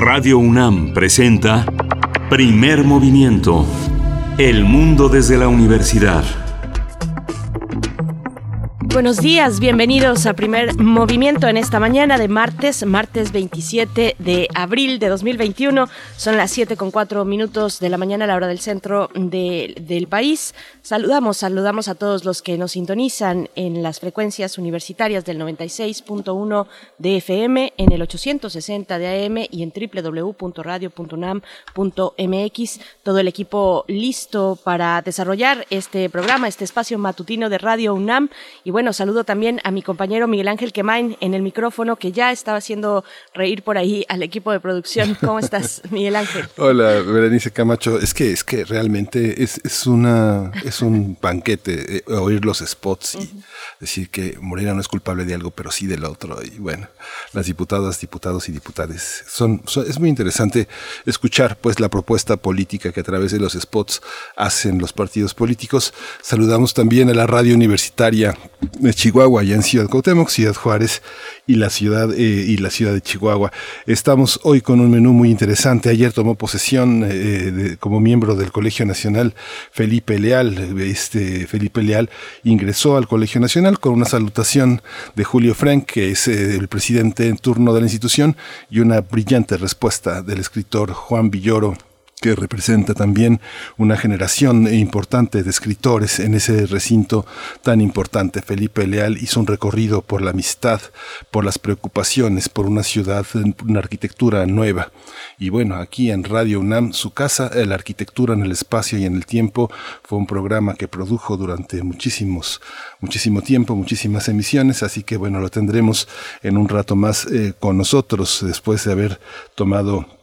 Radio UNAM presenta Primer Movimiento. El mundo desde la universidad. Buenos días, bienvenidos a primer movimiento en esta mañana de martes, martes 27 de abril de 2021. Son las 7 con 4 minutos de la mañana a la hora del centro del país. Saludamos, saludamos a todos los que nos sintonizan en las frecuencias universitarias del 96.1 de FM, en el 860 de AM y en www.radio.unam.mx. Todo el equipo listo para desarrollar este programa, este espacio matutino de Radio UNAM. Y saludo también a mi compañero Miguel Ángel Quemain en el micrófono, que ya estaba haciendo reír por ahí al equipo de producción. ¿Cómo estás, Miguel Ángel? Hola, Berenice Camacho. Es que, es que realmente es, es una un banquete eh, oír los spots y decir que Morena no es culpable de algo, pero sí del otro. Y bueno, las diputadas, diputados y diputadas. Son, es muy interesante escuchar pues la propuesta política que a través de los spots hacen los partidos políticos. Saludamos también a la radio universitaria Chihuahua, allá en Ciudad Cuauhtémoc, Ciudad Juárez y la ciudad eh, y la ciudad de Chihuahua. Estamos hoy con un menú muy interesante. Ayer tomó posesión eh, como miembro del Colegio Nacional Felipe Leal, este Felipe Leal ingresó al Colegio Nacional con una salutación de Julio Frank, que es eh, el presidente en turno de la institución, y una brillante respuesta del escritor Juan Villoro que representa también una generación importante de escritores en ese recinto tan importante. Felipe Leal hizo un recorrido por la amistad, por las preocupaciones, por una ciudad, una arquitectura nueva. Y bueno, aquí en Radio UNAM, su casa, la arquitectura en el espacio y en el tiempo, fue un programa que produjo durante muchísimos, muchísimo tiempo, muchísimas emisiones, así que bueno, lo tendremos en un rato más eh, con nosotros después de haber tomado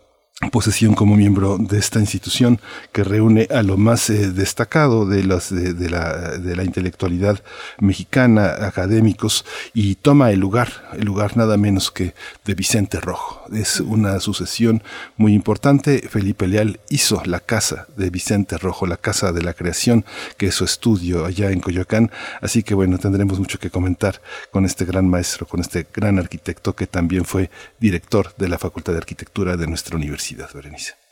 posesión como miembro de esta institución que reúne a lo más eh, destacado de, las, de, la, de, la, intelectualidad mexicana, académicos, y toma el lugar, el lugar nada menos que de Vicente Rojo. Es una sucesión muy importante. Felipe Leal hizo la casa de Vicente Rojo, la casa de la creación, que es su estudio allá en Coyoacán. Así que bueno, tendremos mucho que comentar con este gran maestro, con este gran arquitecto que también fue director de la Facultad de Arquitectura de nuestra universidad.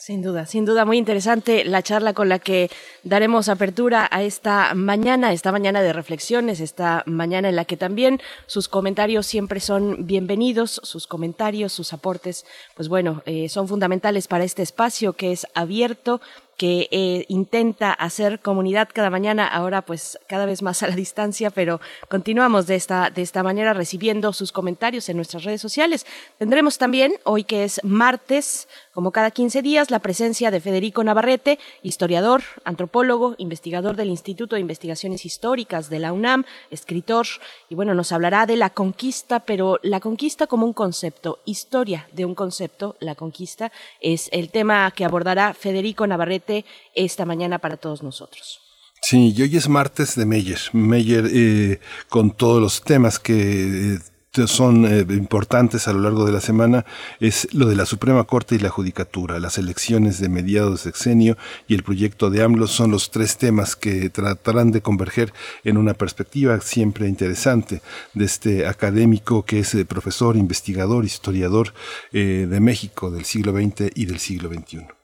Sin duda, sin duda, muy interesante la charla con la que daremos apertura a esta mañana, esta mañana de reflexiones, esta mañana en la que también sus comentarios siempre son bienvenidos, sus comentarios, sus aportes, pues bueno, eh, son fundamentales para este espacio que es abierto que eh, intenta hacer comunidad cada mañana, ahora pues cada vez más a la distancia, pero continuamos de esta, de esta manera recibiendo sus comentarios en nuestras redes sociales. Tendremos también, hoy que es martes, como cada 15 días, la presencia de Federico Navarrete, historiador, antropólogo, investigador del Instituto de Investigaciones Históricas de la UNAM, escritor, y bueno, nos hablará de la conquista, pero la conquista como un concepto, historia de un concepto, la conquista, es el tema que abordará Federico Navarrete esta mañana para todos nosotros. Sí, y hoy es martes de Meyer. Meyer eh, con todos los temas que... Eh, son eh, importantes a lo largo de la semana es lo de la Suprema Corte y la Judicatura. Las elecciones de mediados de sexenio y el proyecto de AMLO son los tres temas que tratarán de converger en una perspectiva siempre interesante de este académico que es profesor, investigador, historiador de México del siglo XX y del siglo XXI.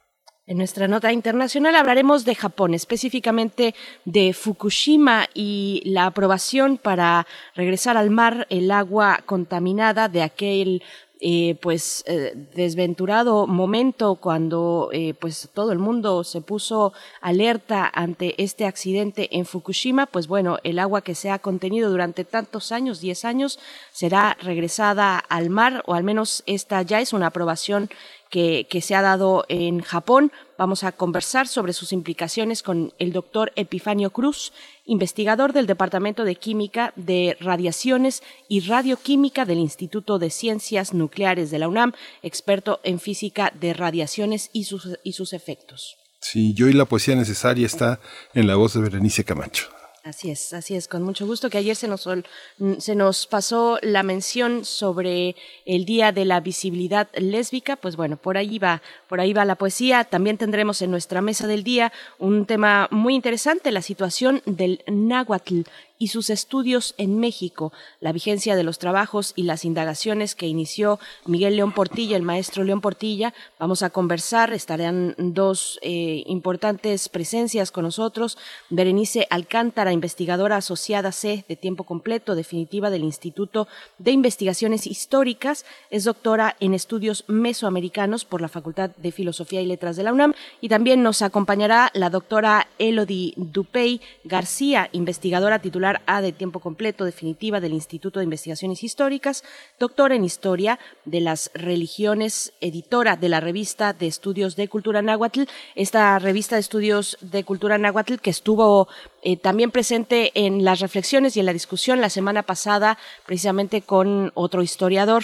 En nuestra nota internacional hablaremos de Japón, específicamente de Fukushima y la aprobación para regresar al mar el agua contaminada de aquel eh, pues eh, desventurado momento cuando eh, pues todo el mundo se puso alerta ante este accidente en Fukushima. Pues bueno el agua que se ha contenido durante tantos años 10 años será regresada al mar o al menos esta ya es una aprobación que, se ha dado en Japón. Vamos a conversar sobre sus implicaciones con el doctor Epifanio Cruz, investigador del Departamento de Química de Radiaciones y Radioquímica del Instituto de Ciencias Nucleares de la UNAM, experto en física de radiaciones y sus, y sus efectos. Sí, yo y la poesía necesaria está en la voz de Berenice Camacho. Así es, así es, con mucho gusto que ayer se nos, se nos pasó la mención sobre el Día de la Visibilidad Lésbica, pues bueno, por ahí va, por ahí va la poesía. También tendremos en nuestra mesa del día un tema muy interesante, la situación del náhuatl y sus estudios en México, la vigencia de los trabajos y las indagaciones que inició Miguel León Portilla, el maestro León Portilla. Vamos a conversar, estarán dos eh, importantes presencias con nosotros. Berenice Alcántara, investigadora asociada C de tiempo completo, definitiva del Instituto de Investigaciones Históricas, es doctora en estudios mesoamericanos por la Facultad de Filosofía y Letras de la UNAM y también nos acompañará la doctora Elodie Dupey García, investigadora titular A de tiempo completo definitiva del Instituto de Investigaciones Históricas, doctora en Historia de las Religiones, editora de la revista de Estudios de Cultura Náhuatl, esta revista de Estudios de Cultura Náhuatl que estuvo eh, también presente en las reflexiones y en la discusión la semana pasada precisamente con otro historiador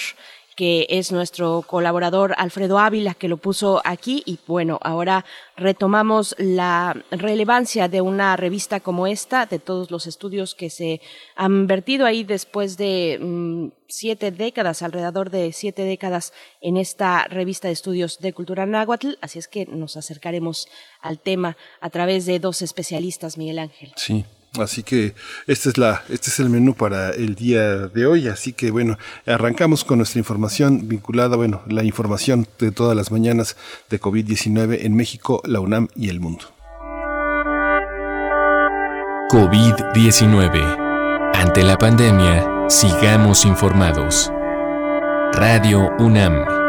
que es nuestro colaborador Alfredo Ávila, que lo puso aquí. Y bueno, ahora retomamos la relevancia de una revista como esta, de todos los estudios que se han vertido ahí después de mm, siete décadas, alrededor de siete décadas en esta revista de estudios de cultura náhuatl. Así es que nos acercaremos al tema a través de dos especialistas, Miguel Ángel. Sí, Así que este es, la, este es el menú para el día de hoy. Así que bueno, arrancamos con nuestra información vinculada, bueno, la información de todas las mañanas de COVID-19 en México, la UNAM y el mundo. COVID-19. Ante la pandemia, sigamos informados. Radio UNAM.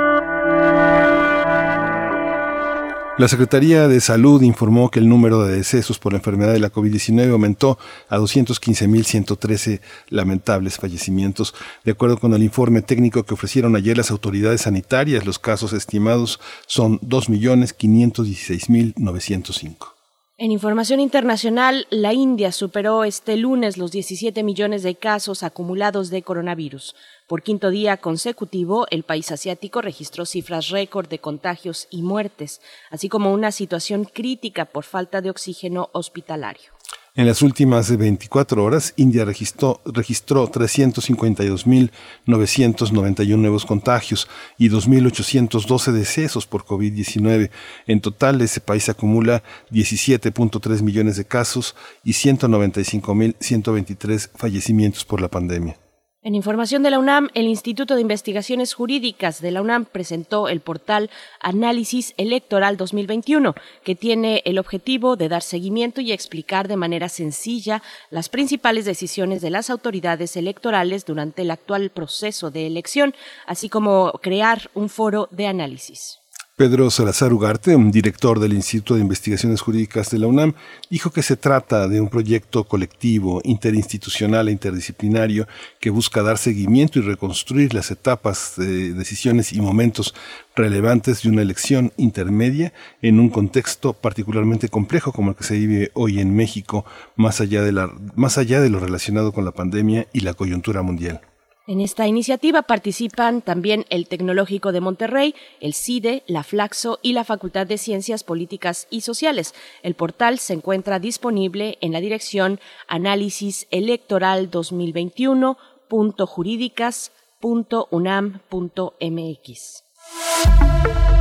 La Secretaría de Salud informó que el número de decesos por la enfermedad de la COVID-19 aumentó a 215.113 lamentables fallecimientos. De acuerdo con el informe técnico que ofrecieron ayer las autoridades sanitarias, los casos estimados son 2.516.905. En información internacional, la India superó este lunes los 17 millones de casos acumulados de coronavirus. Por quinto día consecutivo, el país asiático registró cifras récord de contagios y muertes, así como una situación crítica por falta de oxígeno hospitalario. En las últimas 24 horas, India registró, registró 352.991 nuevos contagios y 2.812 decesos por COVID-19. En total, ese país acumula 17.3 millones de casos y 195.123 fallecimientos por la pandemia. En información de la UNAM, el Instituto de Investigaciones Jurídicas de la UNAM presentó el portal Análisis Electoral 2021, que tiene el objetivo de dar seguimiento y explicar de manera sencilla las principales decisiones de las autoridades electorales durante el actual proceso de elección, así como crear un foro de análisis. Pedro Salazar Ugarte, un director del Instituto de Investigaciones Jurídicas de la UNAM, dijo que se trata de un proyecto colectivo, interinstitucional e interdisciplinario que busca dar seguimiento y reconstruir las etapas de decisiones y momentos relevantes de una elección intermedia en un contexto particularmente complejo como el que se vive hoy en México, más allá de, la, más allá de lo relacionado con la pandemia y la coyuntura mundial. En esta iniciativa participan también el Tecnológico de Monterrey, el CIDE, la Flaxo y la Facultad de Ciencias Políticas y Sociales. El portal se encuentra disponible en la dirección análisis electoral 2021.jurídicas.unam.mx.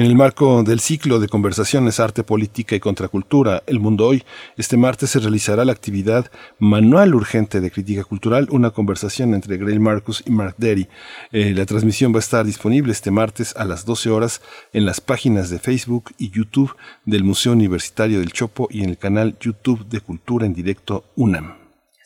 En el marco del ciclo de conversaciones Arte, Política y Contracultura, El Mundo Hoy, este martes se realizará la actividad Manual Urgente de Crítica Cultural, una conversación entre Grail Marcus y Mark Derry. Eh, la transmisión va a estar disponible este martes a las 12 horas en las páginas de Facebook y YouTube del Museo Universitario del Chopo y en el canal YouTube de Cultura en Directo UNAM.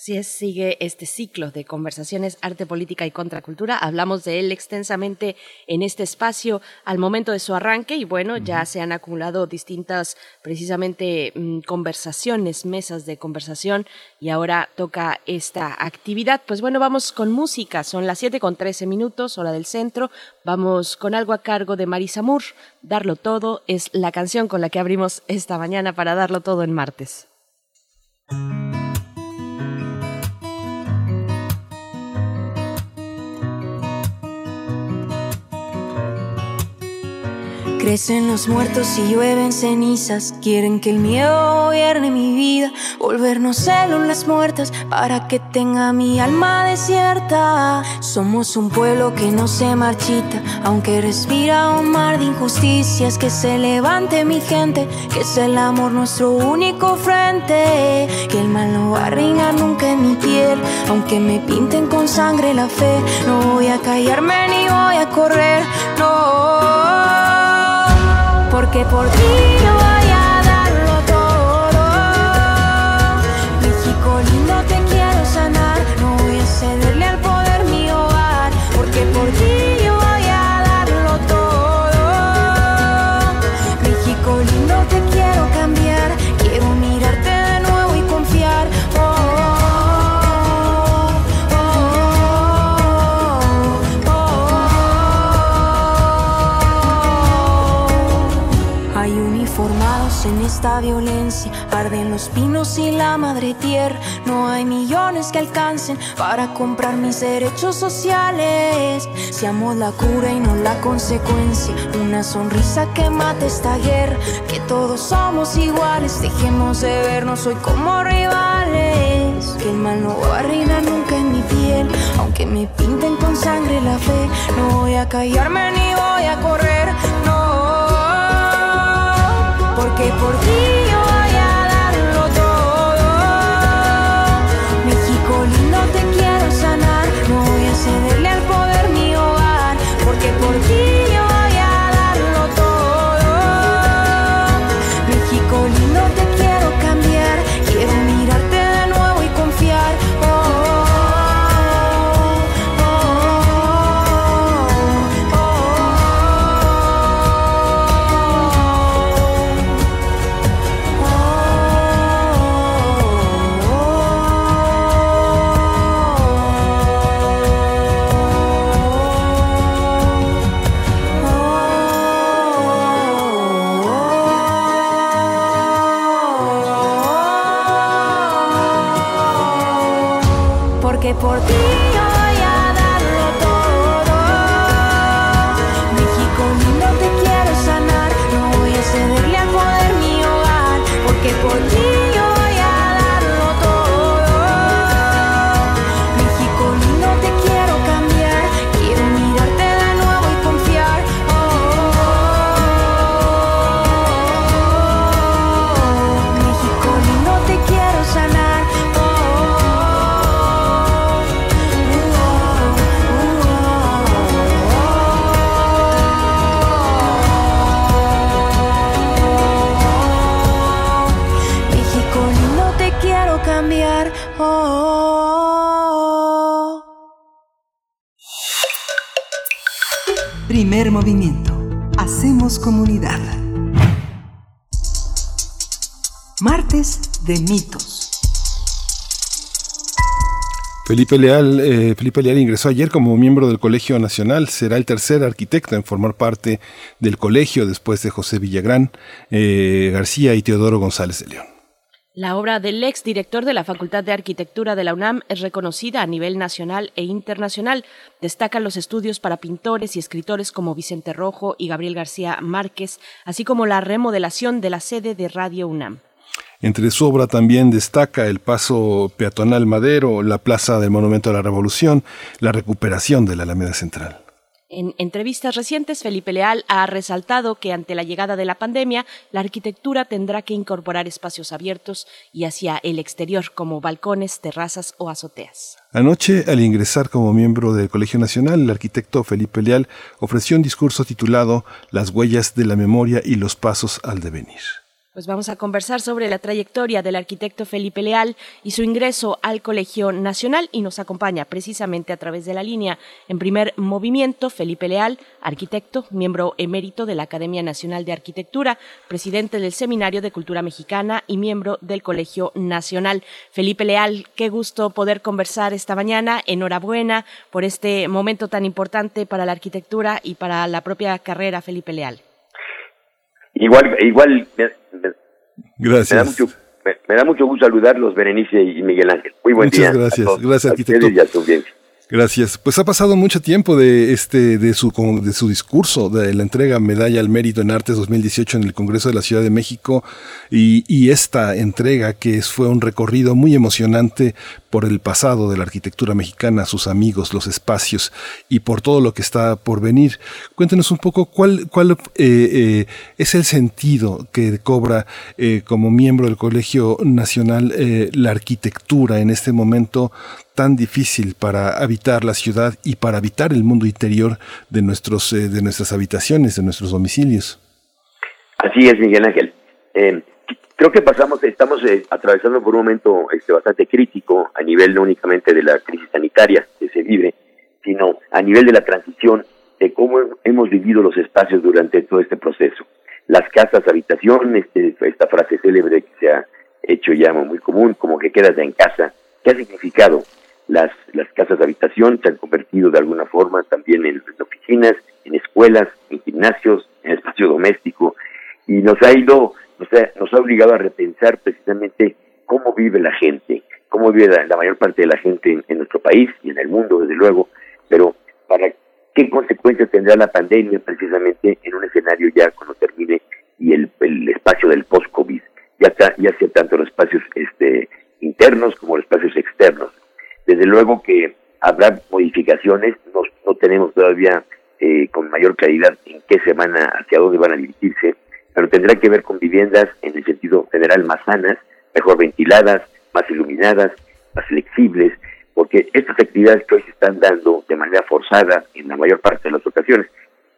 Así es, sigue este ciclo de conversaciones arte, política y contracultura. Hablamos de él extensamente en este espacio al momento de su arranque y bueno, ya se han acumulado distintas precisamente mm, conversaciones, mesas de conversación y ahora toca esta actividad. Pues bueno, vamos con música. Son las 7 con 13 minutos, hora del centro. Vamos con algo a cargo de Marisa Moore. Darlo todo es la canción con la que abrimos esta mañana para darlo todo en martes. Crecen los muertos y llueven cenizas. Quieren que el miedo gobierne mi vida, volvernos células muertas para que tenga mi alma desierta. Somos un pueblo que no se marchita, aunque respira un mar de injusticias. Que se levante mi gente, que es el amor nuestro único frente. Que el mal no va a nunca en mi piel, aunque me pinten con sangre la fe. No voy a callarme ni voy a correr, no. Porque por ti y la madre tierra. No hay millones que alcancen para comprar mis derechos sociales. Seamos la cura y no la consecuencia. Una sonrisa que mate esta guerra. Que todos somos iguales. Dejemos de vernos hoy como rivales. Que el mal no va a reinar nunca en mi piel. Aunque me pinten con sangre la fe. No voy a callarme ni voy a correr. No porque por ti por ti de mitos. Felipe Leal, eh, Felipe Leal ingresó ayer como miembro del Colegio Nacional. Será el tercer arquitecto en formar parte del colegio después de José Villagrán, eh, García y Teodoro González de León. La obra del ex director de la Facultad de Arquitectura de la UNAM es reconocida a nivel nacional e internacional. Destacan los estudios para pintores y escritores como Vicente Rojo y Gabriel García Márquez, así como la remodelación de la sede de Radio UNAM. Entre su obra también destaca el paso peatonal Madero, la plaza del Monumento a la Revolución, la recuperación de la Alameda Central. En entrevistas recientes, Felipe Leal ha resaltado que ante la llegada de la pandemia, la arquitectura tendrá que incorporar espacios abiertos y hacia el exterior, como balcones, terrazas o azoteas. Anoche, al ingresar como miembro del Colegio Nacional, el arquitecto Felipe Leal ofreció un discurso titulado Las huellas de la memoria y los pasos al devenir. Pues vamos a conversar sobre la trayectoria del arquitecto Felipe Leal y su ingreso al Colegio Nacional y nos acompaña precisamente a través de la línea en primer movimiento Felipe Leal, arquitecto, miembro emérito de la Academia Nacional de Arquitectura, presidente del Seminario de Cultura Mexicana y miembro del Colegio Nacional. Felipe Leal, qué gusto poder conversar esta mañana. Enhorabuena por este momento tan importante para la arquitectura y para la propia carrera Felipe Leal. Igual, igual me, me- Gracias. me da mucho, me, me da mucho gusto saludarlos, Berenice y Miguel Ángel. Muy buen Muchas día. a gracias. todos, Gracias, a arquitecto. a. Gracias. Pues ha pasado mucho tiempo de este de su de su discurso de la entrega Medalla al Mérito en Artes 2018 en el Congreso de la Ciudad de México y, y esta entrega que fue un recorrido muy emocionante por el pasado de la arquitectura mexicana, sus amigos, los espacios y por todo lo que está por venir. Cuéntenos un poco cuál, cuál eh, eh, es el sentido que cobra eh, como miembro del Colegio Nacional la arquitectura en este momento tan difícil para habitar la ciudad y para habitar el mundo interior de, nuestros, de nuestras habitaciones, de nuestros domicilios. Así es, Miguel Ángel creo que pasamos, estamos eh, atravesando por un momento este, bastante crítico a nivel no únicamente de la crisis sanitaria que se vive, sino a nivel de la transición de cómo hemos vivido los espacios durante todo este proceso. Las casas habitación, este, esta frase célebre que se ha hecho ya muy común, como que quedas en casa, ¿qué ha significado? Las, las casas de habitación se han convertido de alguna forma también en oficinas, en escuelas, en gimnasios, en espacio doméstico, y nos ha ido nos ha, nos ha obligado a repensar precisamente cómo vive la gente, cómo vive la, mayor parte de la gente en, nuestro país y en el mundo, desde luego, pero para qué consecuencias tendrá la pandemia precisamente en un escenario ya cuando termine y el, el espacio del post-COVID, ya, ya sea tanto los espacios este, internos como los espacios externos. Desde luego que habrá modificaciones, no, no tenemos todavía eh, con mayor claridad en qué se van a, hacia dónde van a dirigirse, pero tendrá que ver con viviendas en el sentido general más sanas, mejor ventiladas, más iluminadas, más flexibles, porque estas actividades que hoy se están dando de manera forzada en la mayor parte de las ocasiones,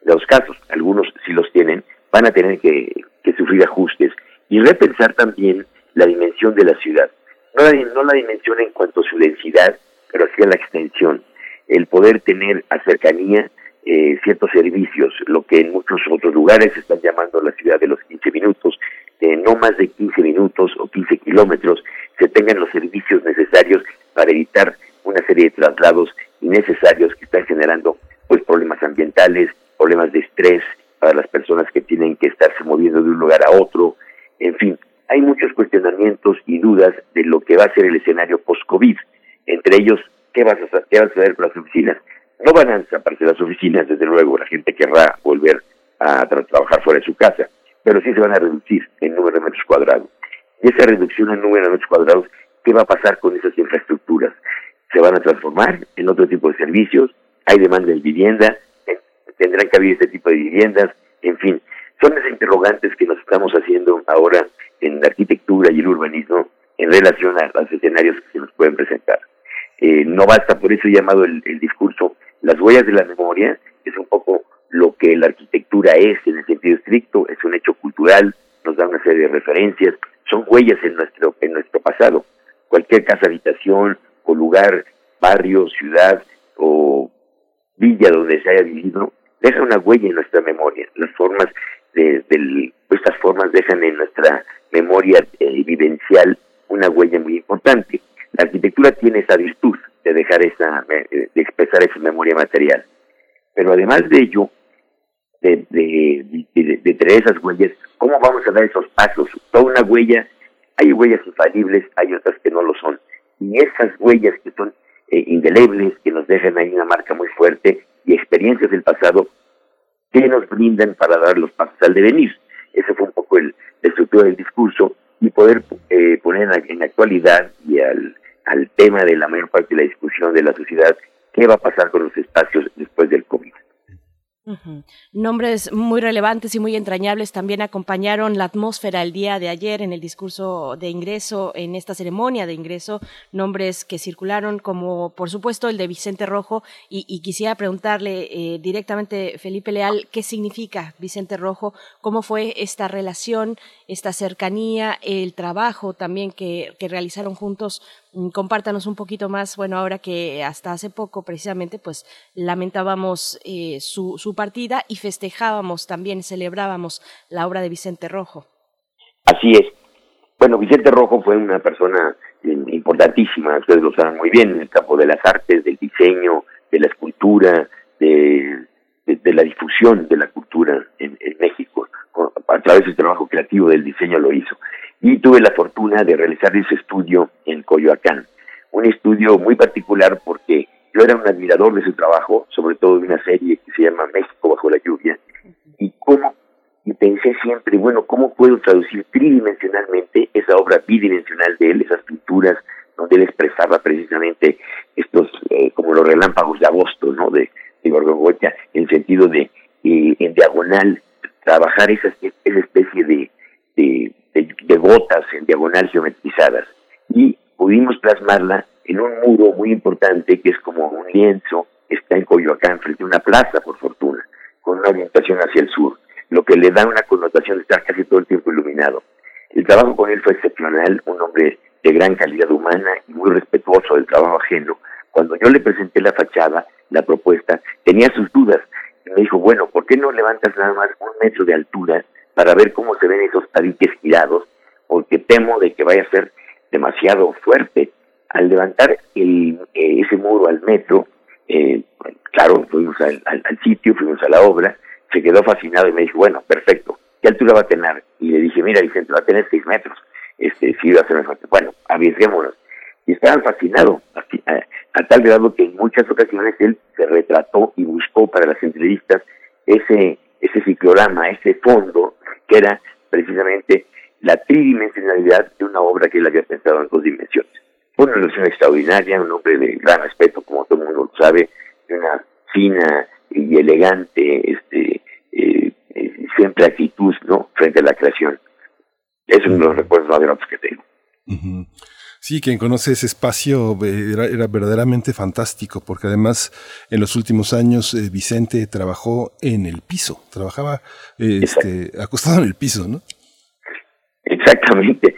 de los casos, algunos sí los tienen, van a tener que, sufrir ajustes y repensar también la dimensión de la ciudad. No la, no la dimensión en cuanto a su densidad, pero sí a la extensión. El poder tener a cercanía eh, ciertos servicios, lo que en muchos otros lugares están llamando la ciudad de los 15 minutos, de no más de 15 minutos o 15 kilómetros se tengan los servicios necesarios para evitar una serie de traslados innecesarios que están generando pues problemas ambientales, problemas de estrés para las personas que tienen que estarse moviendo de un lugar a otro, en fin, hay muchos cuestionamientos y dudas de lo que va a ser el escenario post-COVID, entre ellos, ¿qué va a, qué va a suceder con las oficinas? No van a desaparecer las oficinas, desde luego, la gente querrá volver a trabajar fuera de su casa, pero sí se van a reducir el número de metros cuadrados. Y esa reducción en número de metros cuadrados, ¿qué va a pasar con esas infraestructuras? ¿Se van a transformar en otro tipo de servicios? ¿Hay demanda de vivienda? ¿Tendrán que haber este tipo de viviendas? En fin, son esas interrogantes que nos estamos haciendo ahora en la arquitectura y el urbanismo en relación a los escenarios que se nos pueden presentar. Eh, no basta, por eso he llamado el discurso las huellas de la memoria es un poco lo que la arquitectura es en el sentido estricto, es un hecho cultural, nos da una serie de referencias, son huellas en nuestro, en nuestro pasado. Cualquier casa habitación o lugar, barrio, ciudad o villa donde se haya vivido, deja una huella en nuestra memoria. Las formas de, estas formas dejan en nuestra memoria eh, vivencial una huella muy importante. La arquitectura tiene esa virtud de dejar esa, de expresar esa memoria material. Pero además de ello, de, de, tener esas huellas, ¿cómo vamos a dar esos pasos? Toda una huella, hay huellas infalibles, hay otras que no lo son. Y esas huellas que son eh, indelebles, que nos dejan ahí una marca muy fuerte, y experiencias del pasado, que nos brindan para dar los pasos al devenir. Ese fue un poco el, estructura del discurso y poder eh, poner en, actualidad y al, al tema de la mayor parte de la discusión de la sociedad, qué va a pasar con los espacios después del COVID. Nombres muy relevantes y muy entrañables también acompañaron la atmósfera el día de ayer en el discurso de ingreso, en esta ceremonia de ingreso, nombres que circularon como por supuesto el de Vicente Rojo y, quisiera preguntarle eh, directamente, Felipe Leal, ¿qué significa Vicente Rojo? ¿Cómo fue esta relación, esta cercanía, el trabajo también que realizaron juntos compártanos un poquito más, bueno, ahora que hasta hace poco precisamente pues lamentábamos eh, su, su partida y festejábamos también, celebrábamos la obra de Vicente Rojo. Así es. Bueno, Vicente Rojo fue una persona importantísima, ustedes lo saben muy bien, en el campo de las artes, del diseño, de la escultura, de, de, la difusión de la cultura en, en México. A través del trabajo creativo del diseño lo hizo y tuve la fortuna de realizar ese estudio en Coyoacán. Un estudio muy particular porque yo era un admirador de su trabajo, sobre todo de una serie que se llama México bajo la lluvia, y cómo y pensé siempre, bueno, ¿cómo puedo traducir tridimensionalmente esa obra bidimensional de él, esas pinturas donde él expresaba precisamente estos, eh, como los relámpagos de agosto, ¿no? De, de en sentido de, eh, en diagonal, trabajar esa, esa especie de, de, de, gotas en diagonal geometrizadas. Y pudimos plasmarla en un muro muy importante que es como un lienzo, está en Coyoacán, frente a una plaza, por fortuna, con una orientación hacia el sur lo que le da una connotación de estar casi todo el tiempo iluminado. El trabajo con él fue excepcional, un hombre de gran calidad humana y muy respetuoso del trabajo ajeno. Cuando yo le presenté la fachada, la propuesta, tenía sus dudas. Y me dijo, bueno, ¿por qué no levantas nada más un metro de altura para ver cómo se ven esos tabiques girados? Porque temo de que vaya a ser demasiado fuerte. Al levantar el, eh, ese muro al metro, eh, claro, fuimos al, sitio, fuimos a la obra, se quedó fascinado y me dijo, bueno, perfecto, ¿qué altura va a tener? Y le dije, mira, Vicente, va a tener seis metros. Este, sí, va a ser Bueno, arriesguémonos. Y estaban fascinados, a, tal grado que en muchas ocasiones él se retrató y buscó para las entrevistas ese, ese ciclorama, ese fondo, que era precisamente la tridimensionalidad de una obra que él había pensado en dos dimensiones. Fue una relación extraordinaria, un hombre de gran respeto, como todo el mundo lo sabe, de una fina y elegante, este, eh, eh, siempre actitud, ¿no? Frente a la creación. Es uno de los recuerdos más grandes que tengo. Sí, quien conoce ese espacio eh, era, verdaderamente fantástico, porque además en los últimos años Vicente trabajó en el piso, trabajaba este, acostado en el piso, ¿no? Exactamente.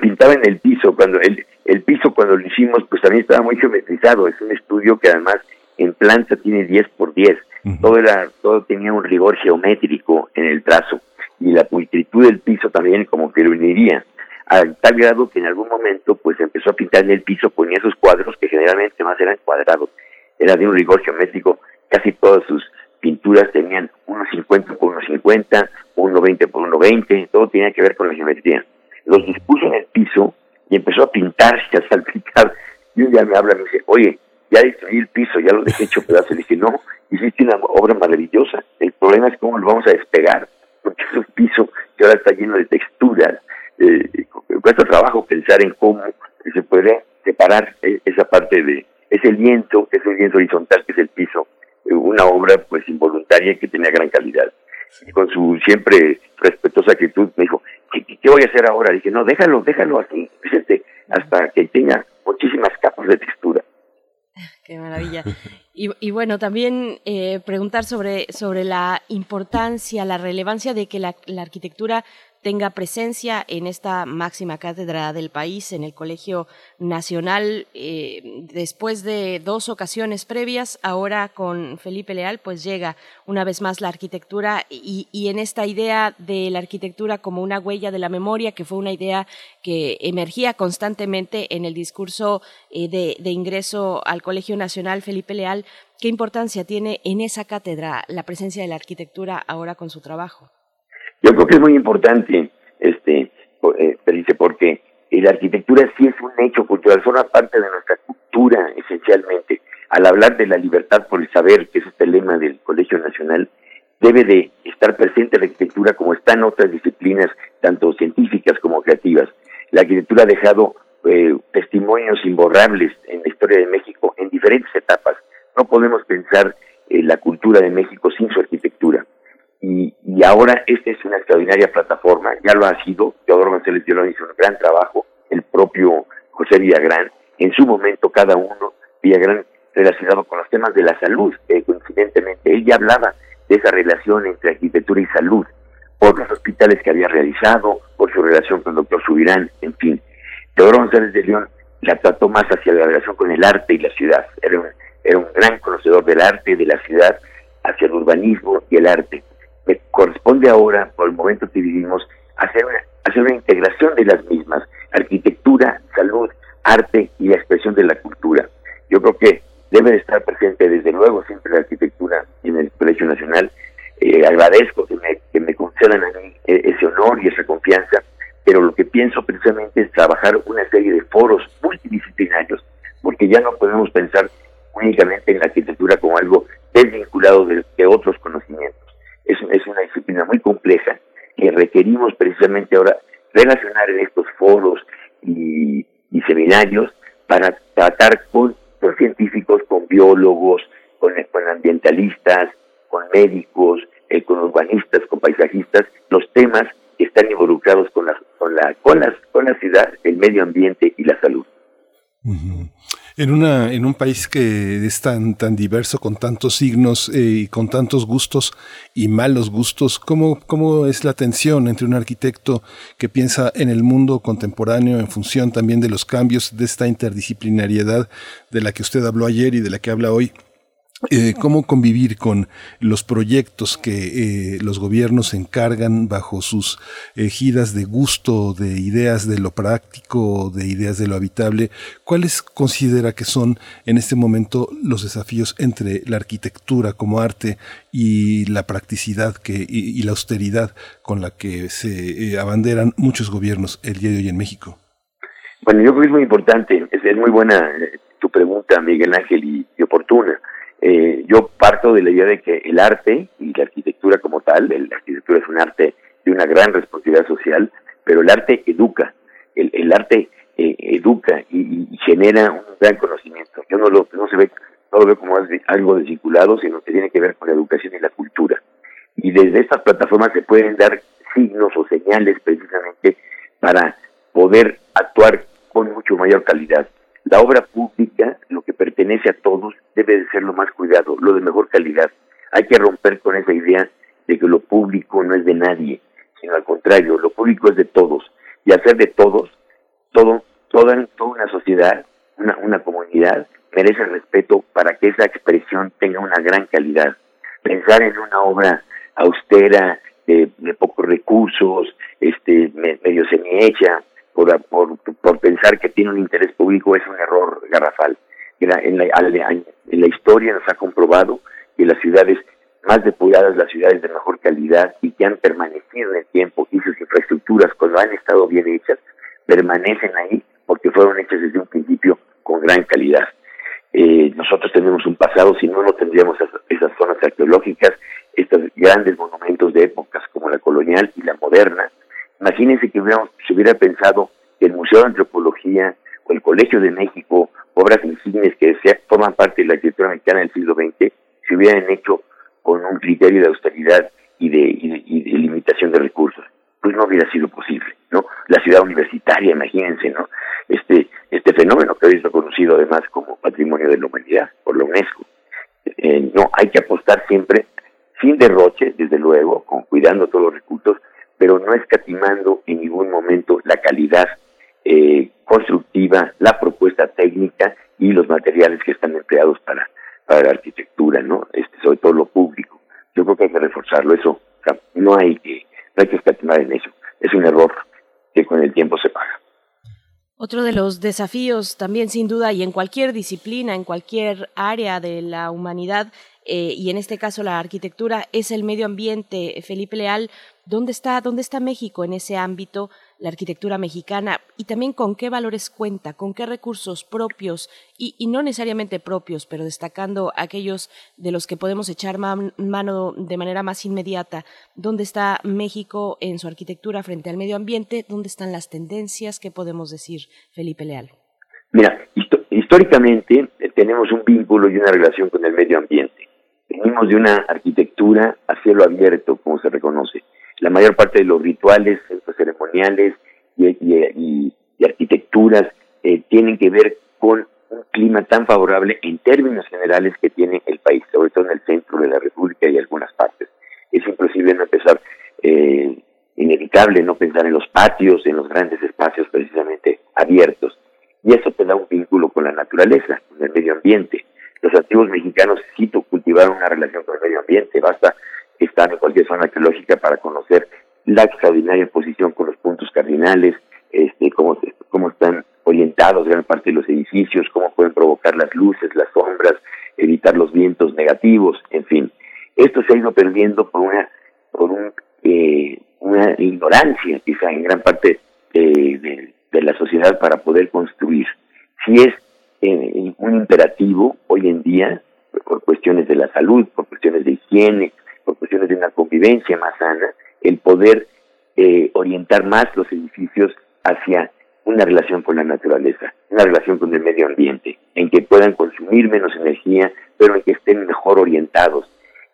Pintaba en el piso, cuando el, el piso cuando lo hicimos, pues también estaba muy geometrizado, es un estudio que además en planta tiene 10 por 10. Todo era, todo tenía un rigor geométrico en el trazo y la pulcritud del piso también como que lo uniría. A tal grado que en algún momento pues empezó a pintar en el piso, ponía esos cuadros que generalmente más eran cuadrados. Era de un rigor geométrico, casi todas sus pinturas tenían 1,50 por 1,50, 1,20 por 1,20, todo tenía que ver con la geometría. Los dispuso en el piso y empezó a pintar y a salpicar. Y un día me habla y me dice, oye, ya destruí el piso, ya lo dejé hecho pedazo. Le dije, no, hiciste una obra maravillosa. El problema es cómo lo vamos a despegar, porque es un piso que ahora está lleno de texturas. Eh, cuesta trabajo pensar en cómo se puede separar eh, esa parte de ese lienzo, que es un lienzo horizontal, que es el piso, eh, una obra pues involuntaria que tenía gran calidad. Y con su siempre respetuosa actitud me dijo, ¿qué, qué voy a hacer ahora? Le dije, no, déjalo, déjalo así, fíjate, hasta que tenga muchísimas capas de textura. Qué maravilla. Y, bueno, también eh, preguntar sobre, sobre la importancia, la relevancia de que la, la arquitectura tenga presencia en esta máxima cátedra del país, en el Colegio Nacional, eh, después de dos ocasiones previas, ahora con Felipe Leal, pues llega una vez más la arquitectura y, en esta idea de la arquitectura como una huella de la memoria, que fue una idea que emergía constantemente en el discurso eh, de, de ingreso al Colegio Nacional, Felipe Leal, ¿qué importancia tiene en esa cátedra la presencia de la arquitectura ahora con su trabajo? Yo creo que es muy importante, este, eh, porque la arquitectura sí es un hecho cultural, forma parte de nuestra cultura esencialmente. Al hablar de la libertad por el saber, que es este lema del Colegio Nacional, debe de estar presente la arquitectura como está en otras disciplinas, tanto científicas como creativas. La arquitectura ha dejado eh, testimonios imborrables en la historia de México en diferentes etapas. No podemos pensar eh, la cultura de México sin su arquitectura. Y, y, ahora esta es una extraordinaria plataforma, ya lo ha sido, Teodoro González Violón hizo un gran trabajo, el propio José Villagrán, en su momento cada uno, Villagrán relacionado con los temas de la salud, eh, coincidentemente, él ya hablaba de esa relación entre arquitectura y salud, por los hospitales que había realizado, por su relación con el doctor Subirán, en fin. Teodoro González de León la trató más hacia la relación con el arte y la ciudad, era un, era un gran conocedor del arte, de la ciudad, hacia el urbanismo y el arte me corresponde ahora, por el momento que vivimos, hacer una, integración de las mismas, arquitectura, salud, arte y la expresión de la cultura. Yo creo que debe de estar presente desde luego siempre la arquitectura en el Colegio Nacional. Eh, agradezco que me, que concedan a mí e, ese honor y esa confianza, pero lo que pienso precisamente es trabajar una serie de foros multidisciplinarios, porque ya no podemos pensar únicamente en la arquitectura como algo desvinculado de, otros conocimientos. Es, es una disciplina muy compleja que requerimos precisamente ahora relacionar en estos foros y, seminarios para tratar con los científicos, con biólogos, con, con ambientalistas, con médicos, eh, con urbanistas, con paisajistas, los temas que están involucrados con la, con la, con las, con la ciudad, el medio ambiente y la salud. En, una, en un país que es tan, tan diverso, con tantos signos eh, y con tantos gustos y malos gustos, ¿cómo, ¿cómo es la tensión entre un arquitecto que piensa en el mundo contemporáneo en función también de los cambios de esta interdisciplinariedad de la que usted habló ayer y de la que habla hoy? Eh, cómo convivir con los proyectos que eh, los gobiernos encargan bajo sus ejidas de gusto, de ideas de lo práctico, de ideas de lo habitable. ¿Cuáles considera que son en este momento los desafíos entre la arquitectura como arte y la practicidad que, y, la austeridad con la que se eh, abanderan muchos gobiernos el día de hoy en México? Bueno, yo creo que es muy importante, es, muy buena tu pregunta, Miguel Ángel, y oportuna eh, yo parto de la idea de que el arte y la arquitectura como tal, la arquitectura es un arte de una gran responsabilidad social, pero el arte educa, el, arte eh, educa y, genera un gran conocimiento. Yo no lo, no se ve, no lo veo como algo desvinculado, sino que tiene que ver con la educación y la cultura. Y desde estas plataformas se pueden dar signos o señales precisamente para poder actuar con mucho mayor calidad. La obra pública, lo que pertenece a todos, debe de ser lo más cuidado, lo de mejor calidad. Hay que romper con esa idea de que lo público no es de nadie, sino al contrario, lo público es de todos. Y hacer de todos, todo, toda, toda una sociedad, una, una comunidad, merece respeto para que esa expresión tenga una gran calidad. Pensar en una obra austera, de, pocos recursos, este, medio semi-hecha, por, por, por, pensar que tiene un interés público es un error garrafal. En la, historia nos ha comprobado que las ciudades más depuradas, las ciudades de mejor calidad y que han permanecido en el tiempo y sus infraestructuras cuando han estado bien hechas, permanecen ahí porque fueron hechas desde un principio con gran calidad. Eh, nosotros tenemos un pasado, si no, no tendríamos esas, esas zonas arqueológicas, estos grandes monumentos de épocas como la colonial y la moderna, Imagínense que se hubiera pensado que el Museo de Antropología o el Colegio de México, obras insignes que forman parte de la arquitectura mexicana del siglo XX, se hubieran hecho con un criterio de austeridad y de, limitación de recursos. Pues no hubiera sido posible, ¿no? La ciudad universitaria, imagínense, ¿no? Este, este fenómeno que hoy es reconocido además como patrimonio de la humanidad por la UNESCO. Eh, no, hay que apostar siempre sin derroche, desde luego, con cuidando todos los recursos, pero no escatimando en ningún momento la calidad eh, constructiva, la propuesta técnica y los materiales que están empleados para, para la arquitectura, ¿no? Este, sobre todo lo público. Yo creo que hay que reforzarlo, eso no hay que, no hay que escatimar en eso. Es un error que con el tiempo se paga. Otro de los desafíos también sin duda y en cualquier disciplina, en cualquier área de la humanidad eh, y en este caso la arquitectura es el medio ambiente. Felipe Leal, ¿dónde está, dónde está México en ese ámbito, la arquitectura mexicana? Y también con qué valores cuenta, con qué recursos propios y, no necesariamente propios, pero destacando aquellos de los que podemos echar mano de manera más inmediata. ¿Dónde está México en su arquitectura frente al medio ambiente? ¿Dónde están las tendencias? ¿Qué podemos decir, Felipe Leal? Mira, históricamente eh, tenemos un vínculo y una relación con el medio ambiente venimos de una arquitectura a cielo abierto, como se reconoce. La mayor parte de los rituales, centros ceremoniales y, arquitecturas eh, tienen que ver con un clima tan favorable en términos generales que tiene el país, sobre todo en el centro de la República y algunas partes. Es imposible no empezar, eh, inevitable no pensar en los patios, en los grandes espacios precisamente abiertos. Y eso te da un vínculo con la naturaleza, con el medio ambiente. Los antiguos mexicanos sí cultivaron una relación con el medio ambiente, basta estar en cualquier zona arqueológica para conocer la extraordinaria posición con los puntos cardinales, este, cómo, cómo están orientados gran parte de los edificios, cómo pueden provocar las luces, las sombras, evitar los vientos negativos, en fin. Esto se ha ido perdiendo por una, por un, eh, una ignorancia quizá en gran parte de, de, la sociedad para poder construir. Si es eh, un imperativo hoy en día por cuestiones de la salud, por cuestiones de higiene, por cuestiones de una convivencia más sana, el poder eh, orientar más los edificios hacia una relación con la naturaleza, una relación con el medio ambiente, en que puedan consumir menos energía, pero en que estén mejor orientados.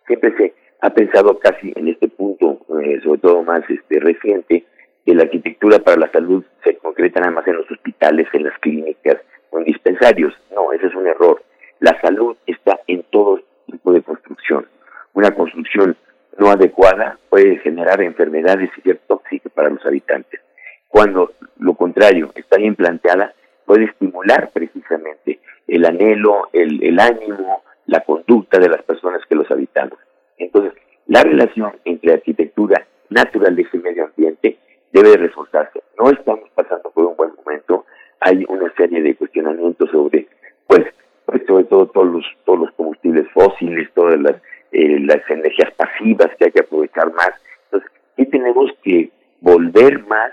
Siempre se ha pensado casi en este punto, eh, sobre todo más este, reciente, que la arquitectura para la salud se concreta nada más en los hospitales, en las clínicas o en dispensarios. No, ese es un error. La salud está en todo tipo de construcción. Una construcción no adecuada puede generar enfermedades y ser tóxica para los habitantes. Cuando lo contrario está bien planteada, puede estimular precisamente el anhelo, el, el ánimo, la conducta de las personas que los habitamos. Entonces, la relación entre arquitectura, naturaleza y medio ambiente debe reforzarse. No estamos pasando por un buen momento. Hay una serie de cuestionamientos sobre, pues, pues sobre todo todos los, todos los combustibles fósiles, todas las, eh, las energías pasivas que hay que aprovechar más. Entonces, sí tenemos que volver más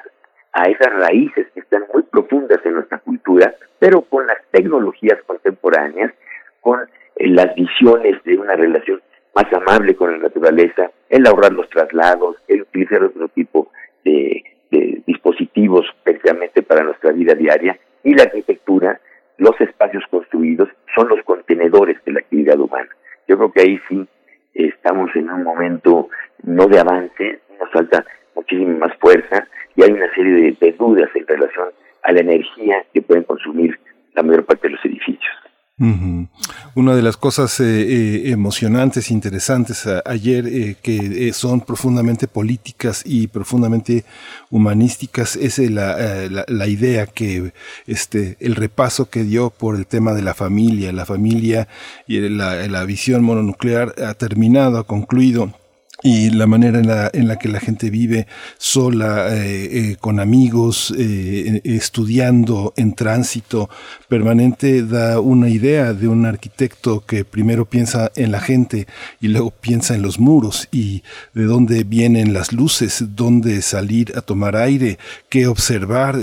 a esas raíces que están muy profundas en nuestra cultura, pero con las tecnologías contemporáneas, con eh, las visiones de una relación más amable con la naturaleza, el ahorrar los traslados, el utilizar otro tipo de, de dispositivos precisamente para nuestra vida diaria y la arquitectura, los espacios construidos son los contenedores de la actividad humana. Yo creo que ahí sí estamos en un momento no de avance, nos falta muchísima más fuerza y hay una serie de, de dudas en relación a la energía que pueden consumir la mayor parte de los edificios. Una de las cosas eh, eh, emocionantes, interesantes ayer, eh, que son profundamente políticas y profundamente humanísticas, es la, la, idea que este, el repaso que dio por el tema de la familia, la familia y la, la visión mononuclear ha terminado, ha concluido y la manera en la, en la que la gente vive sola, eh, eh, con amigos, eh, estudiando en tránsito permanente, da una idea de un arquitecto que primero piensa en la gente y luego piensa en los muros y de dónde vienen las luces, dónde salir a tomar aire, qué observar,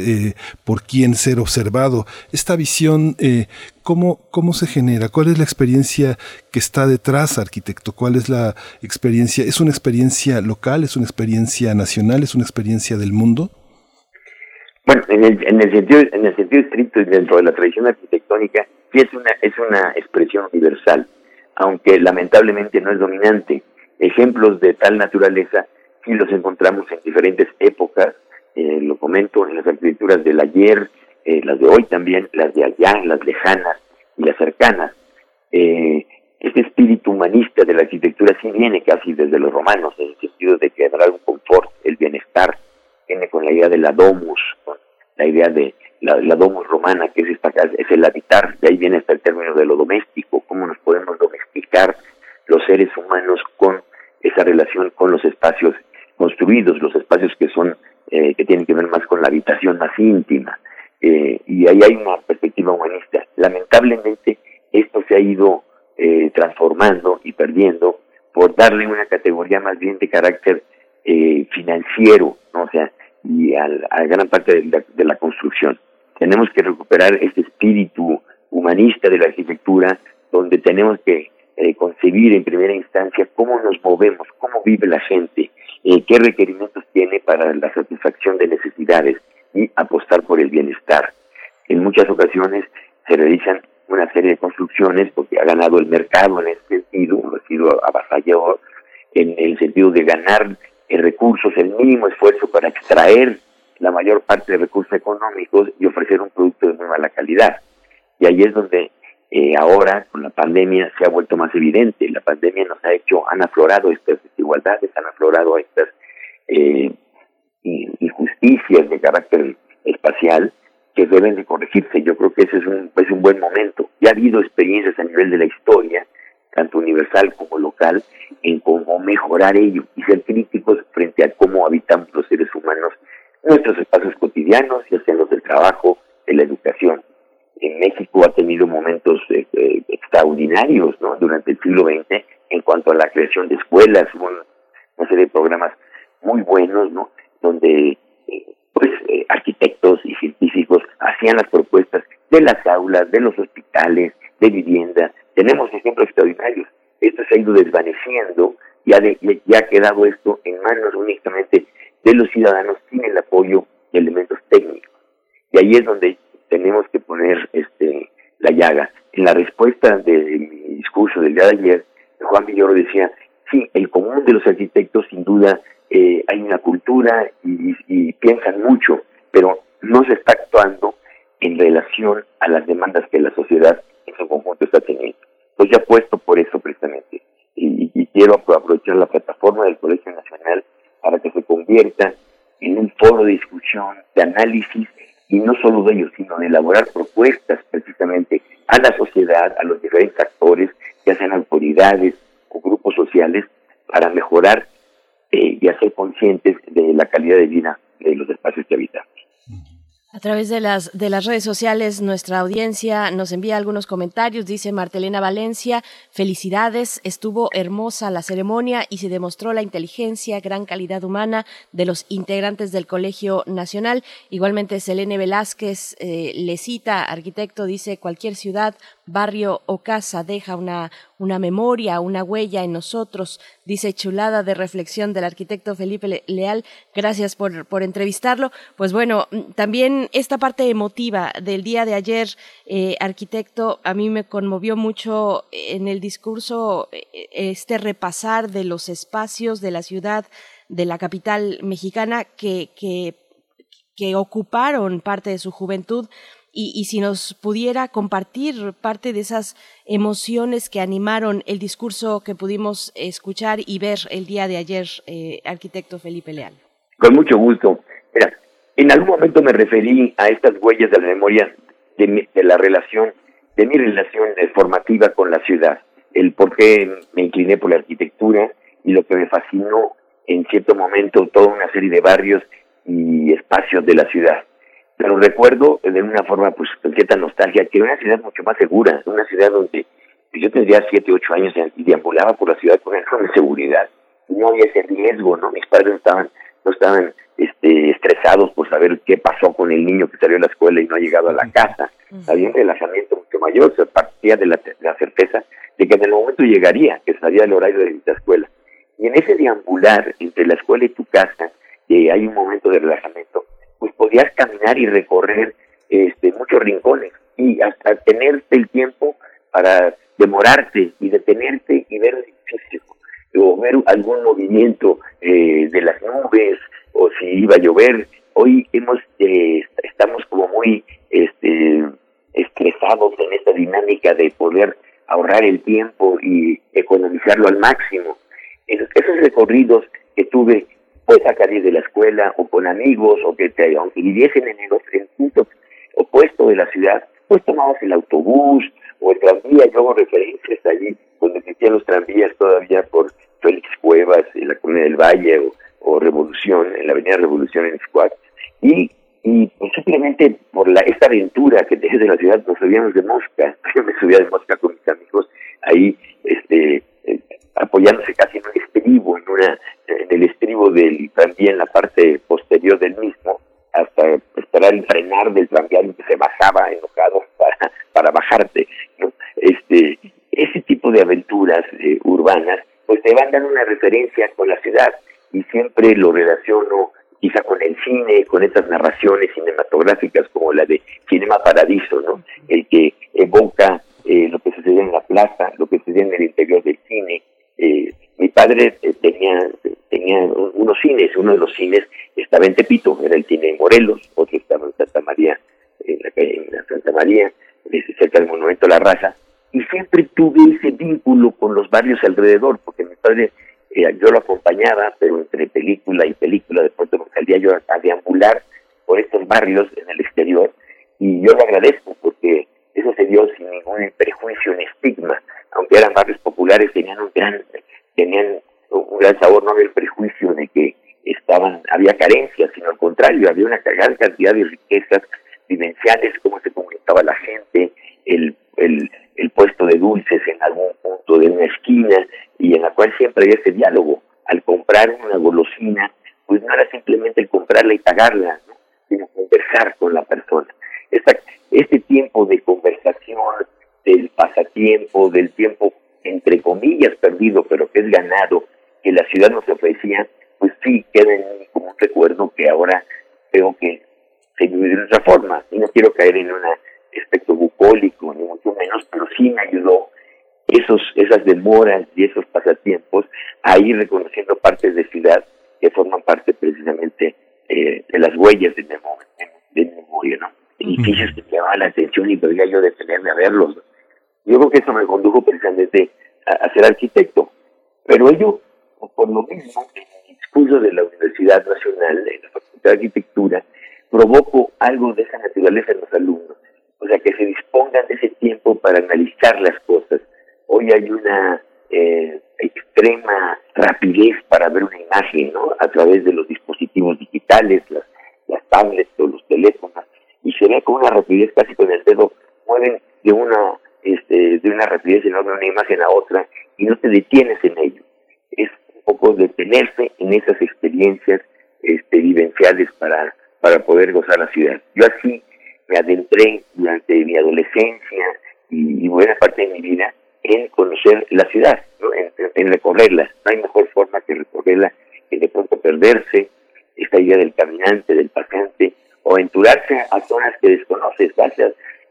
por quién ser observado. Esta visión ¿Cómo, ¿Cómo se genera? ¿Cuál es la experiencia que está detrás, arquitecto? ¿Cuál es la experiencia? ¿Es una experiencia local? ¿Es una experiencia nacional? ¿Es una experiencia del mundo? Bueno, en el, en el sentido en el sentido estricto y dentro de la tradición arquitectónica sí es una es una expresión universal, aunque lamentablemente no es dominante. Ejemplos de tal naturaleza sí los encontramos en diferentes épocas. Eh, lo comento en las arquitecturas del ayer, eh, las de hoy también, las de allá, las lejanas y las cercanas. Eh, este espíritu humanista de la arquitectura sí viene casi desde los romanos, en el sentido de que habrá un confort, el bienestar, viene con la idea de la domus, con la idea de la, domus romana, que es, esta, es el habitar, de ahí viene hasta el término de lo doméstico, cómo nos podemos domesticar los seres humanos con esa relación con los espacios construidos, los espacios que son, eh, que tienen que ver más con la habitación más íntima, eh, y ahí hay una perspectiva humanista. Lamentablemente esto se ha ido eh, transformando y perdiendo por darle una categoría más bien de carácter eh, financiero, ¿no? o sea, y a, gran parte de la, construcción. Tenemos que recuperar este espíritu humanista de la arquitectura, donde tenemos que concebir en primera instancia cómo nos movemos, cómo vive la gente, qué requerimientos tiene para la satisfacción de necesidades y apostar por el bienestar. En muchas ocasiones se realizan una serie de construcciones porque ha ganado el mercado en ese sentido, ha sido avasallador en el sentido de ganar en recursos, el mínimo esfuerzo para extraer la mayor parte de recursos económicos y ofrecer un producto de muy mala calidad. Y ahí es donde eh, ahora, con la pandemia, se ha vuelto más evidente. La pandemia nos ha hecho, han aflorado estas desigualdades, han aflorado estas eh, injusticias de carácter espacial que deben de corregirse. Yo creo que ese es un, es un buen momento. Ya ha habido experiencias a nivel de la historia, tanto universal como local, en cómo mejorar ello y ser críticos frente a cómo habitamos los seres humanos nuestros espacios cotidianos, ya sean los del trabajo, de la educación. En México ha tenido momentos eh, eh, extraordinarios ¿no? durante el siglo XX en cuanto a la creación de escuelas, una serie de programas muy buenos, ¿no? Donde eh, pues eh, arquitectos y científicos hacían las propuestas de las aulas, de los hospitales, de vivienda. Tenemos ejemplos extraordinarios. Esto se ha ido desvaneciendo y ha, ya ha quedado esto en manos únicamente de los ciudadanos sin el apoyo de elementos técnicos. Y ahí es donde tenemos que poner este la llaga. En la respuesta de mi discurso del día de ayer, Juan Villoro decía, sí, el común de los arquitectos sin duda hay una cultura y, piensan mucho, pero no se está actuando en relación a las demandas que la sociedad en su conjunto está teniendo. Pues ya puesto por eso precisamente. Y, y, quiero aprovechar la plataforma del Colegio Nacional para que se convierta en un foro de discusión, de análisis, y no solo de ellos, sino de elaborar propuestas precisamente a la sociedad, a los diferentes actores, ya sean autoridades o grupos sociales, para mejorar eh, y hacer conscientes de la calidad de vida de los espacios que habitamos. A través de las, de las redes sociales, nuestra audiencia nos envía algunos comentarios. Dice Martelena Valencia, felicidades, estuvo hermosa la ceremonia y se demostró la inteligencia, gran calidad humana de los integrantes del Colegio Nacional. Igualmente, Selene Velázquez eh, le cita, arquitecto, dice, cualquier ciudad barrio o casa deja una, una memoria, una huella en nosotros, dice chulada de reflexión del arquitecto Felipe Leal. Gracias por, por entrevistarlo. Pues bueno, mm, también esta parte emotiva del día de ayer, eh, arquitecto, a mí me conmovió mucho en el discurso eh, este repasar de los espacios de la ciudad, de la capital mexicana que, que que ocuparon parte de su juventud y, si nos pudiera compartir parte de esas emociones que animaron el discurso que pudimos escuchar y ver el día de ayer, eh, arquitecto Felipe Leal. Con mucho gusto. En algún momento me referí a estas huellas de la memoria de la relación, de mi relación formativa con la ciudad, el por qué me incliné por la arquitectura y lo que me fascinó en cierto momento toda una serie de barrios y espacios de la ciudad pero recuerdo de una forma, pues, con cierta nostalgia, que era una ciudad mucho más segura, una ciudad donde pues, yo tendría siete, ocho años y deambulaba por la ciudad con enorme seguridad, no había ese riesgo, ¿no? Mis padres no estaban, no estaban este, estresados por saber qué pasó con el niño que salió de la escuela y no ha llegado a la casa. Había un relajamiento mucho mayor, se partía de la, certeza de que en el momento llegaría, que salía el horario de la escuela. Y en ese deambular entre la escuela y tu casa, que hay un momento de relajamiento, pues podías caminar y recorrer este, muchos rincones y hasta tenerte el tiempo para demorarte y detenerte y ver el edificio o ver algún movimiento eh, de las nubes o si iba a llover. Hoy hemos eh, estamos como muy este, estresados en esta dinámica de poder ahorrar el tiempo y economizarlo al máximo. Esos, recorridos que tuve a salir de la escuela o con amigos o que te, aunque viviesen en el, punto opuesto de la ciudad, pues tomabas el autobús o el tranvía, yo hago referencias allí donde existían los tranvías todavía por Félix Cuevas, en la Comunidad del Valle o, Revolución, en la Avenida Revolución en Squad. Y, y pues, simplemente por la esta aventura que dejé de la ciudad nos subíamos de mosca, yo me subía de mosca con mis amigos ahí, este, eh, apoyándose casi en un estribo, en una en el estribo del tranvía en la parte posterior del mismo, hasta esperar el frenar del tranviario que se bajaba enojado para, para bajarte. ¿no? Este, ese tipo de aventuras eh, urbanas, pues te van dando una referencia con la ciudad y siempre lo relaciono quizá con el cine, con estas narraciones cinematográficas como la de Cinema Paradiso, ¿no? El que evoca eh, lo que sucede en la plaza, lo que sucede en el interior del cine, eh, mi padre eh, tenía, tenía unos cines, uno de los cines estaba en Tepito, era el cine de Morelos, otro estaba en Santa María, en la, en la Santa María, cerca del Monumento a la Raza, y siempre tuve ese vínculo con los barrios alrededor, porque mi padre, eh, yo lo acompañaba, pero entre película y película, de pronto salía yo a deambular por estos barrios en el exterior, y yo lo agradezco porque eso se dio sin ningún prejuicio ni estigma, aunque eran barrios populares, tenían un gran tenían un gran sabor, no había el prejuicio de que estaban, había carencias, sino al contrario, había una gran cantidad de riquezas vivenciales, cómo se comunicaba la gente, el, el, el puesto de dulces en algún punto de una esquina, y en la cual siempre había ese diálogo. Al comprar una golosina, pues no era simplemente comprarla y pagarla, sino conversar con la persona. Esta, este tiempo tiempo, del tiempo entre comillas perdido, pero que es ganado, que la ciudad nos ofrecía, pues sí, queda en mí como un recuerdo que ahora creo que se vive de otra forma. Y no quiero caer en un aspecto bucólico, ni mucho menos, pero sí me ayudó esos, esas demoras y esos pasatiempos a ir reconociendo partes de ciudad que forman parte precisamente eh, de las huellas de memoria, de, memoria ¿no? Edificios que me llamaban la atención y podía yo detenerme a verlos. Yo creo que eso me condujo precisamente a, ser arquitecto. Pero ello, por lo mismo, en el discurso de la Universidad Nacional, de la Facultad de Arquitectura, provoco algo de esa naturaleza en los alumnos. O sea, que se dispongan de ese tiempo para analizar las cosas. Hoy hay una eh, extrema rapidez para ver una imagen, ¿no? A través de los dispositivos digitales, las, las tablets o los teléfonos, y se ve con una rapidez casi con el dedo, mueven de una, este, de una rapidez enorme una imagen a otra y no te detienes en ello. Es poco detenerse en esas experiencias este, vivenciales para, para poder gozar la ciudad. Yo así me adentré durante mi adolescencia y buena parte de mi vida en conocer la ciudad, en, recorrerla. No hay mejor forma que recorrerla que de pronto perderse, esta idea del caminante, del pasante, o aventurarse a zonas que desconoces,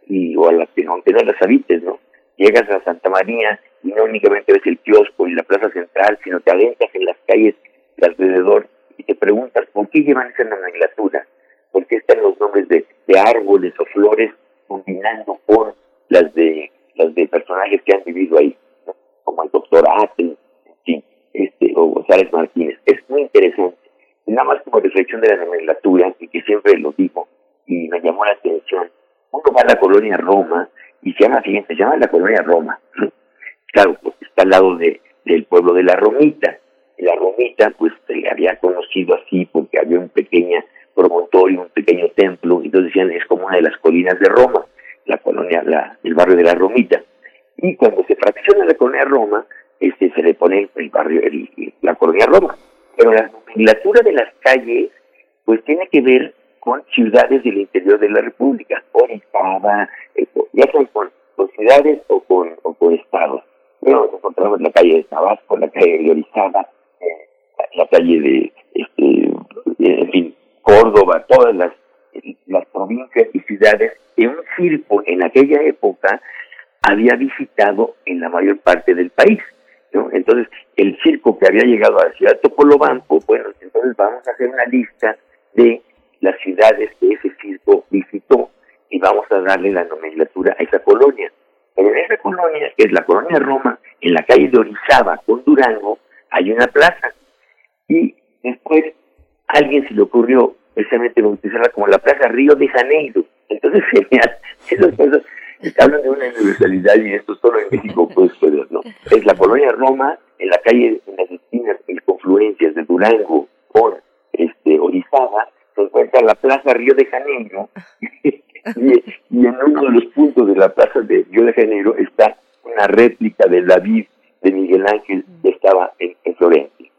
y, o a las que, aunque no las habites, ¿no? Llegas a Santa María y no únicamente ves el kiosco y la plaza central, sino te adentras en las calles de alrededor y te preguntas por qué llevan esa nomenclatura, por qué están los nombres de, de árboles o flores combinando con las de las de personajes que han vivido ahí, como el doctor Aten, este, o González Martínez. Es muy interesante. Nada más como reflexión de la nomenclatura, y que siempre lo digo, y me llamó la atención. Uno va a la colonia Roma, y se llama, fíjense, se llama la colonia Roma. Claro, porque está al lado de, del pueblo de la Romita. La Romita, pues se había conocido así porque había un pequeño promontorio, un pequeño templo, y entonces decían es como una de las colinas de Roma la colonia, la, el barrio de la Romita. Y cuando se fracciona la colonia Roma, este, se le pone el barrio, la colonia Roma. Pero la nomenclatura de las calles, pues tiene que ver con ciudades del interior de la República, Orizaba, eh, ya sea con, ciudades o con, o con estados. Bueno, encontramos la calle de Tabasco, la calle de Orizaba, eh, la calle de, este, en fin, Córdoba, todas las, las provincias y ciudades en un circo en aquella época había visitado en la mayor parte del país. ¿no? Entonces, el circo que había llegado a la ciudad de Topolobampo, bueno, entonces vamos a hacer una lista de las ciudades que ese circo visitó y vamos a darle la nomenclatura a esa colonia. Pero en esa colonia, que es la colonia Roma, en la calle de Orizaba con Durango, hay una plaza. Y después alguien se le ocurrió precisamente bautizarla como la Plaza Río de Janeiro. Entonces, genial. Esas cosas hablan de una universalidad y esto solo en México puede suceder, ¿no? Es la colonia Roma, en la calle, en las esquinas y confluencias de Durango con este, Orizaba, se encuentra la Plaza Río de Janeiro. Y, en uno de los puntos de la Plaza de Río de Janeiro está una réplica de David de Miguel Ángel que estaba en, Florencia.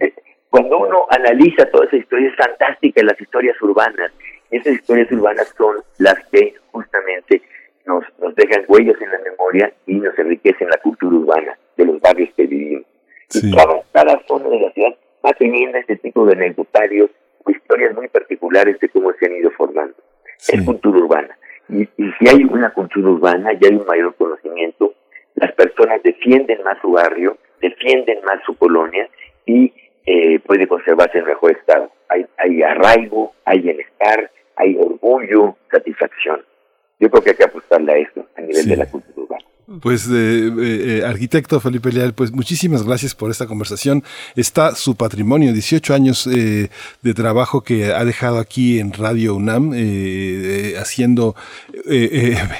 Eh, cuando uno analiza toda esa historia, es fantástica las historias urbanas. Esas historias urbanas son las que justamente nos, nos dejan huellas en la memoria y nos enriquecen la cultura urbana de los barrios que vivimos. Y cada, zona de la ciudad va teniendo este tipo de anecdotarios historias muy particulares de cómo se han ido formando. Es cultura urbana. Y, y, si hay una cultura urbana, ya hay un mayor conocimiento, las personas defienden más su barrio, defienden más su colonia y eh, puede conservarse en mejor estado. Hay, hay arraigo, hay bienestar, hay orgullo, satisfacción. Yo creo que hay que apostarle a eso a nivel de la cultura. Pues, eh, eh, arquitecto Felipe Leal, pues muchísimas gracias por esta conversación. Está su patrimonio, 18 años eh, de trabajo que ha dejado aquí en Radio UNAM, haciendo.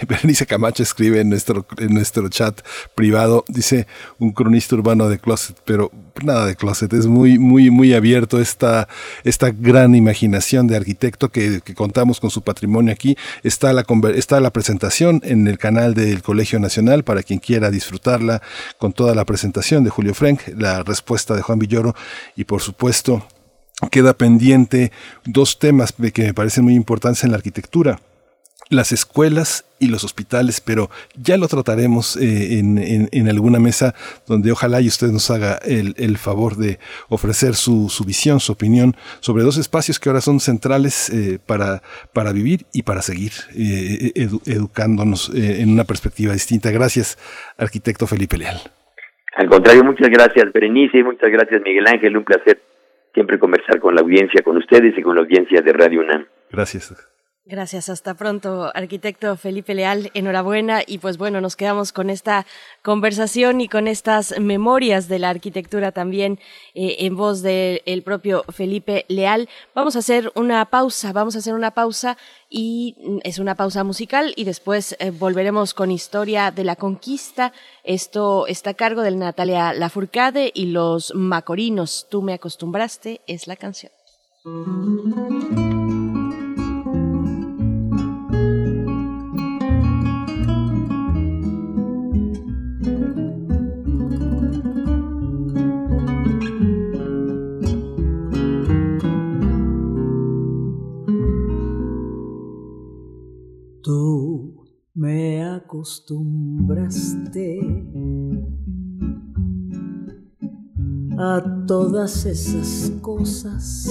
Berenice Camacho escribe en nuestro, en nuestro chat privado, dice un cronista urbano de closet, pero nada de closet, es muy, muy, muy abierto esta, esta gran imaginación de arquitecto que, contamos con su patrimonio aquí. Está la, está la presentación en el canal del Colegio Nacional para quien quiera disfrutarla con toda la presentación de Julio Frank, la respuesta de Juan Villoro y por supuesto queda pendiente dos temas que me parecen muy importantes en la arquitectura las escuelas y los hospitales, pero ya lo trataremos eh, en, alguna mesa donde ojalá y usted nos haga el, favor de ofrecer su, visión, su opinión sobre dos espacios que ahora son centrales eh, para, para vivir y para seguir eh, educándonos en una perspectiva distinta. Gracias, arquitecto Felipe Leal. Al contrario, muchas gracias, Berenice, muchas gracias, Miguel Ángel. Un placer siempre conversar con la audiencia, con ustedes y con la audiencia de Radio UNAM. Gracias. Gracias, hasta pronto, arquitecto Felipe Leal. Enhorabuena y pues bueno, nos quedamos con esta conversación y con estas memorias de la arquitectura también eh, en voz del propio Felipe Leal. Vamos a hacer una pausa, vamos a hacer una pausa y es una pausa musical y después eh, volveremos con historia de la conquista. Esto está a cargo de Natalia Lafourcade y los Macorinos. Tú me acostumbraste es la canción. Me acostumbraste a todas esas cosas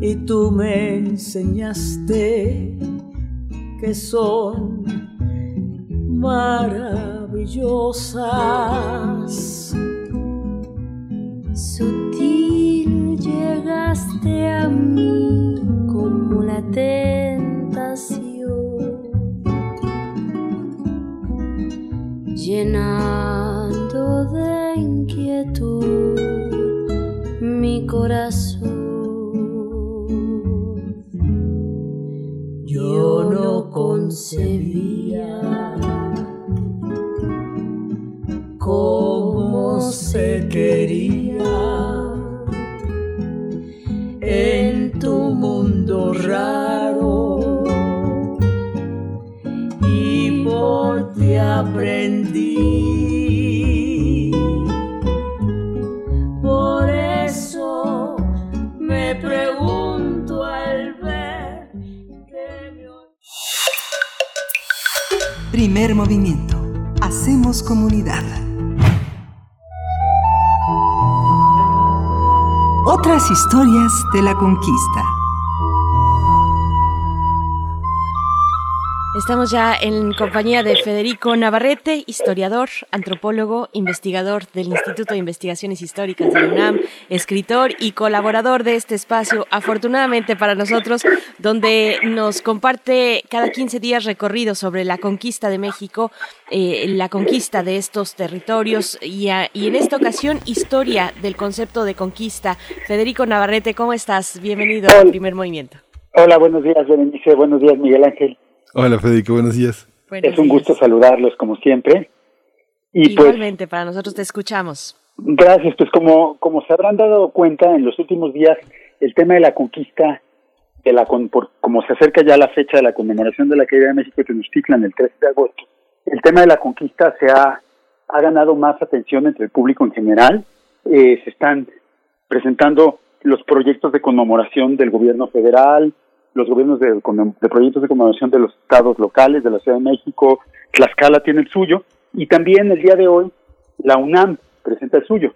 y tú me enseñaste que son maravillosas. Sutil llegaste a mí como la llenando de inquietud mi corazón. Yo no concebía cómo se quería en tu mundo raro y por ti aprendí. Por eso me pregunto al ver que me... Primer movimiento. Hacemos comunidad. Otras historias de la conquista. Estamos ya en compañía de Federico Navarrete, historiador, antropólogo, investigador del Instituto de Investigaciones Históricas de UNAM, escritor y colaborador de este espacio, afortunadamente para nosotros, donde nos comparte cada 15 días recorridos sobre la conquista de México, eh, la conquista de estos territorios y, y en esta ocasión historia del concepto de conquista. Federico Navarrete, ¿cómo estás? Bienvenido al primer movimiento. Hola, buenos días, Berenice. Buenos días, Miguel Ángel. Hola Federico, buenos días. es un gusto saludarlos como siempre. Y pues, Igualmente, para nosotros te escuchamos. Gracias, pues como, como se habrán dado cuenta en los últimos días, el tema de la conquista, de la por, como se acerca ya la fecha de la conmemoración de la caída de México Tenochtitlan el 13 de agosto, el tema de la conquista se ha, ha ganado más atención entre el público en general. Eh, se están presentando los proyectos de conmemoración del gobierno federal, los gobiernos de, proyectos de conmemoración de los estados locales, de la Ciudad de México, Tlaxcala tiene el suyo, y también el día de hoy la UNAM presenta el suyo,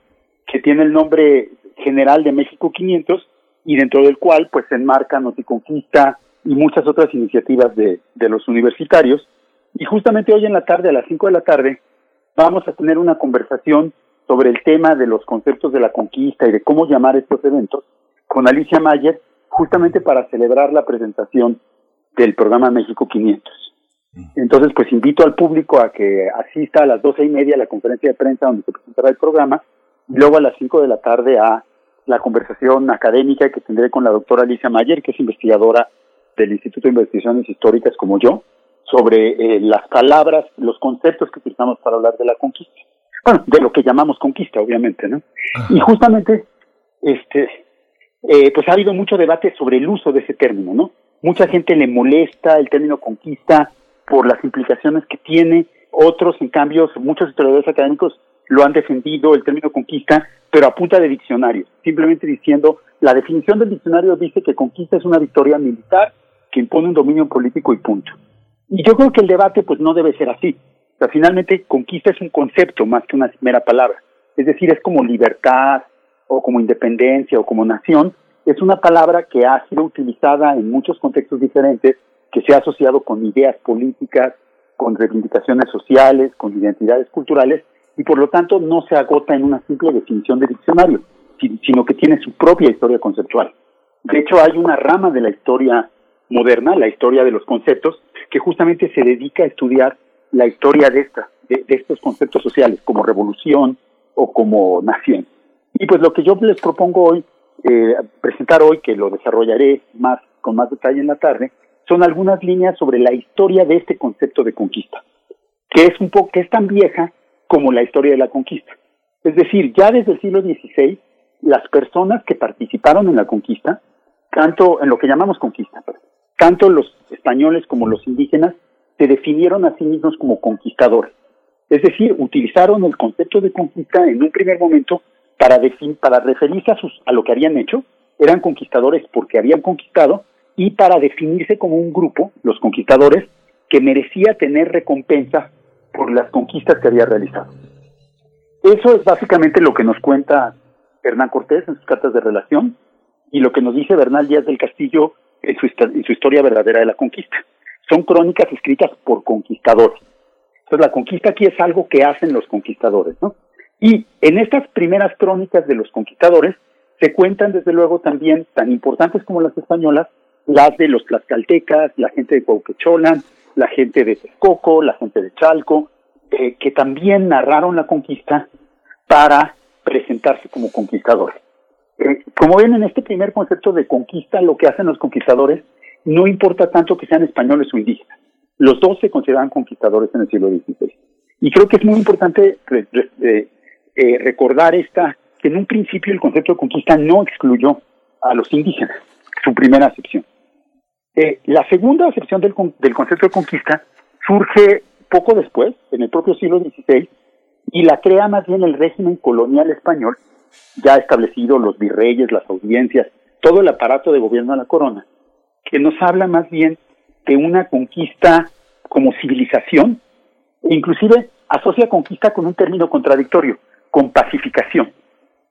que tiene el nombre general de México 500 y dentro del cual pues se enmarca Noticonquista y muchas otras iniciativas de, de los universitarios. Y justamente hoy en la tarde, a las 5 de la tarde, vamos a tener una conversación sobre el tema de los conceptos de la conquista y de cómo llamar estos eventos con Alicia Mayer, justamente para celebrar la presentación del programa México 500. Entonces, pues invito al público a que asista a las doce y media a la conferencia de prensa donde se presentará el programa, y luego a las cinco de la tarde a la conversación académica que tendré con la doctora Alicia Mayer, que es investigadora del Instituto de Investigaciones Históricas como yo, sobre eh, las palabras, los conceptos que utilizamos para hablar de la conquista. Bueno, de lo que llamamos conquista, obviamente, ¿no? Y justamente, este, eh, pues ha habido mucho debate sobre el uso de ese término, ¿no? Mucha gente le molesta el término conquista por las implicaciones que tiene, otros, en cambio, muchos historiadores académicos lo han defendido el término conquista pero a punta de diccionario, simplemente diciendo, la definición del diccionario dice que conquista es una victoria militar que impone un dominio político y punto. Y yo creo que el debate pues no debe ser así. O sea, finalmente conquista es un concepto más que una mera palabra. Es decir, es como libertad o como independencia o como nación. Es una palabra que ha sido utilizada en muchos contextos diferentes, que se ha asociado con ideas políticas, con reivindicaciones sociales, con identidades culturales, y por lo tanto no se agota en una simple definición de diccionario, sino que tiene su propia historia conceptual. De hecho, hay una rama de la historia moderna, la historia de los conceptos, que justamente se dedica a estudiar la historia de, esta, de, estos conceptos sociales, como revolución o como nación. Y pues lo que yo les propongo hoy, eh, presentar hoy, que lo desarrollaré más con más detalle en la tarde, son algunas líneas sobre la historia de este concepto de conquista, que es un poco, que es tan vieja como la historia de la conquista. Es decir, ya desde el siglo XVI, las personas que participaron en la conquista, tanto en lo que llamamos conquista, tanto los españoles como los indígenas, se definieron a sí mismos como conquistadores. Es decir, utilizaron el concepto de conquista en un primer momento para, para referirse a, sus, a lo que habían hecho, eran conquistadores porque habían conquistado, y para definirse como un grupo, los conquistadores, que merecía tener recompensa por las conquistas que había realizado. Eso es básicamente lo que nos cuenta Hernán Cortés en sus cartas de relación y lo que nos dice Bernal Díaz del Castillo en su, en su historia verdadera de la conquista. Son crónicas escritas por conquistadores. Entonces la conquista aquí es algo que hacen los conquistadores, ¿no? Y en estas primeras crónicas de los conquistadores se cuentan desde luego también, tan importantes como las españolas, las de los tlaxcaltecas, la gente de Cuauquecholan, la gente de Texcoco, la gente de Chalco, eh, que también narraron la conquista para presentarse como conquistadores. Eh, como ven, en este primer concepto de conquista, lo que hacen los conquistadores no importa tanto que sean españoles o indígenas. Los dos se consideran conquistadores en el siglo XVI. Y creo que es muy importante eh, recordar esta, que en un principio el concepto de conquista no excluyó a los indígenas, su primera acepción. Eh, la segunda acepción del, concepto de conquista surge poco después, en el propio siglo XVI, y la crea más bien el régimen colonial español, ya establecido los virreyes, las audiencias, todo el aparato de gobierno de la corona, que nos habla más bien de una conquista como civilización, e inclusive asocia conquista con un término contradictorio, con pacificación.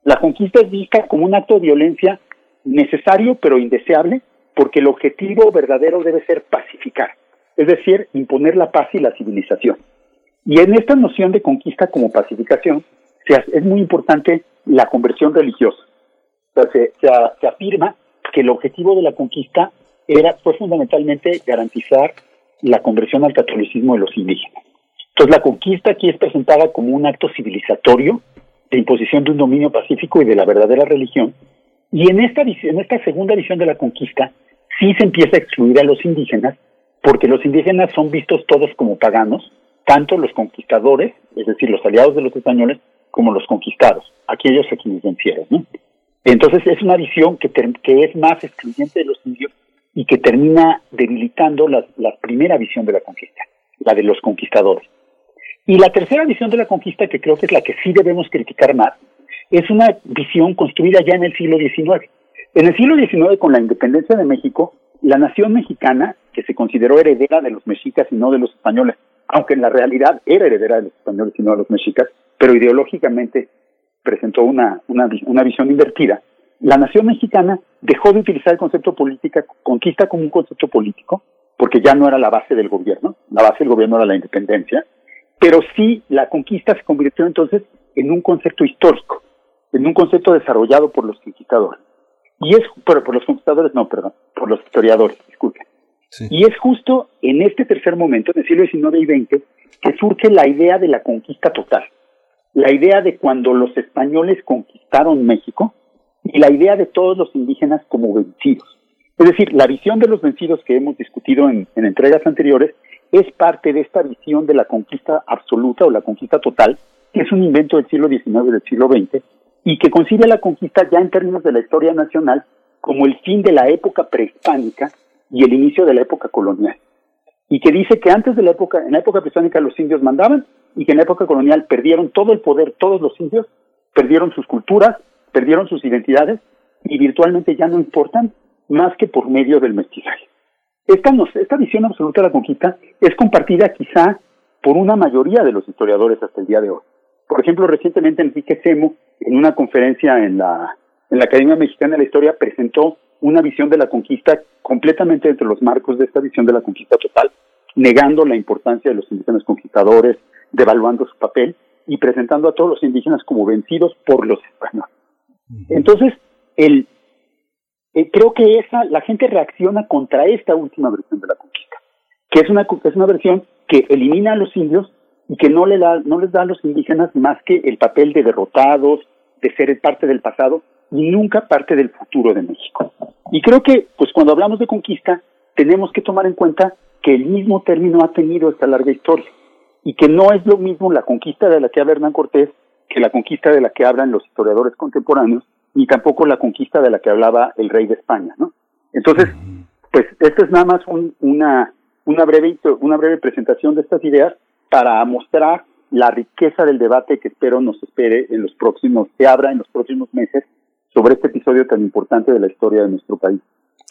La conquista es vista como un acto de violencia necesario pero indeseable porque el objetivo verdadero debe ser pacificar, es decir, imponer la paz y la civilización. Y en esta noción de conquista como pacificación es muy importante la conversión religiosa. se, afirma que el objetivo de la conquista era, fue fundamentalmente garantizar la conversión al catolicismo de los indígenas. Entonces la conquista aquí es presentada como un acto civilizatorio de imposición de un dominio pacífico y de la verdadera religión. Y en esta, en esta segunda visión de la conquista sí se empieza a excluir a los indígenas, porque los indígenas son vistos todos como paganos, tanto los conquistadores, es decir, los aliados de los españoles, como los conquistados, aquellos a quienes vencieron. Entonces es una visión que, es más excluyente de los indios y que termina debilitando la primera visión de la conquista, la de los conquistadores. Y la tercera visión de la conquista, que creo que es la que sí debemos criticar más, es una visión construida ya en el siglo XIX. En el siglo XIX, con la independencia de México, la nación mexicana, que se consideró heredera de los mexicas y no de los españoles, aunque en la realidad era heredera de los españoles y no de los mexicas, pero ideológicamente presentó una, una, una visión invertida, la nación mexicana dejó de utilizar el concepto política, conquista como un concepto político, porque ya no era la base del gobierno, la base del gobierno era la independencia, pero sí la conquista se convirtió entonces en un concepto histórico, en un concepto desarrollado por los conquistadores. Y es, por, por los conquistadores, no, perdón, por los historiadores, disculpen. Y es justo en este tercer momento, en el siglo XIX y XX, que surge la idea de la conquista total. La idea de cuando los españoles conquistaron México y la idea de todos los indígenas como vencidos. Es decir, la visión de los vencidos que hemos discutido en, en entregas anteriores es parte de esta visión de la conquista absoluta o la conquista total, que es un invento del siglo XIX y del siglo XX, y que concibe la conquista ya en términos de la historia nacional como el fin de la época prehispánica y el inicio de la época colonial. Y que dice que antes de la época, en la época prehispánica los indios mandaban y que en la época colonial perdieron todo el poder todos los indios, perdieron sus culturas, perdieron sus identidades y virtualmente ya no importan más que por medio del mestizaje. Esta, esta visión absoluta de la conquista es compartida quizá por una mayoría de los historiadores hasta el día de hoy. Por ejemplo, recientemente Enrique Semo, en una conferencia en la, en la Academia Mexicana de la Historia, presentó una visión de la conquista completamente entre los marcos de esta visión de la conquista total, negando la importancia de los indígenas conquistadores, devaluando su papel y presentando a todos los indígenas como vencidos por los españoles. Entonces, el, eh, creo que esa, la gente reacciona contra esta última versión de la conquista, que es una, es una versión que elimina a los indios y que no, le da, no les da a los indígenas más que el papel de derrotados, de ser parte del pasado y nunca parte del futuro de México. Y creo que, pues cuando hablamos de conquista, tenemos que tomar en cuenta que el mismo término ha tenido esta larga historia y que no es lo mismo la conquista de la que habla Hernán Cortés que la conquista de la que hablan los historiadores contemporáneos, ni tampoco la conquista de la que hablaba el rey de España, ¿no? Entonces, pues esto es nada más una, una, breve, una breve presentación de estas ideas para mostrar la riqueza del debate que espero nos espere en los próximos, que abra en los próximos meses sobre este episodio tan importante de la historia de nuestro país.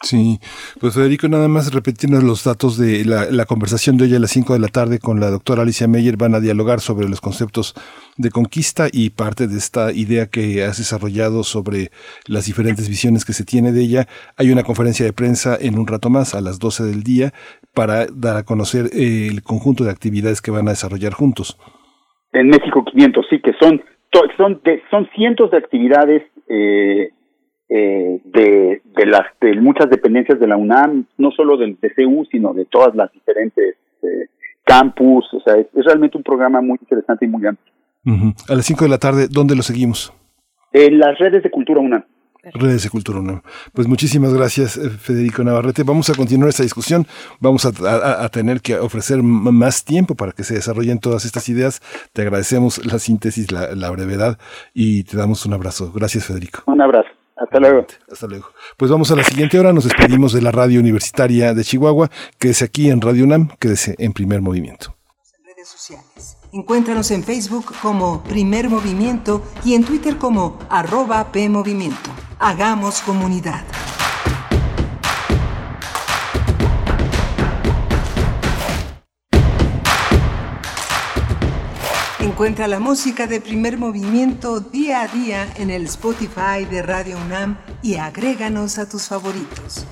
Sí, pues Federico, nada más repetirnos los datos de la, conversación de hoy a las 5 de la tarde con la doctora Alicia Meyer. Van a dialogar sobre los conceptos de conquista y parte de esta idea que has desarrollado sobre las diferentes visiones que se tiene de ella. Hay una conferencia de prensa en un rato más, a las 12 del día, para dar a conocer eh, el conjunto de actividades que van a desarrollar juntos. En México 500, sí, que son, son, son cientos de actividades. Eh, eh, de, de, las de muchas dependencias de la UNAM, no solo del TCU, sino de todas las diferentes eh, campus. O sea, es, realmente un programa muy interesante y muy amplio. A las 5 de la tarde, ¿dónde lo seguimos? En las redes de Cultura UNAM. Redes de Cultura UNAM. Pues muchísimas gracias, eh, Federico Navarrete. Vamos a continuar esta discusión. Vamos a, a, tener que ofrecer más tiempo para que se desarrollen todas estas ideas. Te agradecemos la síntesis, la, la brevedad y te damos un abrazo. Gracias, Federico. Un abrazo. Hasta luego. Hasta luego. Pues vamos a la siguiente hora. Nos despedimos de la radio universitaria de Chihuahua. Quédese aquí en Radio UNAM. Quédese en primer movimiento. redes sociales. Encuéntranos en Facebook como Primer Movimiento y en Twitter como arroba PMovimiento. Hagamos comunidad. Encuentra la música de primer movimiento día a día en el Spotify de Radio UNAM y agréganos a tus favoritos.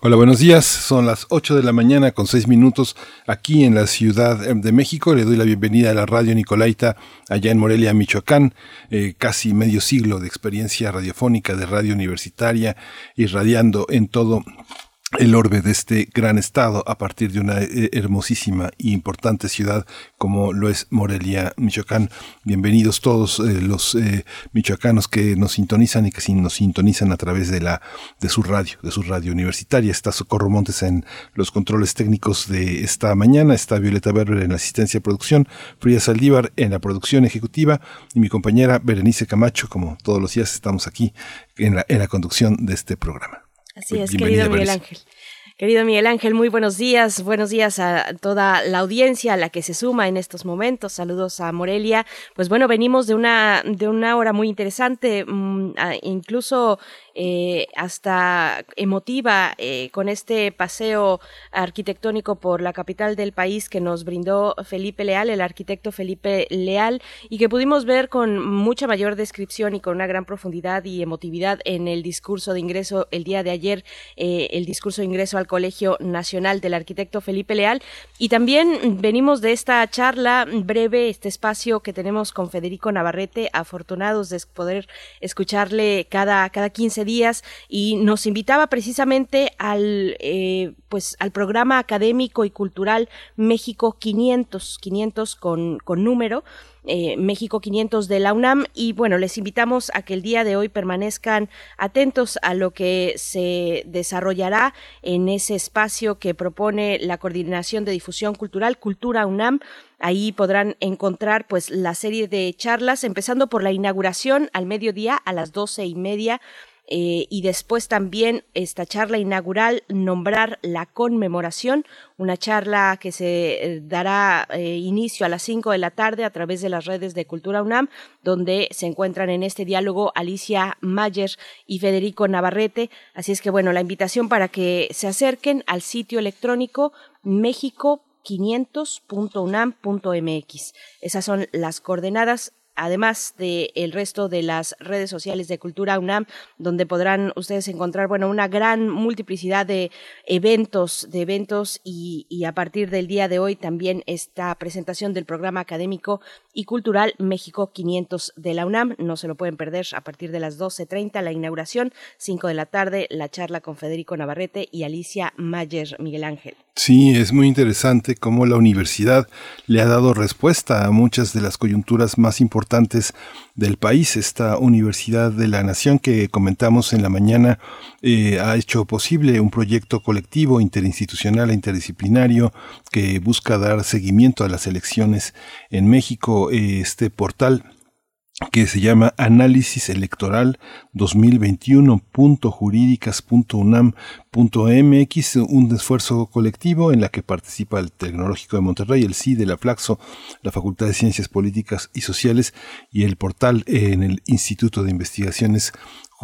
Hola, buenos días. Son las 8 de la mañana con 6 minutos aquí en la Ciudad de México. Le doy la bienvenida a la radio Nicolaita allá en Morelia, Michoacán. Eh, casi medio siglo de experiencia radiofónica de radio universitaria irradiando en todo el orbe de este gran estado a partir de una eh, hermosísima e importante ciudad como lo es Morelia, Michoacán. Bienvenidos todos eh, los eh, michoacanos que nos sintonizan y que nos sintonizan a través de la de su radio, de su radio universitaria. Está Socorro Montes en los controles técnicos de esta mañana, está Violeta Berber en asistencia de producción, Frida Saldívar en la producción ejecutiva y mi compañera Berenice Camacho, como todos los días estamos aquí en la, en la conducción de este programa. Así es, querido Miguel Ángel. Querido Miguel Ángel, muy buenos días. Buenos días a toda la audiencia a la que se suma en estos momentos. Saludos a Morelia. Pues bueno, venimos de una, de una hora muy interesante, mm, incluso eh, hasta emotiva eh, con este paseo arquitectónico por la capital del país que nos brindó Felipe Leal, el arquitecto Felipe Leal, y que pudimos ver con mucha mayor descripción y con una gran profundidad y emotividad en el discurso de ingreso el día de ayer, eh, el discurso de ingreso al Colegio Nacional del arquitecto Felipe Leal. Y también venimos de esta charla breve, este espacio que tenemos con Federico Navarrete, afortunados de poder escucharle cada, cada 15 días y nos invitaba precisamente al, eh, pues, al programa académico y cultural México 500, 500 con, con número. Eh, México 500 de la UNAM y bueno, les invitamos a que el día de hoy permanezcan atentos a lo que se desarrollará en ese espacio que propone la Coordinación de Difusión Cultural Cultura UNAM. Ahí podrán encontrar pues la serie de charlas, empezando por la inauguración al mediodía a las doce y media eh, y después también esta charla inaugural, nombrar la conmemoración, una charla que se eh, dará eh, inicio a las 5 de la tarde a través de las redes de Cultura UNAM, donde se encuentran en este diálogo Alicia Mayer y Federico Navarrete. Así es que bueno, la invitación para que se acerquen al sitio electrónico México 500.unam.mx. Esas son las coordenadas además del el resto de las redes sociales de Cultura UNAM, donde podrán ustedes encontrar, bueno, una gran multiplicidad de eventos, de eventos y, y, a partir del día de hoy también esta presentación del programa académico y cultural México 500 de la UNAM. No se lo pueden perder a partir de las 12.30, la inauguración, 5 de la tarde, la charla con Federico Navarrete y Alicia Mayer Miguel Ángel. Sí, es muy interesante cómo la universidad le ha dado respuesta a muchas de las coyunturas más importantes del país. Esta Universidad de la Nación que comentamos en la mañana eh, ha hecho posible un proyecto colectivo, interinstitucional e interdisciplinario que busca dar seguimiento a las elecciones en México. Este portal que se llama Análisis Electoral 2021.jurídicas.unam.mx, un esfuerzo colectivo en la que participa el Tecnológico de Monterrey, el CIDE, la Flaxo, la Facultad de Ciencias Políticas y Sociales y el portal en el Instituto de Investigaciones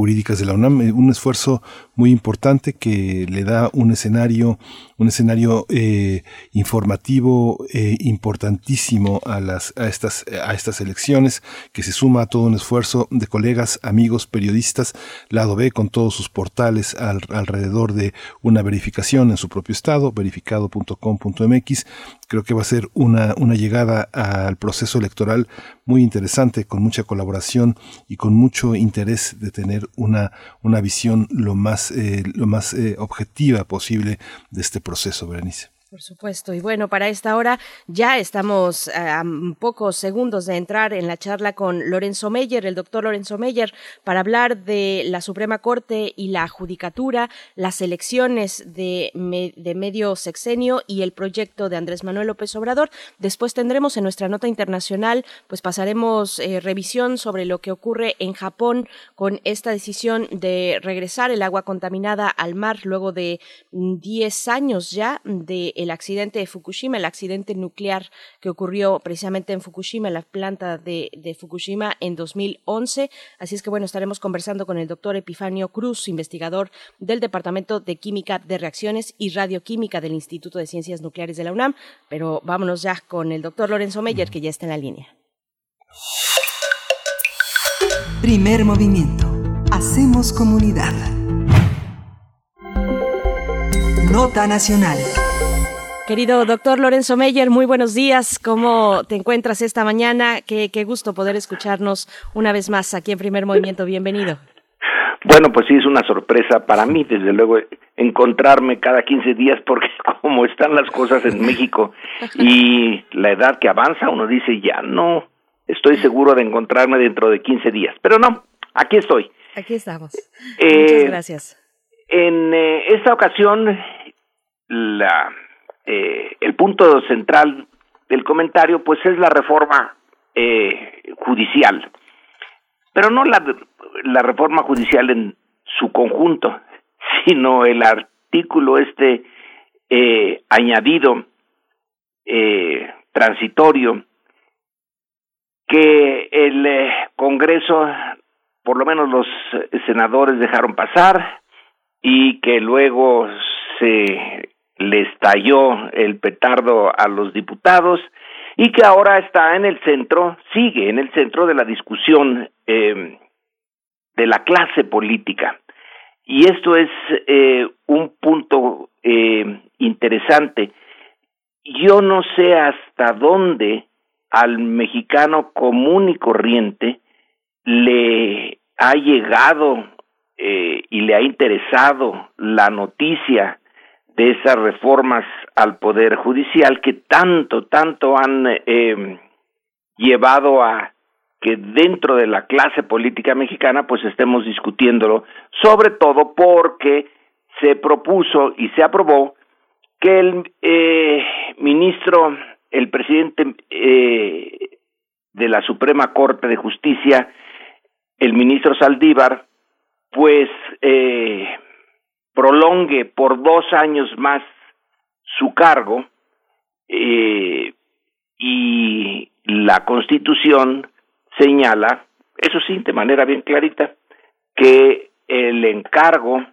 jurídicas de la UNAM, eh, un esfuerzo muy importante que le da un escenario, un escenario eh, informativo eh, importantísimo a las a estas a estas elecciones, que se suma a todo un esfuerzo de colegas, amigos, periodistas, lado B con todos sus portales alrededor de una verificación en su propio estado, verificado.com.mx. Creo que va a ser una, una llegada al proceso electoral muy interesante, con mucha colaboración y con mucho interés de tener una, una visión lo más, eh, lo más eh, objetiva posible de este proceso, Berenice. Por supuesto. Y bueno, para esta hora ya estamos a pocos segundos de entrar en la charla con Lorenzo Meyer, el doctor Lorenzo Meyer, para hablar de la Suprema Corte y la Judicatura, las elecciones de, de medio sexenio y el proyecto de Andrés Manuel López Obrador. Después tendremos en nuestra nota internacional, pues pasaremos eh, revisión sobre lo que ocurre en Japón con esta decisión de regresar el agua contaminada al mar luego de 10 años ya de el accidente de Fukushima, el accidente nuclear que ocurrió precisamente en Fukushima, en la planta de, Fukushima en 2011. Así es que bueno, estaremos conversando con el doctor Epifanio Cruz, investigador del Departamento de Química de Reacciones y Radioquímica del Instituto de Ciencias Nucleares de la UNAM. Pero vámonos ya con el doctor Lorenzo Meyer, que ya está en la línea. Primer movimiento. Hacemos comunidad. Nota Nacional. Querido doctor Lorenzo Meyer, muy buenos días. ¿Cómo te encuentras esta mañana? Qué, qué, gusto poder escucharnos una vez más aquí en Primer Movimiento. Bienvenido. Bueno, pues sí, es una sorpresa para mí, desde luego, encontrarme cada 15 días, porque como están las cosas en México y la edad que avanza, uno dice, ya no, estoy seguro de encontrarme dentro de 15 días. Pero no, aquí estoy. Aquí estamos. Eh, Muchas gracias. En eh, esta ocasión, la eh, el punto central del comentario pues es la reforma eh, judicial, pero no la, la reforma judicial en su conjunto, sino el artículo este eh, añadido eh, transitorio que el eh, Congreso, por lo menos los senadores dejaron pasar y que luego se le estalló el petardo a los diputados y que ahora está en el centro, sigue en el centro de la discusión eh, de la clase política. Y esto es eh, un punto eh, interesante. Yo no sé hasta dónde al mexicano común y corriente le ha llegado y le ha interesado la noticia de esas reformas al Poder Judicial que tanto, tanto han eh, llevado a que dentro de la clase política mexicana pues estemos discutiéndolo, sobre todo porque se propuso y se aprobó que el eh, ministro, el presidente eh, de la Suprema Corte de Justicia, el ministro Saldívar, pues eh, prolongue por dos años más su cargo eh, y la Constitución señala, eso sí, de manera bien clarita, que el encargo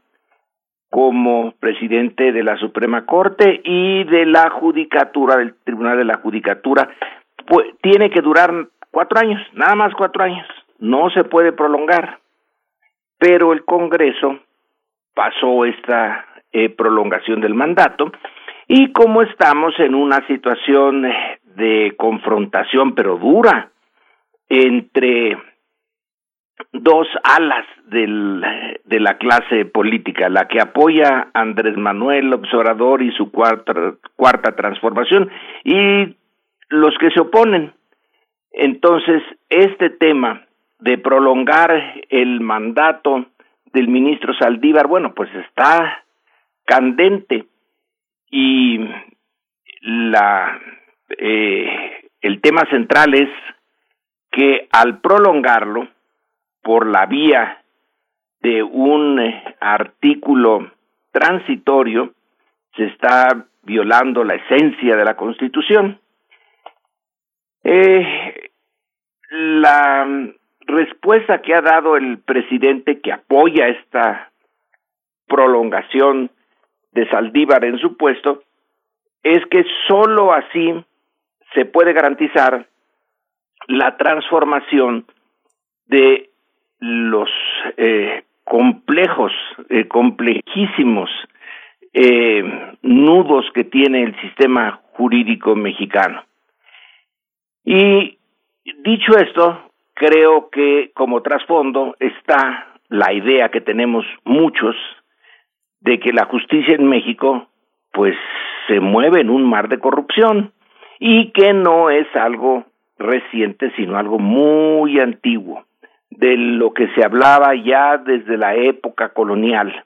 como presidente de la Suprema Corte y de la Judicatura, del Tribunal de la Judicatura, pues tiene que durar cuatro años, nada más cuatro años, no se puede prolongar. Pero el Congreso pasó esta eh, prolongación del mandato y como estamos en una situación de confrontación, pero dura, entre dos alas del, de la clase política, la que apoya a Andrés Manuel Observador y su cuarta, cuarta transformación, y los que se oponen. Entonces, este tema de prolongar el mandato del ministro Saldívar, bueno, pues está candente y la eh, el tema central es que al prolongarlo por la vía de un eh, artículo transitorio se está violando la esencia de la Constitución. Eh, la respuesta que ha dado el presidente que apoya esta prolongación de Saldívar en su puesto es que sólo así se puede garantizar la transformación de los eh, complejos, eh, complejísimos eh, nudos que tiene el sistema jurídico mexicano. Y dicho esto, creo que como trasfondo está la idea que tenemos muchos de que la justicia en México pues se mueve en un mar de corrupción y que no es algo reciente, sino algo muy antiguo, de lo que se hablaba ya desde la época colonial.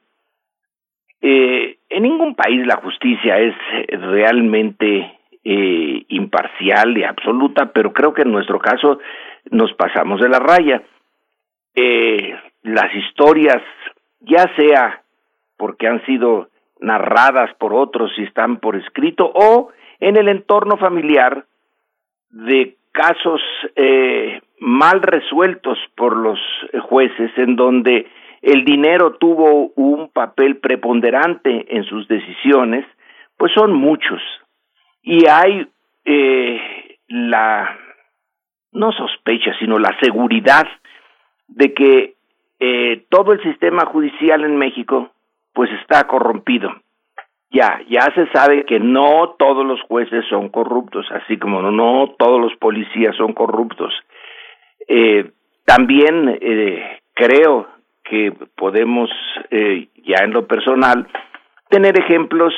Eh, en ningún país la justicia es realmente eh, imparcial y absoluta, pero creo que en nuestro caso nos pasamos de la raya. Eh, las historias, ya sea porque han sido narradas por otros y están por escrito, o en el entorno familiar de casos eh, mal resueltos por los jueces en donde el dinero tuvo un papel preponderante en sus decisiones, pues son muchos. Y hay eh, la, no sospecha, sino la seguridad de que eh, todo el sistema judicial en México pues está corrompido ya, ya se sabe que no todos los jueces son corruptos, así como no, todos los policías son corruptos. Eh, también eh, creo que podemos, ya en lo personal, tener ejemplos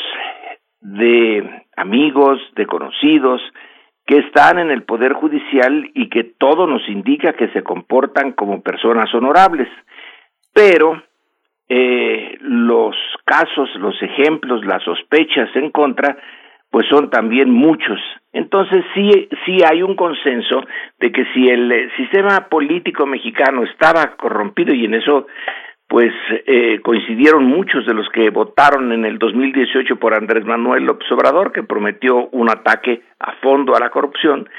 de amigos, de conocidos, que están en el Poder Judicial y que todo nos indica que se comportan como personas honorables. Pero eh, los casos, los ejemplos, las sospechas en contra, pues son también muchos. Entonces sí, sí hay un consenso de que si el eh, sistema político mexicano estaba corrompido y en eso pues eh, coincidieron muchos de los que votaron en el 2018 por Andrés Manuel López Obrador, que prometió un ataque a fondo a la corrupción.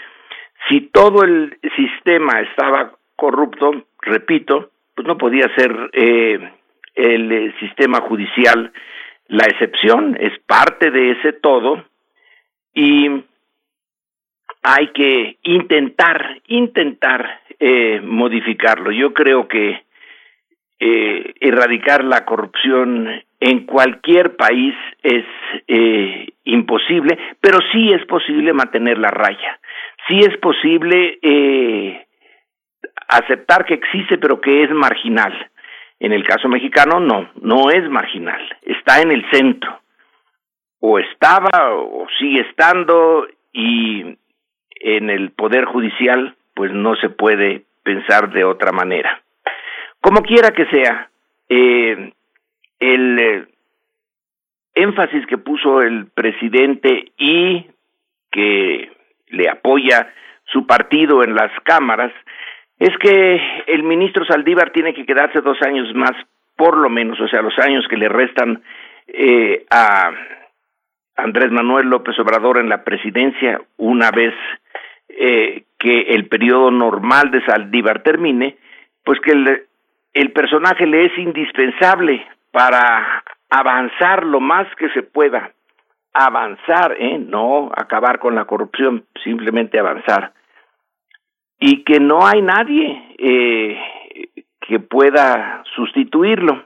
Si todo el sistema estaba corrupto, repito, pues no podía ser eh, el eh, sistema judicial la excepción, es parte de ese todo y hay que intentar, intentar eh, modificarlo. Yo creo que eh, erradicar la corrupción en cualquier país es eh, imposible, pero sí es posible mantener la raya. Sí es posible eh, aceptar que existe, pero que es marginal. En el caso mexicano, no, no es marginal, está en el centro. O estaba o sigue estando y en el Poder Judicial, pues no se puede pensar de otra manera. Como quiera que sea, eh, el eh, énfasis que puso el presidente y que le apoya su partido en las cámaras es que el ministro Saldívar tiene que quedarse dos años más por lo menos, o sea, los años que le restan eh, a Andrés Manuel López Obrador en la presidencia, una vez eh, que el periodo normal de Saldívar termine, pues que el, el personaje le es indispensable para avanzar lo más que se pueda, avanzar, ¿eh? no acabar con la corrupción, simplemente avanzar. Y que no hay nadie eh, que pueda sustituirlo.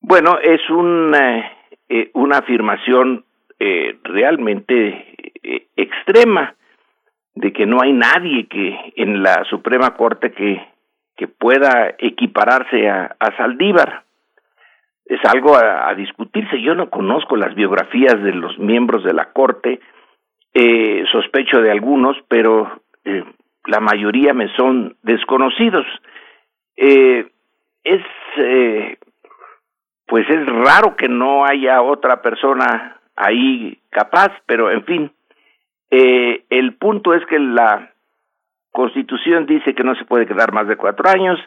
Bueno, es una, eh, una afirmación eh, realmente eh, extrema de que no hay nadie que en la Suprema Corte que, que pueda equipararse a, a Saldívar. Es algo a, discutirse. Yo no conozco las biografías de los miembros de la Corte, eh, sospecho de algunos, pero eh, la mayoría me son desconocidos. Eh, es eh, pues es raro que no haya otra persona ahí capaz, pero en fin, el punto es que la Constitución dice que no se puede quedar más de cuatro años,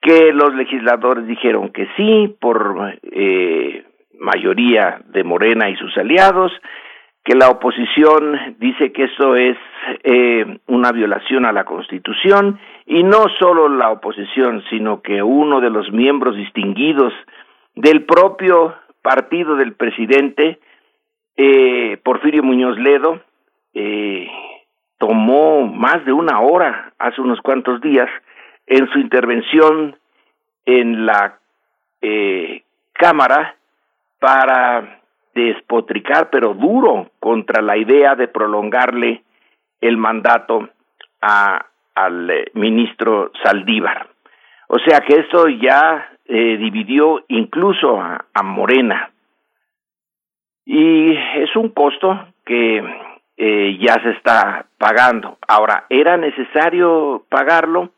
que los legisladores dijeron que sí por eh, mayoría de Morena y sus aliados, que la oposición dice que eso es eh, una violación a la Constitución y no solo la oposición, sino que uno de los miembros distinguidos del propio partido del presidente, eh, Porfirio Muñoz Ledo, eh, tomó más de una hora hace unos cuantos días en su intervención en la eh, Cámara para despotricar, pero duro, contra la idea de prolongarle el mandato a, al eh, ministro Saldívar. O sea que esto ya eh, dividió incluso a, Morena. Y es un costo que eh, ya se está pagando. Ahora, ¿era necesario pagarlo?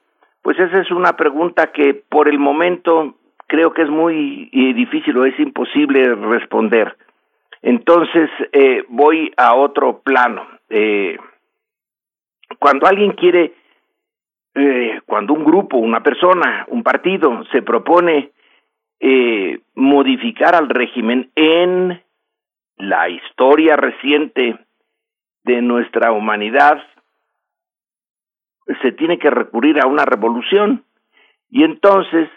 Pues esa es una pregunta que por el momento creo que es muy difícil o es imposible responder. Entonces, eh, voy a otro plano. Eh, cuando alguien quiere, eh, cuando un grupo, una persona, un partido se propone eh, modificar al régimen en la historia reciente de nuestra humanidad, se tiene que recurrir a una revolución y entonces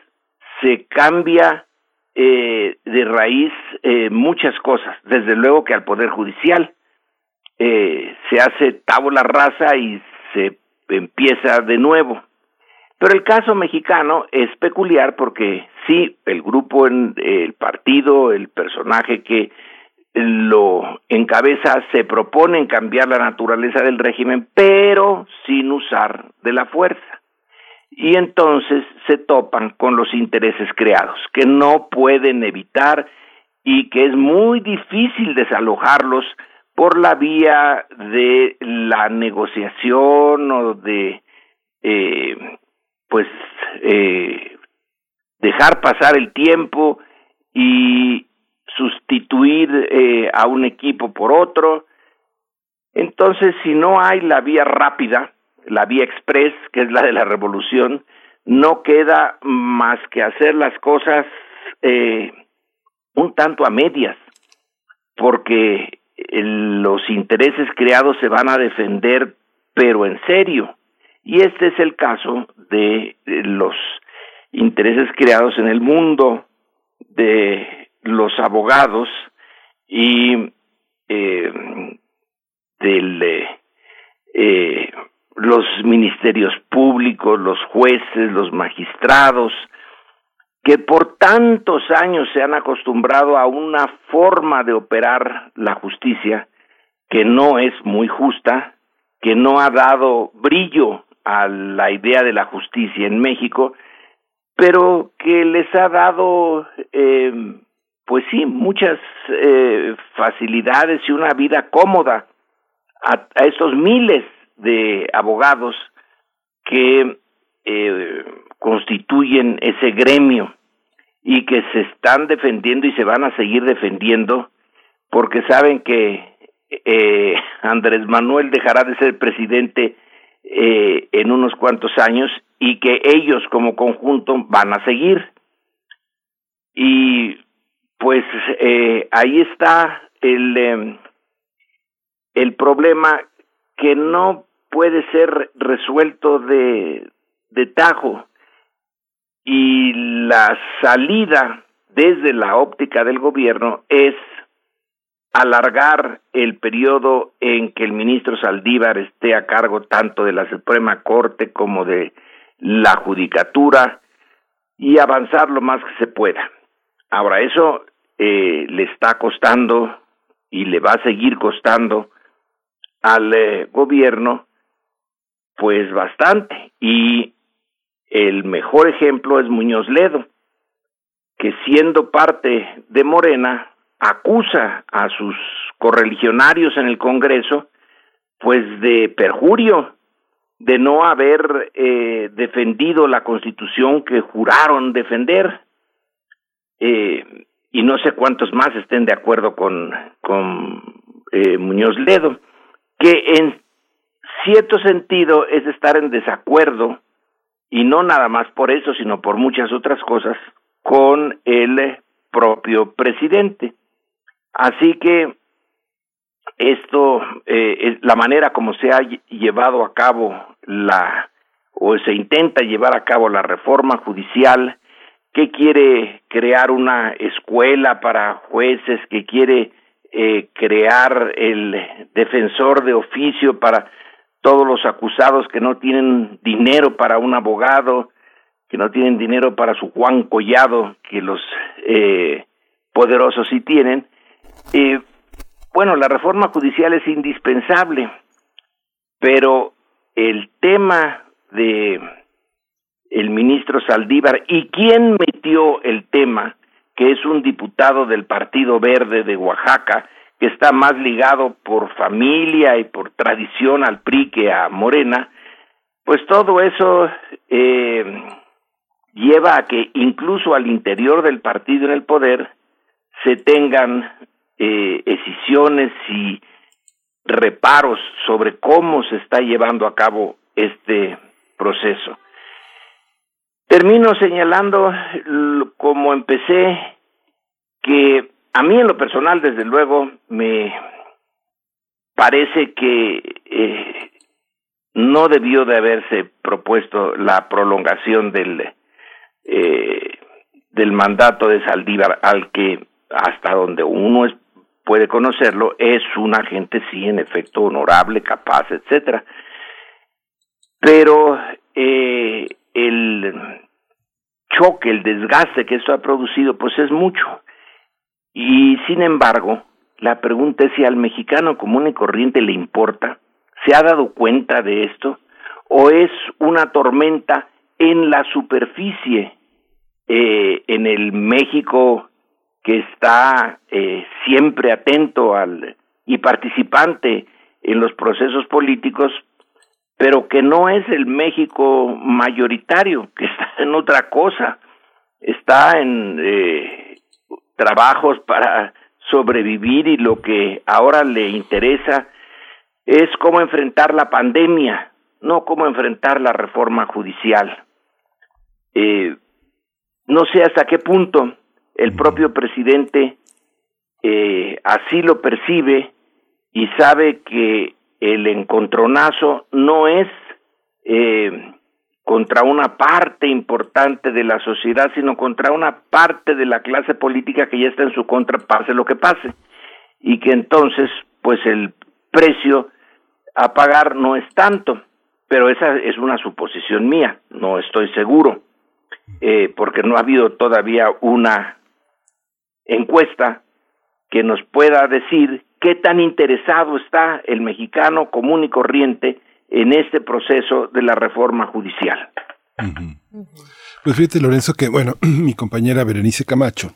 se cambia eh, de raíz eh, muchas cosas, desde luego que al Poder Judicial eh, se hace tabula rasa y se empieza de nuevo. Pero el caso mexicano es peculiar porque sí, el grupo, en, el partido, el personaje que lo encabeza se propone en cambiar la naturaleza del régimen, pero sin usar de la fuerza. Y entonces se topan con los intereses creados, que no pueden evitar y que es muy difícil desalojarlos por la vía de la negociación o de eh, pues eh, dejar pasar el tiempo y sustituir eh, a un equipo por otro. Entonces, si no hay la vía rápida, la vía express, que es la de la revolución, no queda más que hacer las cosas eh, un tanto a medias, porque los intereses creados se van a defender, pero en serio. Y este es el caso de los intereses creados en el mundo de los abogados y eh, del eh, los ministerios públicos, los jueces, los magistrados, que por tantos años se han acostumbrado a una forma de operar la justicia que no es muy justa, que no ha dado brillo a la idea de la justicia en México, pero que les ha dado, eh, pues sí, muchas eh, facilidades y una vida cómoda a, a estos miles de abogados que eh, constituyen ese gremio y que se están defendiendo y se van a seguir defendiendo porque saben que eh, Andrés Manuel dejará de ser presidente eh, en unos cuantos años y que ellos como conjunto van a seguir. Y pues eh, ahí está el, eh, el problema que no puede ser resuelto de, de tajo y la salida desde la óptica del gobierno es alargar el periodo en que el ministro Saldívar esté a cargo tanto de la Suprema Corte como de la Judicatura y avanzar lo más que se pueda. Ahora, eso eh, le está costando y le va a seguir costando al eh, gobierno pues bastante. Y el mejor ejemplo es Muñoz Ledo que siendo parte de Morena acusa a sus correligionarios en el Congreso pues de perjurio de no haber eh, defendido la constitución que juraron defender. Eh, y no sé cuántos más estén de acuerdo con, con eh, Muñoz Ledo, que en cierto sentido es estar en desacuerdo, y no nada más por eso, sino por muchas otras cosas, con el propio presidente. Así que esto, eh, la manera como se ha llevado a cabo la, o se intenta llevar a cabo la reforma judicial, que quiere crear una escuela para jueces, que quiere eh, crear el defensor de oficio para todos los acusados que no tienen dinero para un abogado, que no tienen dinero para su Juan Collado, que los eh, poderosos sí tienen. Eh, bueno, la reforma judicial es indispensable, pero el tema de el ministro Saldívar y quién metió el tema, que es un diputado del Partido Verde de Oaxaca, que está más ligado por familia y por tradición al PRI que a Morena, pues todo eso eh, lleva a que incluso al interior del partido en el poder se tengan eh, decisiones y reparos sobre cómo se está llevando a cabo este proceso. Termino señalando, como empecé, que a mí en lo personal, desde luego, me parece que eh, no debió de haberse propuesto la prolongación del eh, del mandato de Saldívar, al que hasta donde uno puede conocerlo, es un agente sí, en efecto, honorable, capaz, etcétera. Pero eh, el choque, el desgaste que esto ha producido, pues es mucho. Y sin embargo, la pregunta es si al mexicano común y corriente le importa, ¿se ha dado cuenta de esto? ¿O es una tormenta en la superficie, eh, en el México que está eh, siempre atento al y participante en los procesos políticos, pero que no es el México mayoritario, que está en otra cosa, está en eh, trabajos para sobrevivir y lo que ahora le interesa es cómo enfrentar la pandemia, no cómo enfrentar la reforma judicial. Eh, no sé hasta qué punto el propio presidente eh, así lo percibe y sabe que el encontronazo no es eh, contra una parte importante de la sociedad, sino contra una parte de la clase política que ya está en su contra, pase lo que pase, y que entonces, pues el precio a pagar no es tanto, pero esa es una suposición mía, no estoy seguro, eh, porque no ha habido todavía una encuesta que nos pueda decir qué tan interesado está el mexicano común y corriente en este proceso de la reforma judicial. Pues fíjate, Lorenzo, que bueno, mi compañera Berenice Camacho,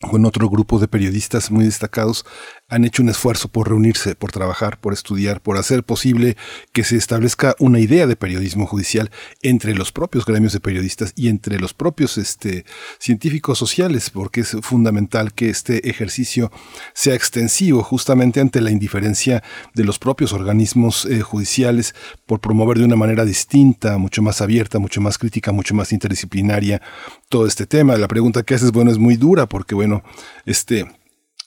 con otro grupo de periodistas muy destacados, han hecho un esfuerzo por reunirse, por trabajar, por estudiar, por hacer posible que se establezca una idea de periodismo judicial entre los propios gremios de periodistas y entre los propios este, científicos sociales, porque es fundamental que este ejercicio sea extensivo justamente ante la indiferencia de los propios organismos eh, judiciales por promover de una manera distinta, mucho más abierta, mucho más crítica, mucho más interdisciplinaria todo este tema. La pregunta que haces, bueno, es muy dura porque, bueno, este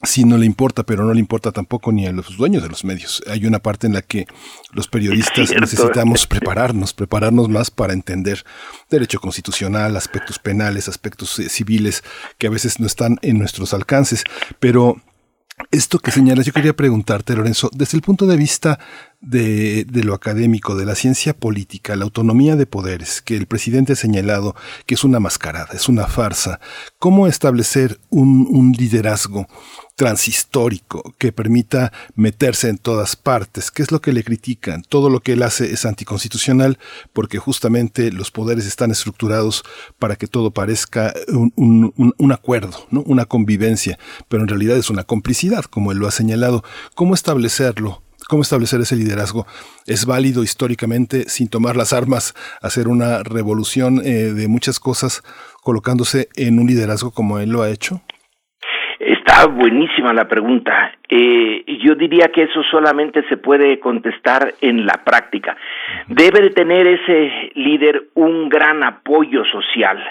sí no le importa, pero no le importa tampoco ni a los dueños de los medios. Hay una parte en la que los periodistas necesitamos prepararnos, prepararnos más para entender derecho constitucional, aspectos penales, aspectos eh, civiles que a veces no están en nuestros alcances. Pero esto que señalas, yo quería preguntarte, Lorenzo, desde el punto de vista de, lo académico, de la ciencia política, la autonomía de poderes, que el presidente ha señalado que es una mascarada, es una farsa, ¿cómo establecer un, liderazgo transhistórico que permita meterse en todas partes. ¿Qué es lo que le critican? Todo lo que él hace es anticonstitucional porque justamente los poderes están estructurados para que todo parezca un, un, un acuerdo, ¿no? una convivencia, pero en realidad es una complicidad, como él lo ha señalado. ¿Cómo establecerlo? ¿Cómo establecer ese liderazgo? ¿Es válido históricamente sin tomar las armas hacer una revolución eh, de muchas cosas colocándose en un liderazgo como él lo ha hecho? Está buenísima la pregunta. Eh, yo diría que eso solamente se puede contestar en la práctica. Debe de tener ese líder un gran apoyo social,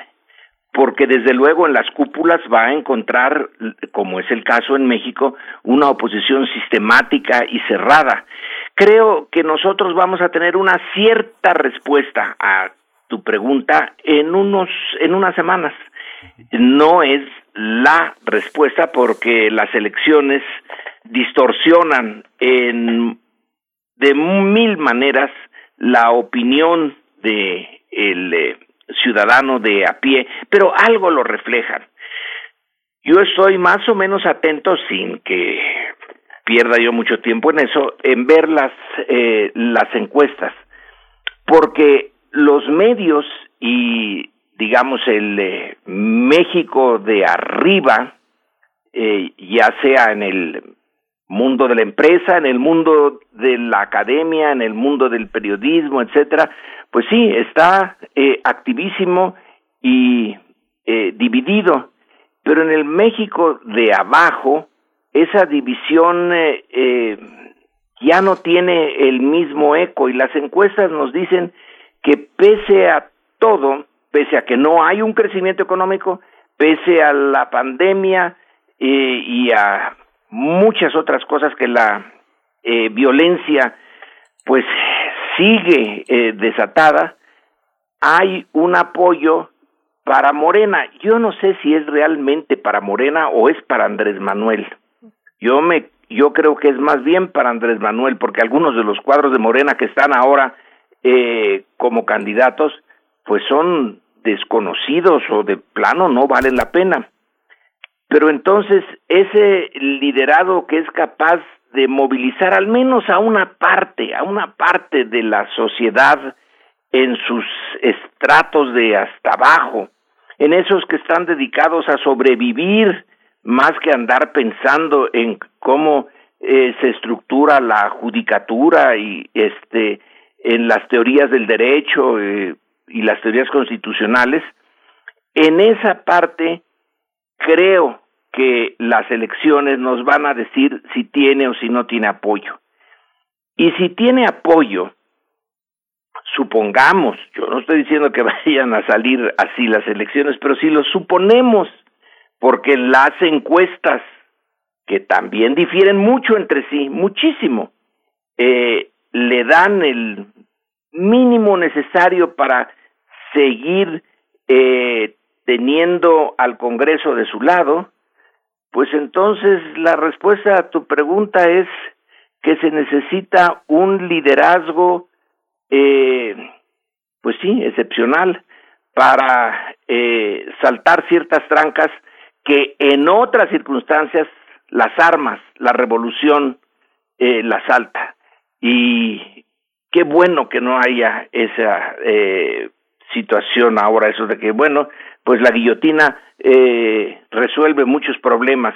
porque desde luego en las cúpulas va a encontrar, como es el caso en México, una oposición sistemática y cerrada. Creo que nosotros vamos a tener una cierta respuesta a tu pregunta en unos en unas semanas. No es la respuesta porque las elecciones distorsionan en de mil maneras la opinión de el eh, ciudadano de a pie, pero algo lo reflejan. Yo estoy más o menos atento sin que pierda yo mucho tiempo en eso, en ver las eh, las encuestas, porque los medios y digamos, el eh, México de arriba, eh, ya sea en el mundo de la empresa, en el mundo de la academia, en el mundo del periodismo, etcétera, pues sí, está eh, activísimo y eh, dividido, pero en el México de abajo, esa división eh, eh, ya no tiene el mismo eco. Y las encuestas nos dicen que pese a todo, pese a que no hay un crecimiento económico, pese a la pandemia eh, y a muchas otras cosas que la eh, violencia pues sigue eh, desatada, hay un apoyo para Morena. Yo no sé si es realmente para Morena o es para Andrés Manuel. Yo me yo creo que es más bien para Andrés Manuel porque algunos de los cuadros de Morena que están ahora eh, como candidatos pues son desconocidos o de plano no valen la pena. Pero entonces ese liderado que es capaz de movilizar al menos a una parte, a una parte de la sociedad en sus estratos de hasta abajo, en esos que están dedicados a sobrevivir más que andar pensando en cómo eh, se estructura la judicatura y este en las teorías del derecho eh, y las teorías constitucionales, en esa parte creo que las elecciones nos van a decir si tiene o si no tiene apoyo. Y si tiene apoyo, supongamos, yo no estoy diciendo que vayan a salir así las elecciones, pero si lo suponemos, porque las encuestas, que también difieren mucho entre sí, muchísimo, eh, le dan el mínimo necesario para seguir eh, teniendo al Congreso de su lado, pues entonces la respuesta a tu pregunta es que se necesita un liderazgo, eh, pues sí, excepcional, para eh, saltar ciertas trancas que en otras circunstancias las armas, la revolución eh, las salta. Y qué bueno que no haya esa eh, situación ahora, eso de que, bueno, pues la guillotina eh, resuelve muchos problemas.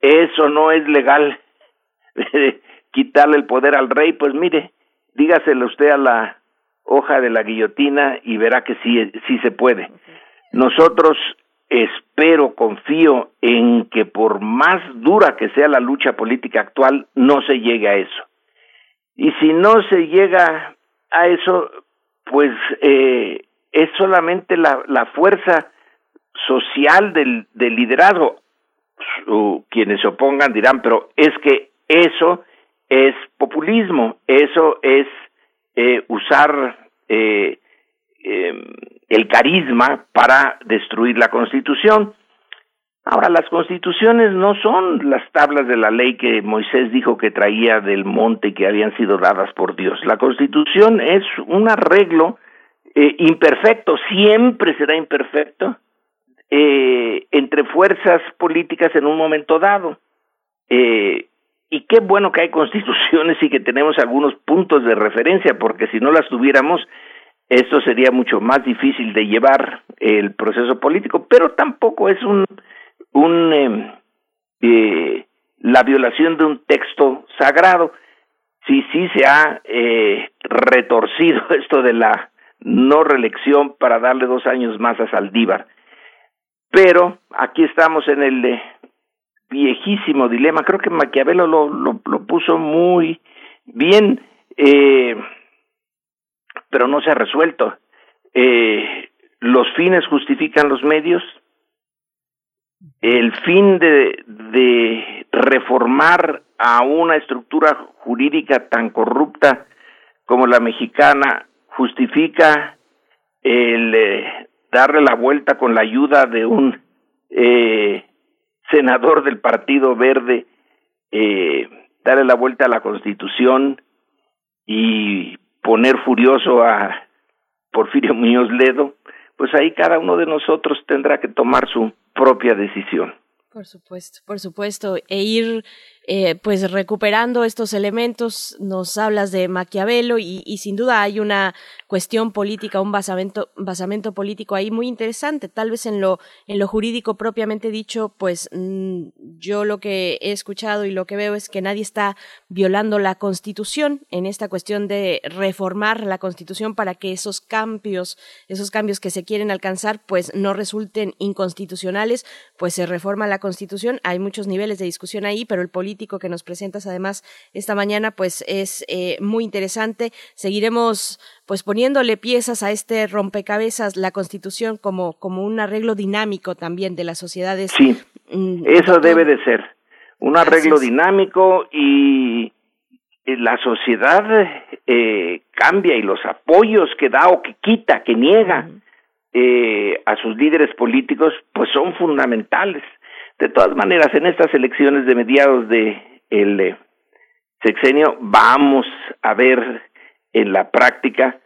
Eso no es legal quitarle el poder al rey, pues mire, dígaselo usted a la hoja de la guillotina y verá que sí, sí se puede. Nosotros espero, confío en que por más dura que sea la lucha política actual, no se llegue a eso. Y si no se llega a eso, pues eh, es solamente la, la fuerza social del, del liderazgo. quienes se opongan dirán, pero es que eso es populismo, eso es eh, usar eh, em, el carisma para destruir la constitución. Ahora, las constituciones no son las tablas de la ley que Moisés dijo que traía del monte y que habían sido dadas por Dios. La constitución es un arreglo eh, imperfecto, siempre será imperfecto, eh, entre fuerzas políticas en un momento dado. Eh, y qué bueno que hay constituciones y que tenemos algunos puntos de referencia, porque si no las tuviéramos, esto sería mucho más difícil de llevar el proceso político, pero tampoco es un un em, eh, la violación de un texto sagrado. Sí, sí se ha eh, retorcido esto de la no reelección para darle dos años más a Saldívar. Pero aquí estamos en el eh, viejísimo dilema. Creo que Maquiavelo lo, lo, puso muy bien, eh, pero no se ha resuelto. Eh, los fines justifican los medios el fin de, de reformar a una estructura jurídica tan corrupta como la mexicana justifica el eh, darle la vuelta con la ayuda de un eh, senador del Partido Verde, eh, darle la vuelta a la Constitución y poner furioso a Porfirio Muñoz Ledo, pues ahí cada uno de nosotros tendrá que tomar su propia decisión. Por supuesto, por supuesto, e ir eh, pues recuperando estos elementos. Nos hablas de Maquiavelo y, sin duda hay una cuestión política, un basamento, basamento político ahí muy interesante. Tal vez en lo, en lo jurídico propiamente dicho, pues mmm, yo lo que he escuchado y lo que veo es que nadie está violando la Constitución en esta cuestión de reformar la Constitución para que esos cambios, esos cambios que se quieren alcanzar, pues no resulten inconstitucionales, pues se reforma la Constitución. Hay muchos niveles de discusión ahí, pero el político que nos presentas además esta mañana, pues es eh, muy interesante. Seguiremos pues poniéndole piezas a este rompecabezas, la Constitución como, como un arreglo dinámico también de las sociedades. Sí, mm, eso debe de ser, un arreglo dinámico y la sociedad eh, cambia y los apoyos que da o que quita, que niega eh, a sus líderes políticos, pues son fundamentales. De todas maneras, en estas elecciones de mediados de el eh, sexenio vamos a ver en la práctica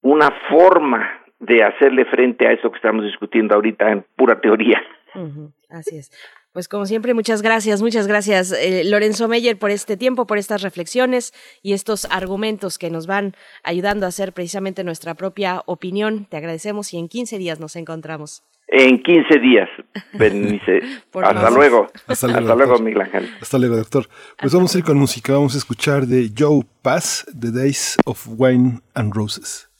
una forma de hacerle frente a eso que estamos discutiendo ahorita en pura teoría. Así es. Pues como siempre, muchas gracias, muchas gracias eh, Lorenzo Meyer por este tiempo, por estas reflexiones y estos argumentos que nos van ayudando a hacer precisamente nuestra propia opinión. Te agradecemos y en 15 días nos encontramos. En 15 días, Bernice. Hasta luego. Hasta luego, Hasta luego Miguel Ángel. Hasta luego, doctor. Pues vamos a ir con música. Vamos a escuchar de Joe Pass, The Days of Wine and Roses.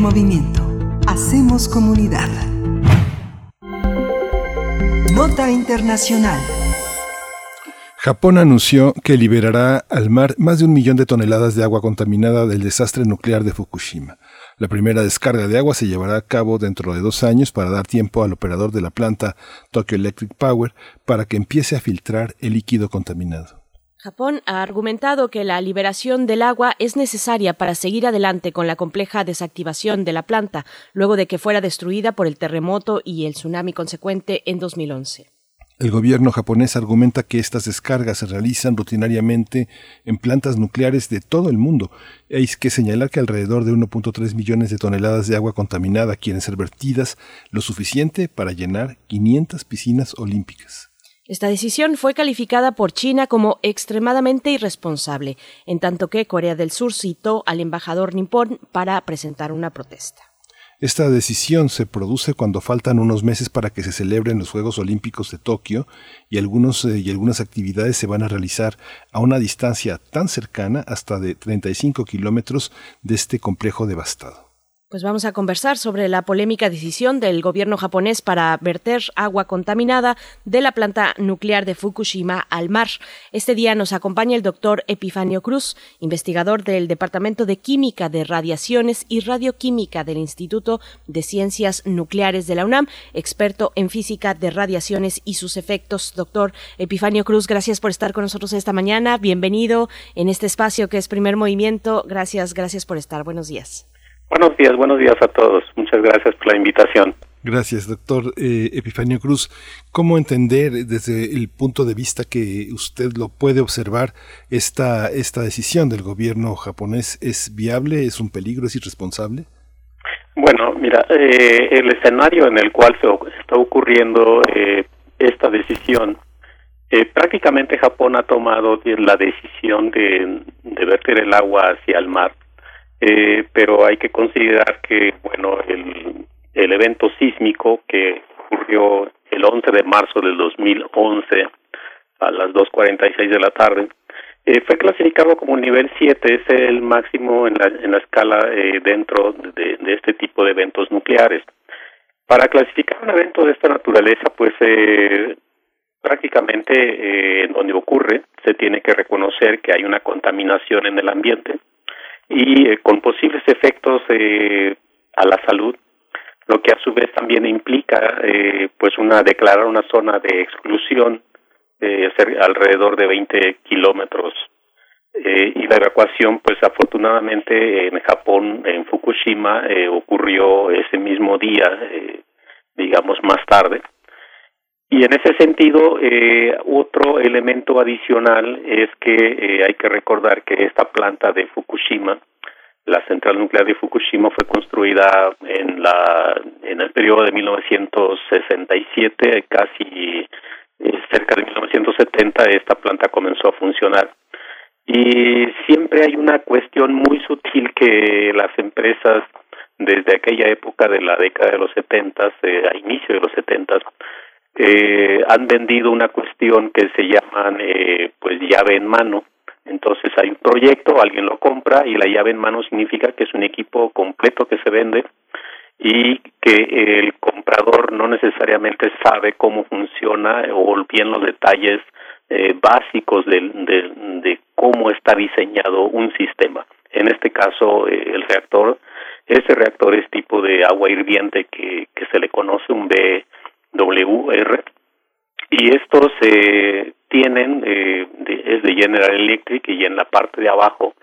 Movimiento. Hacemos comunidad. Nota Internacional. Japón anunció que liberará al mar más de un millón de toneladas de agua contaminada del desastre nuclear de Fukushima. La primera descarga de agua se llevará a cabo dentro de dos años para dar tiempo al operador de la planta Tokyo Electric Power para que empiece a filtrar el líquido contaminado. Japón ha argumentado que la liberación del agua es necesaria para seguir adelante con la compleja desactivación de la planta, luego de que fuera destruida por el terremoto y el tsunami consecuente en 2011. El gobierno japonés argumenta que estas descargas se realizan rutinariamente en plantas nucleares de todo el mundo. Hay que señalar que alrededor de 1.3 millones de toneladas de agua contaminada quieren ser vertidas, lo suficiente para llenar 500 piscinas olímpicas. Esta decisión fue calificada por China como extremadamente irresponsable, en tanto que Corea del Sur citó al embajador nipón para presentar una protesta. Esta decisión se produce cuando faltan unos meses para que se celebren los Juegos Olímpicos de Tokio y, algunos, eh, y algunas actividades se van a realizar a una distancia tan cercana hasta de 35 kilómetros de este complejo devastado. Pues vamos a conversar sobre la polémica decisión del gobierno japonés para verter agua contaminada de la planta nuclear de Fukushima al mar. Este día nos acompaña el doctor Epifanio Cruz, investigador del Departamento de Química de Radiaciones y Radioquímica del Instituto de Ciencias Nucleares de la UNAM, experto en física de radiaciones y sus efectos. Doctor Epifanio Cruz, gracias por estar con nosotros esta mañana. Bienvenido en este espacio que es Primer Movimiento. Gracias, gracias por estar. Buenos días. Buenos días, buenos días a todos. Muchas gracias por la invitación. Gracias, doctor eh, Epifanio Cruz. ¿Cómo entender desde el punto de vista que usted lo puede observar esta, esta decisión del gobierno japonés? ¿Es viable? ¿Es un peligro? ¿Es irresponsable? Bueno, mira, eh, el escenario en el cual se está ocurriendo eh, esta decisión, prácticamente Japón ha tomado la decisión de, de verter el agua hacia el mar eh, pero hay que considerar que, bueno, el, el evento sísmico que ocurrió el 11 de marzo del 2011 a las 2.46 de la tarde, eh, fue clasificado como nivel 7, es el máximo en la, en la escala eh, dentro de, este tipo de eventos nucleares. Para clasificar un evento de esta naturaleza, pues eh, prácticamente eh, en donde ocurre se tiene que reconocer que hay una contaminación en el ambiente, y eh, con posibles efectos eh, a la salud, lo que a su vez también implica eh, pues una declarar una zona de exclusión eh, alrededor de 20 kilómetros eh, y la evacuación pues afortunadamente en Japón en Fukushima eh, ocurrió ese mismo día digamos más tarde y en ese sentido, eh, otro elemento adicional es que eh, hay que recordar que esta planta de Fukushima, la central nuclear de Fukushima, fue construida en la en el periodo de 1967, casi eh, cerca de 1970, esta planta comenzó a funcionar. Y siempre hay una cuestión muy sutil que las empresas desde aquella época de la década de los 70, eh, a inicio de los 70, eh, han vendido una cuestión que se llaman eh, pues llave en mano. Entonces hay un proyecto, alguien lo compra y la llave en mano significa que es un equipo completo que se vende y que el comprador no necesariamente sabe cómo funciona o bien los detalles eh, básicos de, de, de, cómo está diseñado un sistema. En este caso, eh, el reactor, ese reactor es tipo de agua hirviente que, que se le conoce un B WR y estos eh, tienen eh, es de General Electric y en la parte de abajo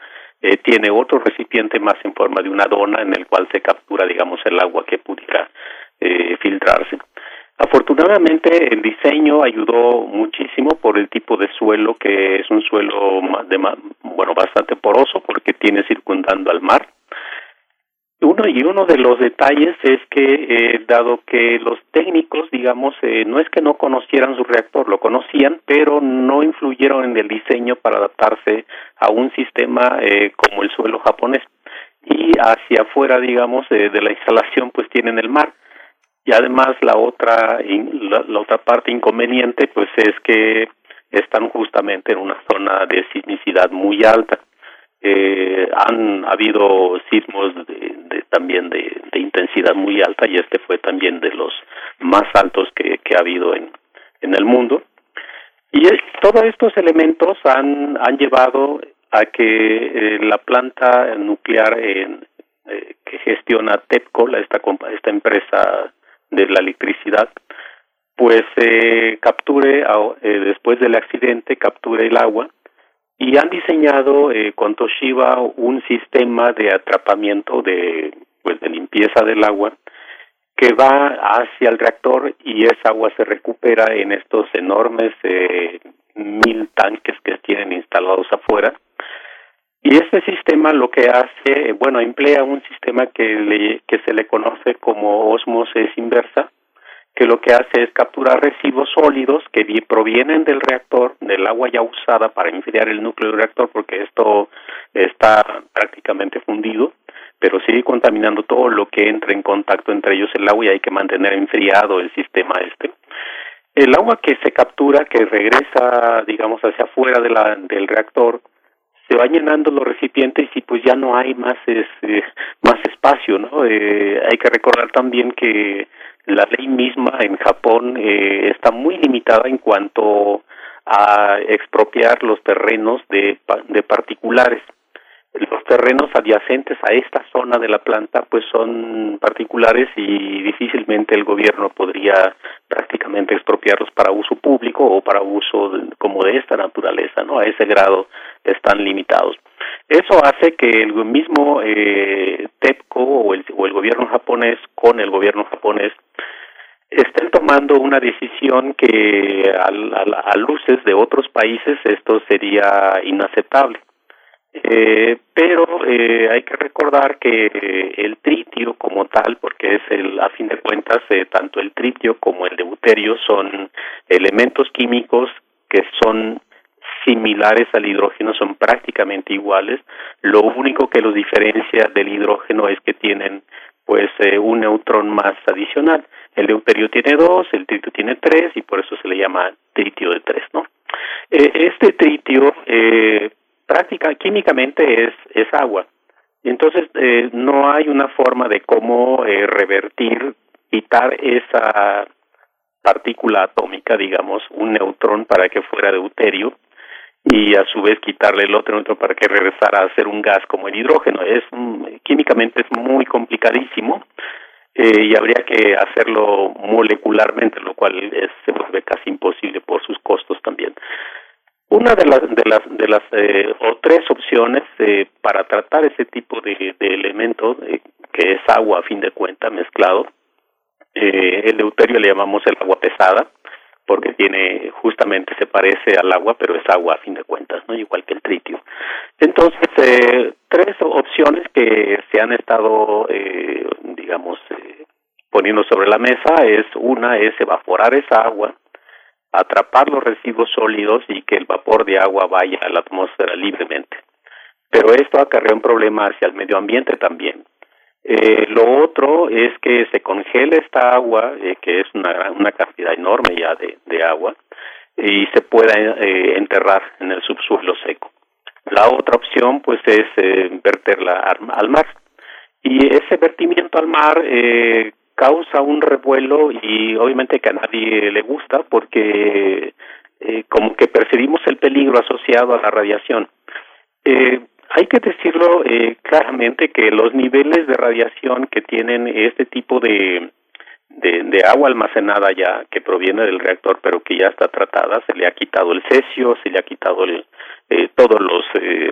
eh, tiene otro recipiente más en forma de una dona en el cual se captura digamos el agua que pudiera eh, filtrarse. Afortunadamente el diseño ayudó muchísimo por el tipo de suelo que es un suelo de bueno bastante poroso porque tiene circundando al mar uno y uno de los detalles es que eh, dado que los técnicos digamos eh, no es que no conocieran su reactor lo conocían pero no influyeron en el diseño para adaptarse a un sistema eh, como el suelo japonés. Y hacia afuera digamos eh, de la instalación pues tienen el mar. Y además la otra la, la otra parte inconveniente pues es que están justamente en una zona de sismicidad muy alta eh, han habido sismos de, de también de, intensidad muy alta y este fue también de los más altos que, que ha habido en, en el mundo. Y todos estos elementos han, han llevado a que eh, la planta nuclear en, eh, que gestiona TEPCO, esta, esta empresa de la electricidad, pues eh, capture, eh, después del accidente, capture el agua y han diseñado eh, con Toshiba un sistema de atrapamiento de, pues, de limpieza del agua que va hacia el reactor y esa agua se recupera en estos enormes eh, mil tanques que tienen instalados afuera. Y este sistema lo que hace, eh, bueno, emplea un sistema que, le, que se le conoce como osmosis inversa, que lo que hace es capturar residuos sólidos que vi- provienen del reactor, del agua ya usada para enfriar el núcleo del reactor, porque esto está prácticamente fundido, pero sigue contaminando todo lo que entra en contacto entre ellos el agua y hay que mantener enfriado el sistema este. El agua que se captura, que regresa, digamos, hacia afuera del reactor, se va llenando los recipientes y pues ya no hay más es, eh, más espacio, ¿no? Eh, hay que recordar también que la ley misma en Japón eh, está muy limitada en cuanto a expropiar los terrenos de, de particulares. Los terrenos adyacentes a esta zona de la planta pues son particulares y difícilmente el gobierno podría prácticamente expropiarlos para uso público o para uso de- como de esta naturaleza, ¿no? A ese grado están limitados. Eso hace que el mismo eh, TEPCO o el, o el gobierno japonés con el gobierno japonés estén tomando una decisión que al- al- a, luces de otros países esto sería inaceptable. Eh, pero eh, hay que recordar que eh, el tritio como tal, porque es el, a fin de cuentas, eh, tanto el tritio como el deuterio son elementos químicos que son similares al hidrógeno, son prácticamente iguales. Lo único que los diferencia del hidrógeno es que tienen pues eh, un neutrón más adicional. El deuterio tiene dos, el tritio tiene tres y por eso se le llama tritio de tres, ¿no? Eh, este tritio eh, práctica químicamente es es agua. Entonces eh, no hay una forma de cómo eh, revertir, quitar esa partícula atómica, digamos, un neutrón para que fuera deuterio y a su vez quitarle el otro neutrón para que regresara a ser un gas como el hidrógeno. Es químicamente es muy complicadísimo eh, y habría que hacerlo molecularmente, lo cual es, se vuelve casi imposible por sus costos también. Una de las de las de las eh, o tres opciones eh, para tratar ese tipo de, de elemento eh, que es agua a fin de cuentas mezclado, eh, el deuterio le llamamos el agua pesada porque tiene justamente se parece al agua pero es agua a fin de cuentas, no igual que el tritio. Entonces eh, tres opciones que se han estado eh, digamos eh, poniendo sobre la mesa es una es evaporar esa agua atrapar los residuos sólidos y que el vapor de agua vaya a la atmósfera libremente. Pero esto acarrea un problema hacia el medio ambiente también. Eh, lo otro es que se congele esta agua, eh, que es una, cantidad enorme ya de, agua, y se pueda eh, enterrar en el subsuelo seco. La otra opción, pues, es verterla al mar. Y ese vertimiento al mar eh, causa un revuelo y obviamente que a nadie le gusta porque eh, como que percibimos el peligro asociado a la radiación. Eh, hay que decirlo eh, claramente que los niveles de radiación que tienen este tipo de, de, agua almacenada ya que proviene del reactor pero que ya está tratada, se le ha quitado el cesio, se le ha quitado el, eh, todos los eh,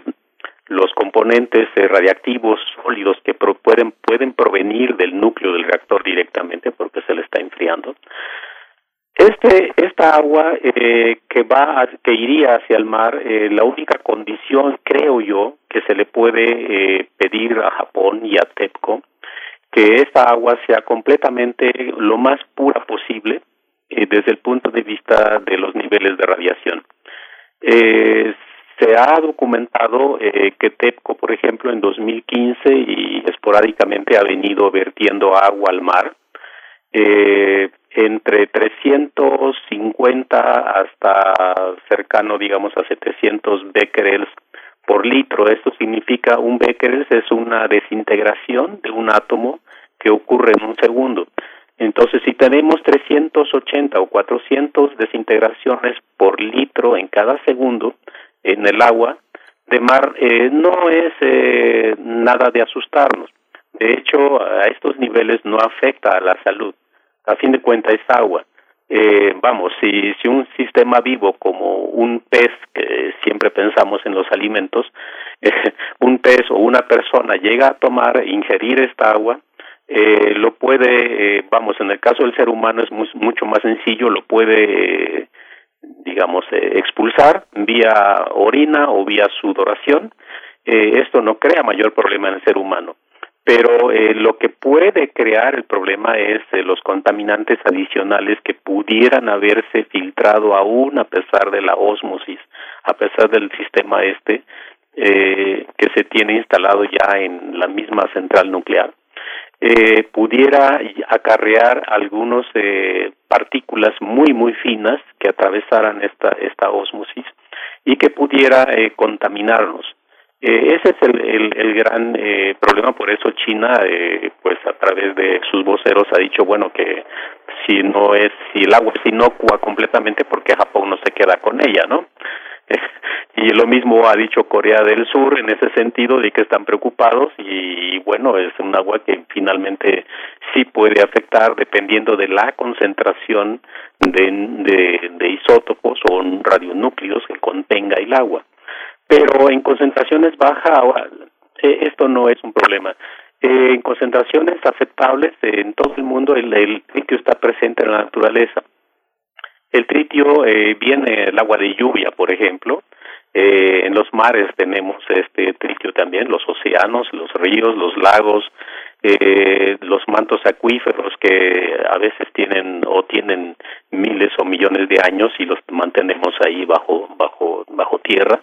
los componentes eh, radiactivos sólidos que pro- pueden pueden provenir del núcleo del reactor directamente porque se le está enfriando. Este esta agua eh, que va a- que iría hacia el mar, eh, la única condición creo yo que se le puede eh, pedir a Japón y a TEPCO que esta agua sea completamente lo más pura posible eh, desde el punto de vista de los niveles de radiación. Eh, se ha documentado eh, que TEPCO, por ejemplo, en 2015 y esporádicamente ha venido vertiendo agua al mar eh, entre 350 hasta cercano, digamos, a 700 becquerels por litro. Esto significa un becquerel es una desintegración de un átomo que ocurre en un segundo. Entonces, si tenemos 380 o 400 desintegraciones por litro en cada segundo en el agua de mar, eh, no es eh, nada de asustarnos. De hecho, a estos niveles no afecta a la salud. A fin de cuentas, es agua. Eh, vamos, si, si un sistema vivo como un pez, que siempre pensamos en los alimentos, un pez o una persona llega a tomar, ingerir esta agua, eh, lo puede, eh, vamos, en el caso del ser humano es mucho más sencillo, lo puede, eh, digamos, eh, expulsar vía orina o vía sudoración. Eh, esto no crea mayor problema en el ser humano pero eh, lo que puede crear el problema es eh, los contaminantes adicionales que pudieran haberse filtrado aún a pesar de la osmosis, a pesar del sistema este que se tiene instalado ya en la misma central nuclear. Eh, pudiera acarrear algunos eh, partículas muy muy finas que atravesaran esta esta osmosis y que pudiera eh, contaminarnos eh, ese es el, el, el gran eh, problema, por eso China, eh, pues a través de sus voceros ha dicho, bueno, que si no es, si el agua es inocua completamente, porque Japón no se queda con ella, ¿no? y lo mismo ha dicho Corea del Sur en ese sentido de que están preocupados y, bueno, es un agua que finalmente sí puede afectar dependiendo de la concentración de, de, isótopos o radionúcleos que contenga el agua pero en concentraciones bajas eh, esto no es un problema. Eh, en concentraciones aceptables en todo el mundo el, el tritio está presente en la naturaleza. El tritio eh, viene el agua de lluvia, por ejemplo. Eh, en los mares tenemos este tritio también, los océanos, los ríos, los lagos, eh, los mantos acuíferos que a veces tienen o tienen miles o millones de años y los mantenemos ahí bajo bajo bajo tierra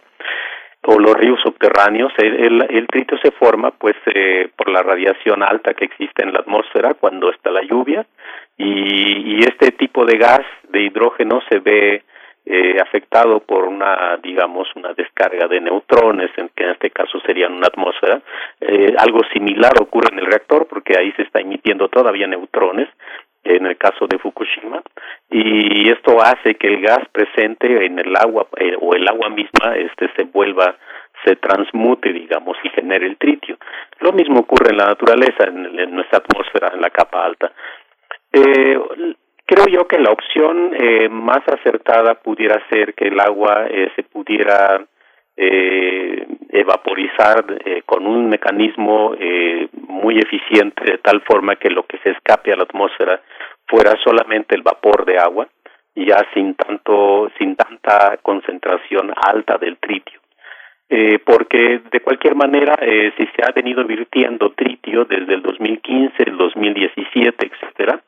o los ríos subterráneos, el, el, el tritio se forma pues eh, por la radiación alta que existe en la atmósfera cuando está la lluvia y, y este tipo de gas de hidrógeno se ve eh, afectado por una, digamos, una descarga de neutrones, en que en este caso serían una atmósfera. Eh, algo similar ocurre en el reactor porque ahí se está emitiendo todavía neutrones en el caso de Fukushima y esto hace que el gas presente en el agua eh, o el agua misma este se vuelva se transmute digamos y genere el tritio. Lo mismo ocurre en la naturaleza en, en nuestra atmósfera en la capa alta. Eh, creo yo que la opción eh, más acertada pudiera ser que el agua eh, se pudiera eh, evaporizar eh, con un mecanismo eh, muy eficiente de tal forma que lo que se escape a la atmósfera fuera solamente el vapor de agua ya sin tanto sin tanta concentración alta del tritio. Eh, porque de cualquier manera eh, si se ha venido virtiendo tritio desde el 2015 el 2017 etcétera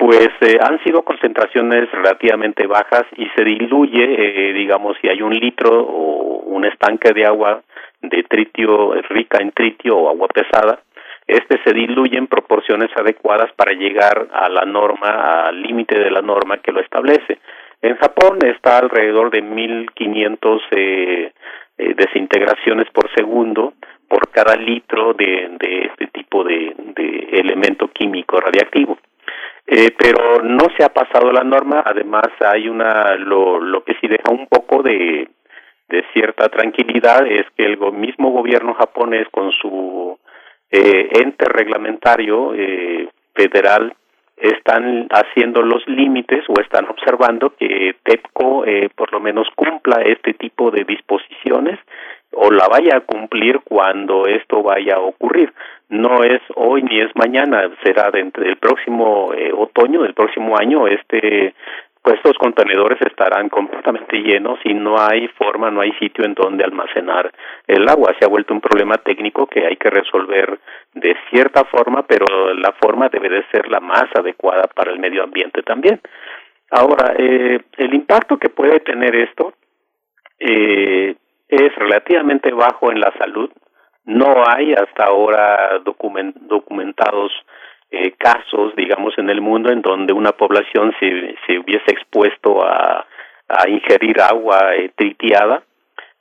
pues eh, han sido concentraciones relativamente bajas y se diluye, eh, digamos, si hay un litro o un estanque de agua de tritio rica en tritio o agua pesada, este se diluye en proporciones adecuadas para llegar a la norma, al límite de la norma que lo establece. En Japón está alrededor de 1500 eh, eh, desintegraciones por segundo por cada litro de, este tipo de elemento químico radiactivo eh, pero no se ha pasado la norma. Además hay una lo, lo que sí deja un poco de de cierta tranquilidad es que el mismo gobierno japonés con su eh, ente reglamentario eh, federal están haciendo los límites o están observando que TEPCO eh, por lo menos cumpla este tipo de disposiciones o la vaya a cumplir cuando esto vaya a ocurrir. No es hoy ni es mañana, será dentro del próximo eh, otoño del próximo año este pues estos contenedores estarán completamente llenos y no hay forma, no hay sitio en donde almacenar el agua. Se ha vuelto un problema técnico que hay que resolver de cierta forma, pero la forma debe de ser la más adecuada para el medio ambiente también. Ahora, eh, el impacto que puede tener esto eh, es relativamente bajo en la salud. No hay hasta ahora document, documentados eh, casos, digamos, en el mundo en donde una población se, se hubiese expuesto a, a ingerir agua eh, tritiada.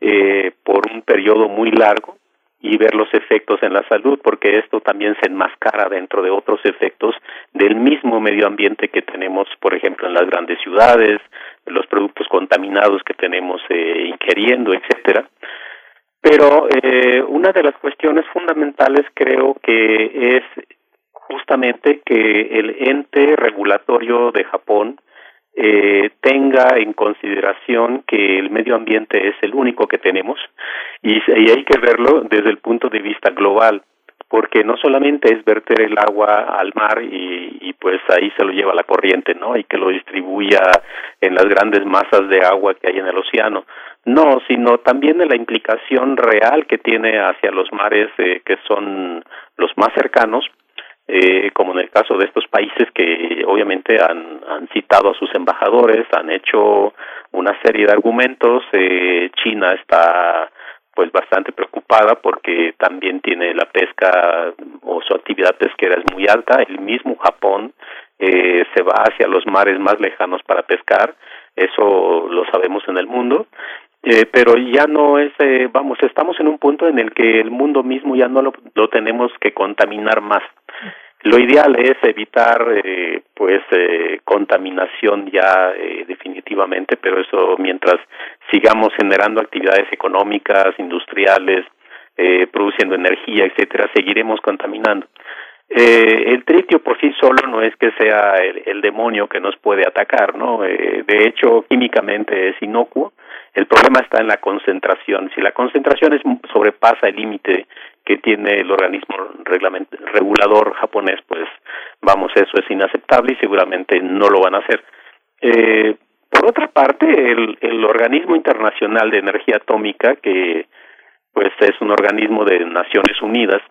eh, por un periodo muy largo y ver los efectos en la salud, porque esto también se enmascara dentro de otros efectos del mismo medio ambiente que tenemos, por ejemplo, en las grandes ciudades, los productos contaminados que tenemos eh, ingiriendo, etcétera. Pero eh, una de las cuestiones fundamentales creo que es justamente que el ente regulatorio de Japón eh, tenga en consideración que el medio ambiente es el único que tenemos y, y hay que verlo desde el punto de vista global porque no solamente es verter el agua al mar y, pues ahí se lo lleva la corriente, ¿no? Y que lo distribuya en las grandes masas de agua que hay en el océano. No, sino también de la implicación real que tiene hacia los mares eh, que son los más cercanos, eh, como en el caso de estos países que obviamente han, han citado a sus embajadores, han hecho una serie de argumentos. Eh, China está pues bastante preocupada porque también tiene la pesca o su actividad pesquera es muy alta. El mismo Japón eh, se va hacia los mares más lejanos para pescar, eso lo sabemos en el mundo. Eh, pero ya no es, eh, vamos, estamos en un punto en el que el mundo mismo ya no lo, lo tenemos que contaminar más. Lo ideal es evitar, eh, pues, eh, contaminación ya eh, definitivamente, pero eso mientras sigamos generando actividades económicas, industriales, eh, produciendo energía, etcétera, seguiremos contaminando. Eh, el tritio por sí solo no es que sea el, el demonio que nos puede atacar, ¿no? Eh, de hecho, químicamente es inocuo. El problema está en la concentración. Si la concentración es, sobrepasa el límite que tiene el organismo regulador japonés, pues vamos, eso es inaceptable y seguramente no lo van a hacer. Eh, por otra parte, el, el organismo internacional de energía atómica, que pues es un organismo de Naciones Unidas,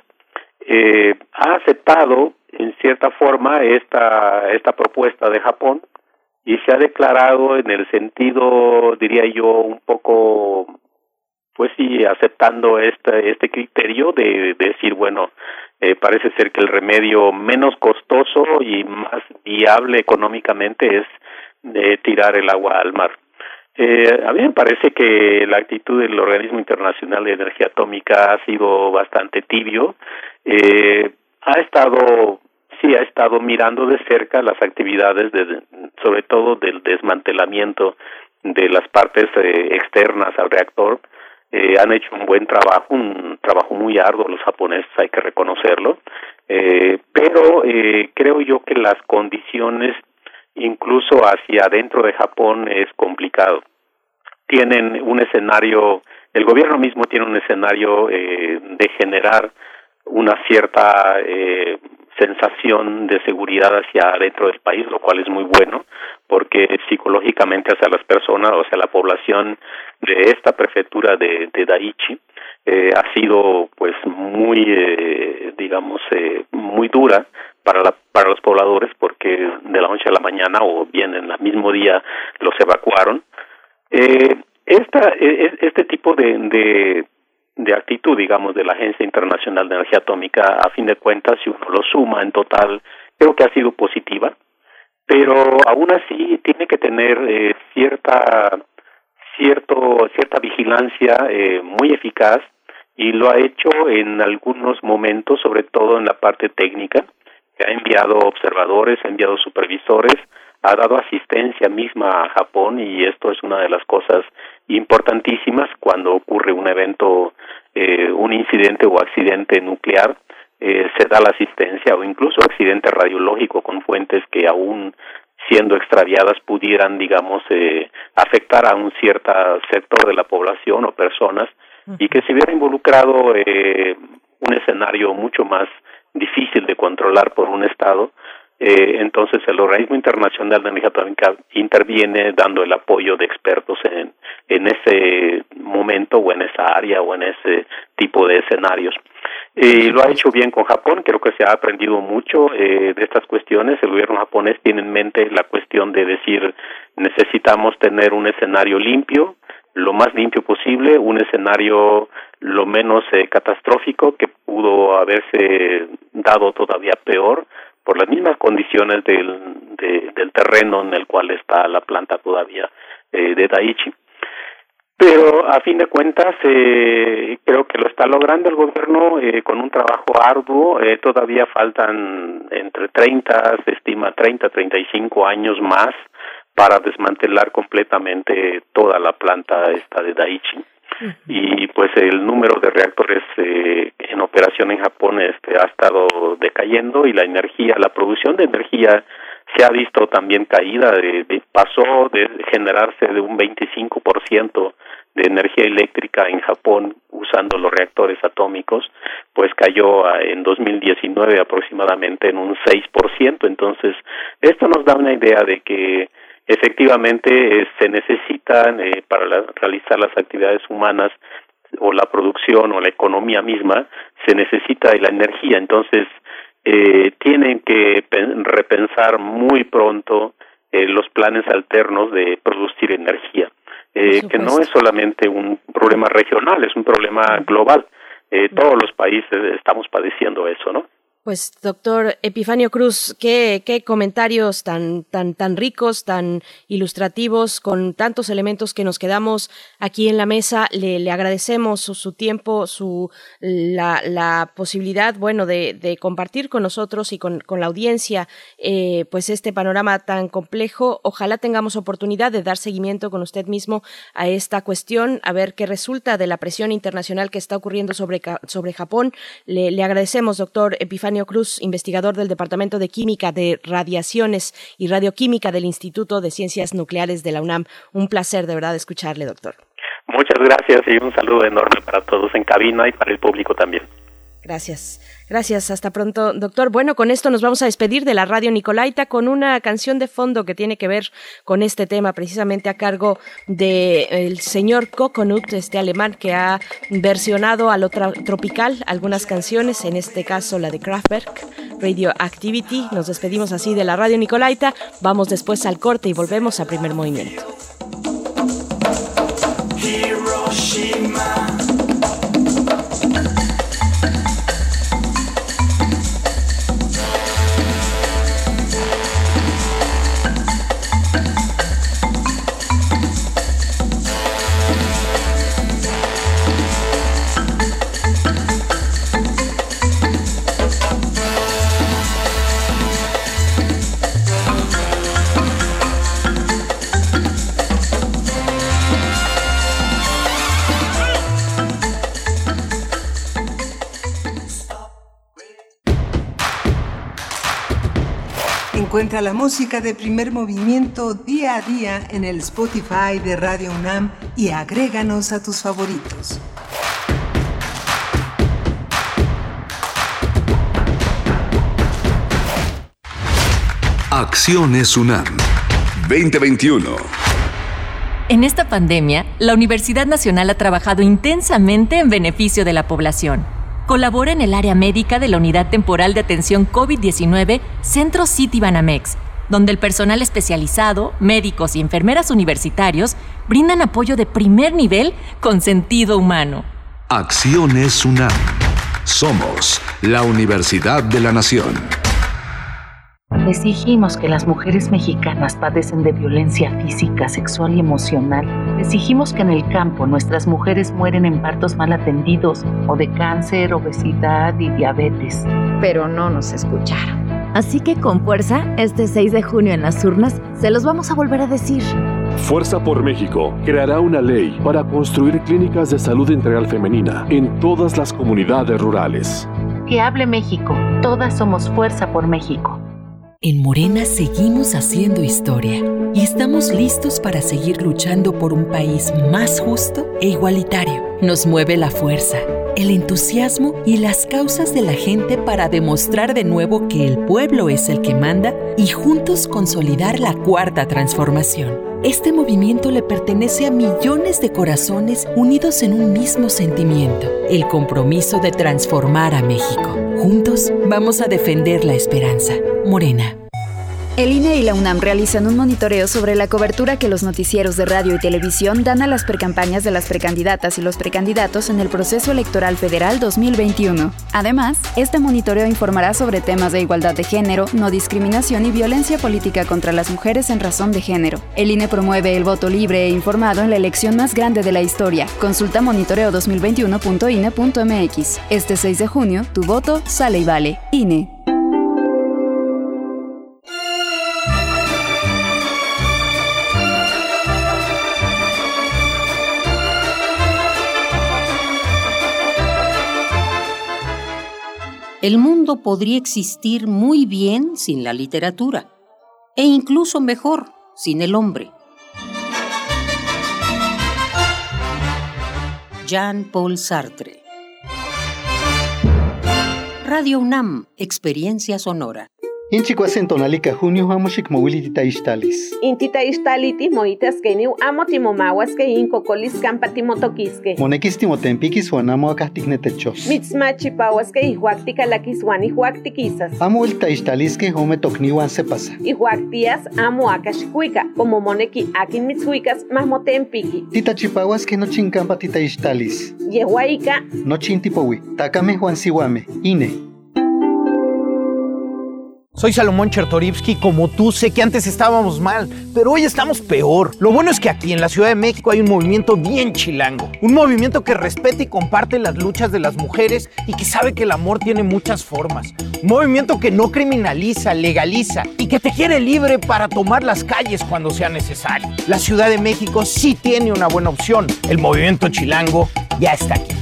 eh, ha aceptado en cierta forma esta esta propuesta de Japón y se ha declarado en el sentido diría yo un poco pues sí aceptando este este criterio de, de decir bueno eh, parece ser que el remedio menos costoso y más viable económicamente es de tirar el agua al mar eh, a mí me parece que la actitud del organismo internacional de energía atómica ha sido bastante tibio. Eh, ha estado sí ha estado mirando de cerca las actividades de, sobre todo del desmantelamiento de las partes eh, externas al reactor. Eh, han hecho un buen trabajo un trabajo muy arduo los japoneses hay que reconocerlo. Eh, pero eh, creo yo que las condiciones incluso hacia adentro de Japón es complicado. Tienen un escenario el gobierno mismo tiene un escenario eh, de generar una cierta eh, sensación de seguridad hacia dentro del país, lo cual es muy bueno, porque psicológicamente hacia las personas, o sea, la población de esta prefectura de, de Daiichi eh, ha sido, pues, muy, eh, digamos, eh, muy dura para la, para los pobladores, porque de la noche a la mañana o bien en el mismo día los evacuaron. Eh, esta, este tipo de, de actitud, digamos, de la Agencia Internacional de Energía Atómica, a fin de cuentas, si uno lo suma en total, creo que ha sido positiva, pero aún así tiene que tener eh, cierta cierto cierta vigilancia eh, muy eficaz y lo ha hecho en algunos momentos, sobre todo en la parte técnica, ha enviado observadores, ha enviado supervisores, ha dado asistencia misma a Japón y esto es una de las cosas importantísimas cuando ocurre un evento, eh, un incidente o accidente nuclear, eh, se da la asistencia o incluso accidente radiológico con fuentes que aún siendo extraviadas pudieran, digamos, eh, afectar a un cierto sector de la población o personas y que se hubiera involucrado eh, un escenario mucho más difícil de controlar por un Estado, eh, entonces el organismo internacional de energía atómica interviene dando el apoyo de expertos en, en ese momento o en esa área o en ese tipo de escenarios. Y lo ha hecho bien con Japón, creo que se ha aprendido mucho eh, de estas cuestiones. El gobierno japonés tiene en mente la cuestión de decir necesitamos tener un escenario limpio, lo más limpio posible, un escenario lo menos eh, catastrófico que pudo haberse dado todavía peor por las mismas condiciones del, de, del terreno en el cual está la planta todavía eh, de Daiichi. pero a fin de cuentas eh, creo que lo está logrando el gobierno eh, con un trabajo arduo. Eh, todavía faltan entre 30, se estima 30, 35 años más para desmantelar completamente toda la planta esta de Daiichi y pues el número de reactores eh, en operación en Japón este ha estado decayendo y la energía la producción de energía se ha visto también caída de, pasó de generarse de un 25% de energía eléctrica en Japón usando los reactores atómicos, pues cayó en 2019 aproximadamente en un 6%. Entonces, esto nos da una idea de que efectivamente eh, se necesitan eh, para realizar las actividades humanas o la producción o la economía misma, se necesita la energía. Entonces, eh, tienen que repensar muy pronto los planes alternos de producir energía, que no es solamente un problema regional, es un problema global. todos los países estamos padeciendo eso, ¿no? Pues doctor Epifanio Cruz, qué, qué comentarios tan, tan, tan ricos, tan ilustrativos, con tantos elementos que nos quedamos aquí en la mesa. Le, le agradecemos su, tiempo, su la, la posibilidad, bueno, de, de, compartir con nosotros y con, con la audiencia, eh, pues este panorama tan complejo. Ojalá tengamos oportunidad de dar seguimiento con usted mismo a esta cuestión, a ver qué resulta de la presión internacional que está ocurriendo sobre, sobre Japón. Le, le agradecemos, doctor Epifanio Cruz, investigador del Departamento de Química de Radiaciones y Radioquímica del Instituto de Ciencias Nucleares de la UNAM. Un placer de verdad escucharle, doctor. Muchas gracias y un saludo enorme para todos en cabina y para el público también. Gracias. Gracias, hasta pronto, doctor. Bueno, con esto nos vamos a despedir de la radio Nicolaita con una canción de fondo que tiene que ver con este tema, precisamente a cargo del señor Coconut, este alemán que ha versionado a lo tropical algunas canciones, en este caso la de Kraftwerk, Radio Activity. Nos despedimos así de la radio Nicolaita. Vamos después al corte y volvemos a primer movimiento. Encuentra la música de primer movimiento día a día en el Spotify de Radio UNAM y agréganos a tus favoritos. Acciones UNAM 2021. En esta pandemia, la Universidad Nacional ha trabajado intensamente en beneficio de la población colabora en el área médica de la Unidad Temporal de Atención COVID-19 Centro City Banamex, donde el personal especializado, médicos y enfermeras universitarios brindan apoyo de primer nivel con sentido humano. Acciones UNAM. Somos la Universidad de la Nación. Exigimos que las mujeres mexicanas padecen de violencia física, sexual y emocional. Exigimos que en el campo nuestras mujeres mueren en partos mal atendidos o de cáncer, obesidad y diabetes. Pero no nos escucharon. Así que con fuerza, este 6 de junio en las urnas, se los vamos a volver a decir. Fuerza por México creará una ley para construir clínicas de salud integral femenina en todas las comunidades rurales. Que hable México. Todas somos Fuerza por México. En Morena seguimos haciendo historia y estamos listos para seguir luchando por un país más justo e igualitario. Nos mueve la fuerza, el entusiasmo y las causas de la gente para demostrar de nuevo que el pueblo es el que manda y juntos consolidar la cuarta transformación. Este movimiento le pertenece a millones de corazones unidos en un mismo sentimiento, el compromiso de transformar a México. Juntos vamos a defender la esperanza. Morena. El INE y la UNAM realizan un monitoreo sobre la cobertura que los noticieros de radio y televisión dan a las precampañas de las precandidatas y los precandidatos en el proceso electoral federal 2021. Además, este monitoreo informará sobre temas de igualdad de género, no discriminación y violencia política contra las mujeres en razón de género. El INE promueve el voto libre e informado en la elección más grande de la historia. Consulta monitoreo2021.ine.mx. Este 6 de junio, tu voto sale y vale. INE. El mundo podría existir muy bien sin la literatura, e incluso mejor sin el hombre. Jean-Paul Sartre. Radio UNAM, Experiencia Sonora. Inchicuasen tonalica junio amo xikmowilitita ixtalis. Intita ixtalitis moitas keniu amo timomahuas que incocolis campa timotoquisque. Monekis timotempikis uan amo akah tiknetechos. Mitzmachipahuas que ihuactica laquisuan ihuactiquisas. Amo ilta ixtalisque ome tokniuan sepasa. Ihuactias amo akaxikuica, como moneki akin mitzhuicas más motempiki. Titachipahuas que nochin campa tita ixtalis. Yehuaica, Nochin tipowi. Takame Juan Siwame. Ine. Soy Salomón Chertorivsky, como tú sé que antes estábamos mal, pero hoy estamos peor. Lo bueno es que aquí en la Ciudad de México hay un movimiento bien chilango, un movimiento que respeta y comparte las luchas de las mujeres y que sabe que el amor tiene muchas formas. Un movimiento que no criminaliza, legaliza y que te quiere libre para tomar las calles cuando sea necesario. La Ciudad de México sí tiene una buena opción. El movimiento chilango ya está aquí.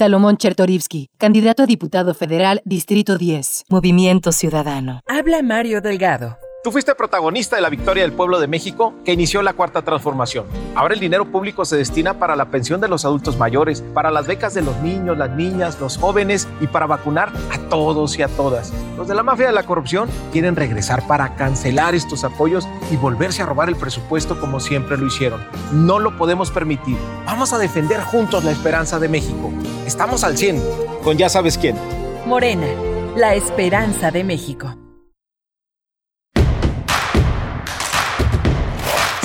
Salomón Chertorivsky, candidato a diputado federal, Distrito 10, Movimiento Ciudadano. Habla Mario Delgado. Tú fuiste protagonista de la victoria del pueblo de México que inició la cuarta transformación. Ahora el dinero público se destina para la pensión de los adultos mayores, para las becas de los niños, las niñas, los jóvenes y para vacunar a todos y a todas. Los de la mafia de la corrupción quieren regresar para cancelar estos apoyos y volverse a robar el presupuesto como siempre lo hicieron. No lo podemos permitir. Vamos a defender juntos la esperanza de México. Estamos al 100 con ya sabes quién. Morena, la esperanza de México.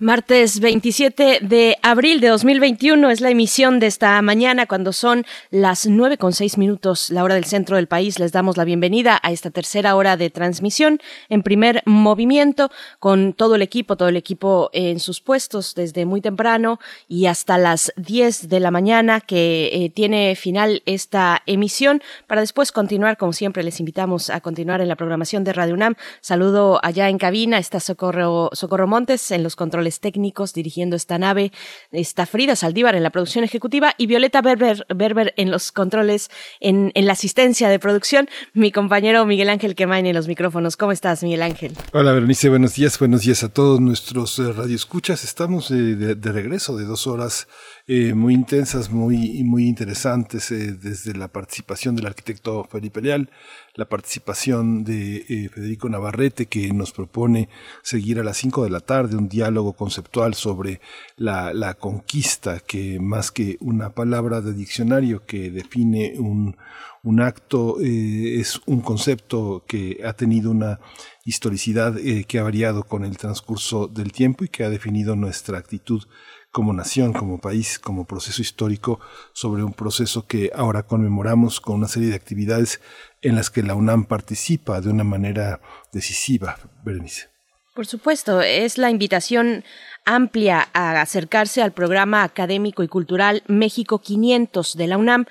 Martes 27 de abril de 2021 es la emisión de esta mañana cuando son las nueve con seis minutos, la hora del centro del país. Les damos la bienvenida a esta tercera hora de transmisión en primer movimiento con todo el equipo, todo el equipo en sus puestos desde muy temprano y hasta las 10 de la mañana que eh, tiene final esta emisión para después continuar, como siempre les invitamos a continuar en la programación de Radio UNAM. Saludo allá en cabina, está Socorro, Socorro Montes en los controles técnicos dirigiendo esta nave. Está Frida Saldívar en la producción ejecutiva y Violeta Berber, Berber en los controles, en, en, la asistencia de producción. Mi compañero Miguel Ángel Quemain en los micrófonos. ¿Cómo estás, Miguel Ángel? Hola, Berenice. Buenos días. Buenos días a todos nuestros eh, radioescuchas. Estamos eh, de, de, regreso de dos horas eh, muy intensas, muy, muy interesantes, eh, desde la participación del arquitecto Felipe Leal, la participación de eh, Federico Navarrete, que nos propone seguir a las 5 de la tarde un diálogo conceptual sobre la, la, conquista, que más que una palabra de diccionario que define un, un acto, es un concepto que ha tenido una historicidad que ha variado con el transcurso del tiempo y que ha definido nuestra actitud como nación, como país, como proceso histórico, sobre un proceso que ahora conmemoramos con una serie de actividades en las que la UNAM participa de una manera decisiva, Berenice. Por supuesto, es la invitación amplia a acercarse al programa académico y cultural México 500 de la UNAM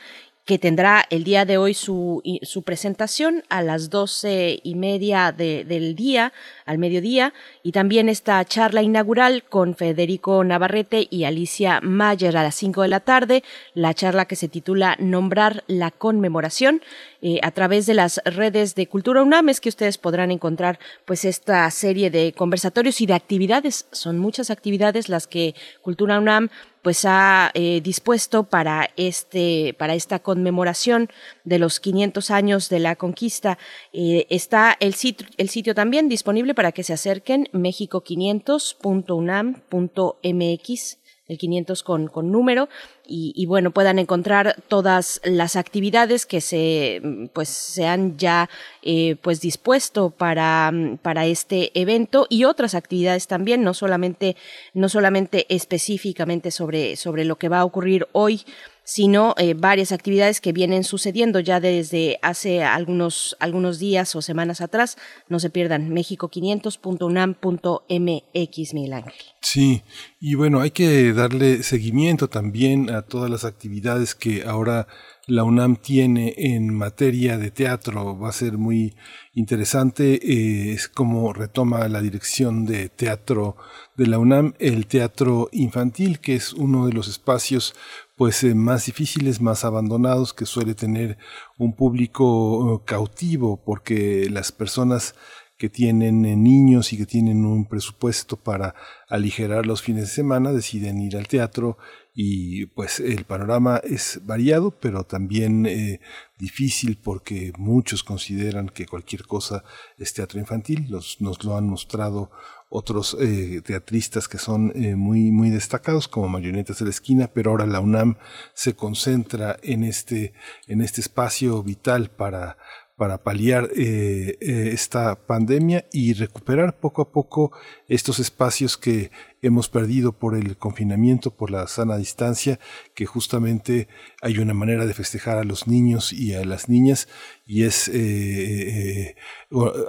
que tendrá el día de hoy su, su presentación a las doce y media de, del día, al mediodía, y también esta charla inaugural con Federico Navarrete y Alicia Mayer a las cinco de la tarde, la charla que se titula Nombrar la conmemoración. Eh, a través de las redes de Cultura UNAM es que ustedes podrán encontrar pues esta serie de conversatorios y de actividades. Son muchas actividades las que Cultura UNAM pues ha eh, dispuesto para este para esta conmemoración de los 500 años de la conquista. Eh, está el sitio, el sitio también disponible para que se acerquen mexico500.unam.mx el 500 con, con número y, bueno puedan encontrar todas las actividades que se pues se han ya eh, pues dispuesto para, para este evento y otras actividades también no solamente no solamente específicamente sobre sobre lo que va a ocurrir hoy sino eh, varias actividades que vienen sucediendo ya desde hace algunos, algunos días o semanas atrás. No se pierdan, mexico500.unam.mx, Miguel Ángel. Sí, y bueno, hay que darle seguimiento también a todas las actividades que ahora la UNAM tiene en materia de teatro. Va a ser muy interesante. Eh, es como retoma la dirección de teatro de la UNAM el teatro infantil, que es uno de los espacios pues eh, más difíciles, más abandonados, que suele tener un público eh, cautivo, porque las personas que tienen eh, niños y que tienen un presupuesto para aligerar los fines de semana deciden ir al teatro y pues el panorama es variado pero también difícil porque muchos consideran que cualquier cosa es teatro infantil, nos lo han mostrado otros eh, teatristas que son eh, muy, muy destacados como Marionetas de la Esquina, pero ahora la UNAM se concentra en este, en este espacio vital para, para paliar eh, esta pandemia y recuperar poco a poco estos espacios que hemos perdido por el confinamiento, por la sana distancia, que justamente hay una manera de festejar a los niños y a las niñas y es, eh, eh,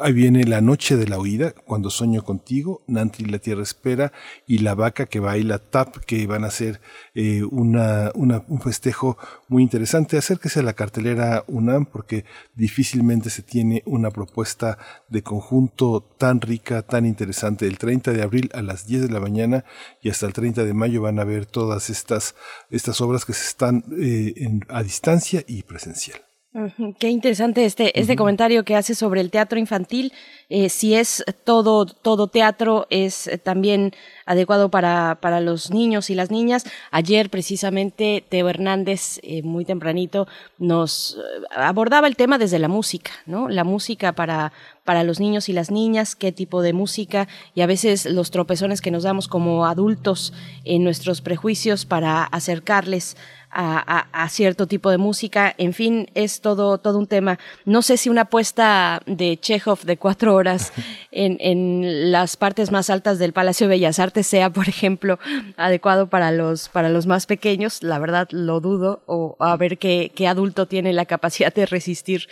ahí viene la noche de la huida, cuando sueño contigo, Nanti la tierra espera y la vaca que baila tap, que van a ser eh, una, un festejo muy interesante. Acérquese a la cartelera UNAM porque difícilmente se tiene una propuesta de conjunto tan rica, tan interesante. El 30 de abril a las 10 de la mañana y hasta el 30 de mayo van a ver todas estas, estas obras que se están a distancia y presencial. Qué interesante este, este comentario que hace sobre el teatro infantil. Eh, si es todo, todo teatro, es eh, también adecuado para, para los niños y las niñas. Ayer, precisamente, Teo Hernández, eh, muy tempranito, nos abordaba el tema desde la música, ¿no? La música para, para los niños y las niñas, qué tipo de música y a veces los tropezones que nos damos como adultos en nuestros prejuicios para acercarles a, cierto tipo de música. En fin, es todo, todo un tema. No sé si una apuesta de Chekhov de cuatro horas en, en las partes más altas del Palacio de Bellas Artes sea, por ejemplo, adecuado para los, para los más pequeños. La verdad, lo dudo. O a ver qué, qué adulto tiene la capacidad de resistir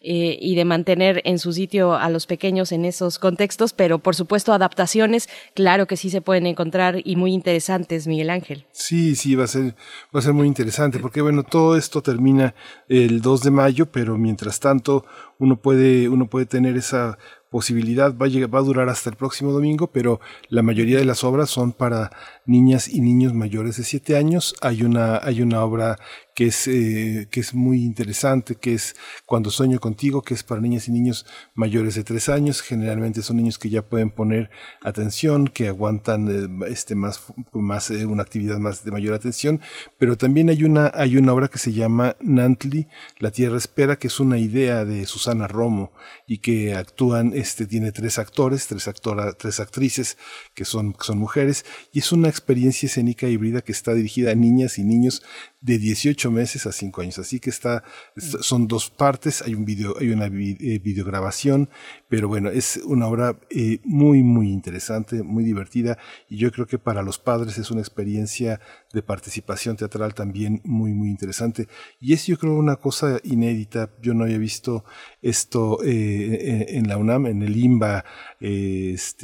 eh, y de mantener en su sitio a los pequeños en esos contextos. Pero, por supuesto, adaptaciones, claro que sí se pueden encontrar y muy interesantes, Miguel Ángel. Sí, sí, va a ser, va a ser muy interesante porque bueno, todo esto termina el 2 de mayo, pero mientras tanto uno puede, uno puede tener esa posibilidad va va a durar hasta el próximo domingo, pero la mayoría de las obras son para niñas y niños mayores de 7 años. Hay una, hay una obra que es, eh, que es muy interesante, que es Cuando sueño contigo, que es para niñas y niños mayores de 3 años. Generalmente son niños que ya pueden poner atención, que aguantan eh, este, más, más eh, una actividad más de mayor atención. Pero también hay una, hay una obra que se llama Nantli, La Tierra Espera, que es una idea de Susana Romo y que actúan, este, tiene tres actores, tres, actora, tres actrices que son, son mujeres y es una experiencia escénica híbrida que está dirigida a niñas y niños de 18 meses a 5 años. Así que está, son dos partes, hay un video, hay una eh, videograbación, pero bueno, es una obra eh, muy, muy interesante, muy divertida, y yo creo que para los padres es una experiencia de participación teatral también muy, muy interesante. Y es yo creo una cosa inédita, yo no había visto esto eh, en la UNAM, en el IMBA, este,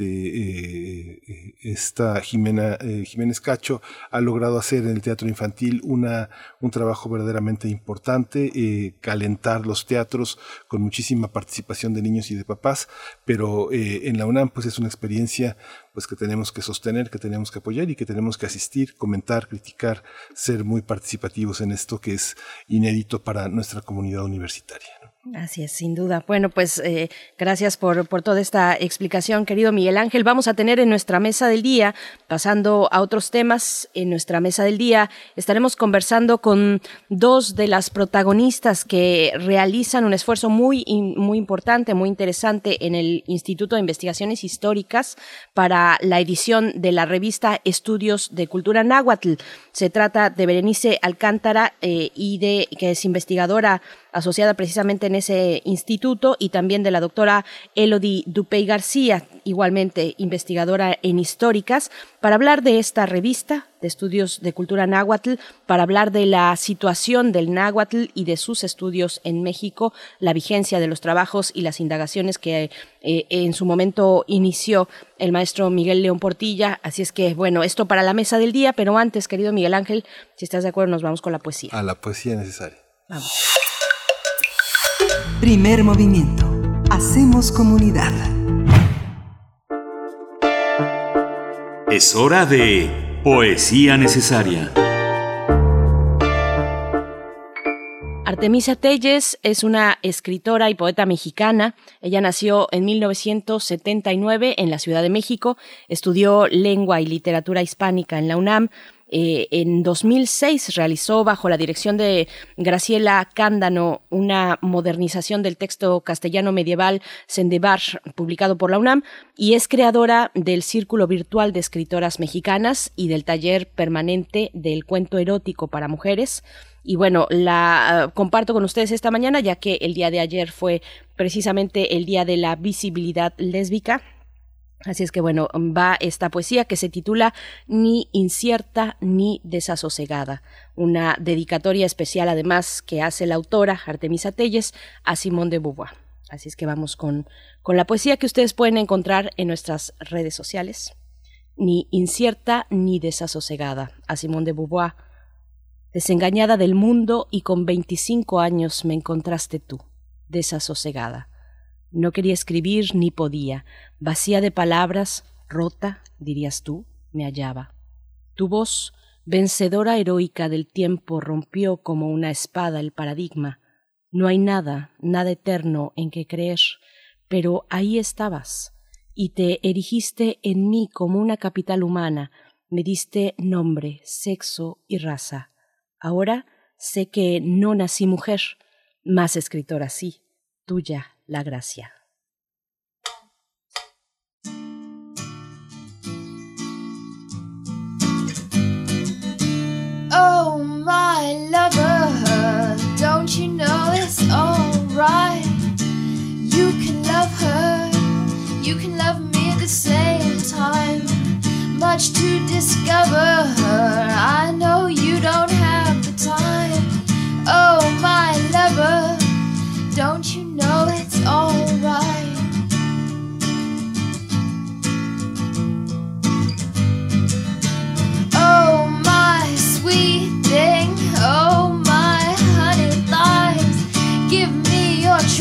esta Jimena, Jiménez Cacho ha logrado hacer en el teatro infantil una un trabajo verdaderamente importante, eh, calentar los teatros con muchísima participación de niños y de papás, pero eh, en la UNAM pues es una experiencia pues que tenemos que sostener, que tenemos que apoyar y que tenemos que asistir, comentar, criticar, ser muy participativos en esto que es inédito para nuestra comunidad universitaria. Así es, sin duda. Bueno, pues eh, gracias por, por toda esta explicación, querido Miguel Ángel. Vamos a tener en nuestra mesa del día, pasando a otros temas, en nuestra mesa del día estaremos conversando con dos de las protagonistas que realizan un esfuerzo muy, muy importante, muy interesante en el Instituto de Investigaciones Históricas para la edición de la revista Estudios de Cultura Náhuatl. Se trata de Berenice Alcántara eh, y de que es investigadora asociada precisamente en ese instituto, y también de la doctora Elodie Dupey García, igualmente investigadora en históricas, para hablar de esta revista de estudios de cultura náhuatl, para hablar de la situación del náhuatl y de sus estudios en México, la vigencia de los trabajos y las indagaciones que eh, en su momento inició el maestro Miguel León Portilla. Así es que, bueno, esto para la mesa del día, pero antes, querido Miguel Ángel, si estás de acuerdo, nos vamos con la poesía. A la poesía necesaria. Vamos. Primer movimiento. Hacemos comunidad. Es hora de poesía necesaria. Artemisa Telles es una escritora y poeta mexicana. Ella nació en 1979 en la Ciudad de México, estudió lengua y literatura hispánica en la UNAM, eh, en 2006 realizó bajo la dirección de Graciela Cándano una modernización del texto castellano medieval Sendebar, publicado por la UNAM, y es creadora del Círculo Virtual de Escritoras Mexicanas y del taller permanente del cuento erótico para mujeres. Y bueno, la ah, comparto con ustedes esta mañana, ya que el día de ayer fue precisamente el día de la visibilidad lésbica Así es que bueno, va esta poesía que se titula Ni incierta ni desasosegada, una dedicatoria especial además que hace la autora Artemisa Telles a Simón de Beauvoir. Así es que vamos con, con la poesía que ustedes pueden encontrar en nuestras redes sociales. Ni incierta ni desasosegada, a Simón de Beauvoir. Desengañada del mundo y con veinticinco años me encontraste tú, desasosegada no quería escribir ni podía. Vacía de palabras, rota, dirías tú, me hallaba. Tu voz, vencedora heroica del tiempo, rompió como una espada el paradigma. No hay nada, nada eterno en que creer, pero ahí estabas, y te erigiste en mí como una capital humana, me diste nombre, sexo y raza. Ahora sé que no nací mujer, más escritora sí, tuya la gracia. Oh, my lover, don't you know it's alright? You can love her, you can love me at the same time. Much to discover, I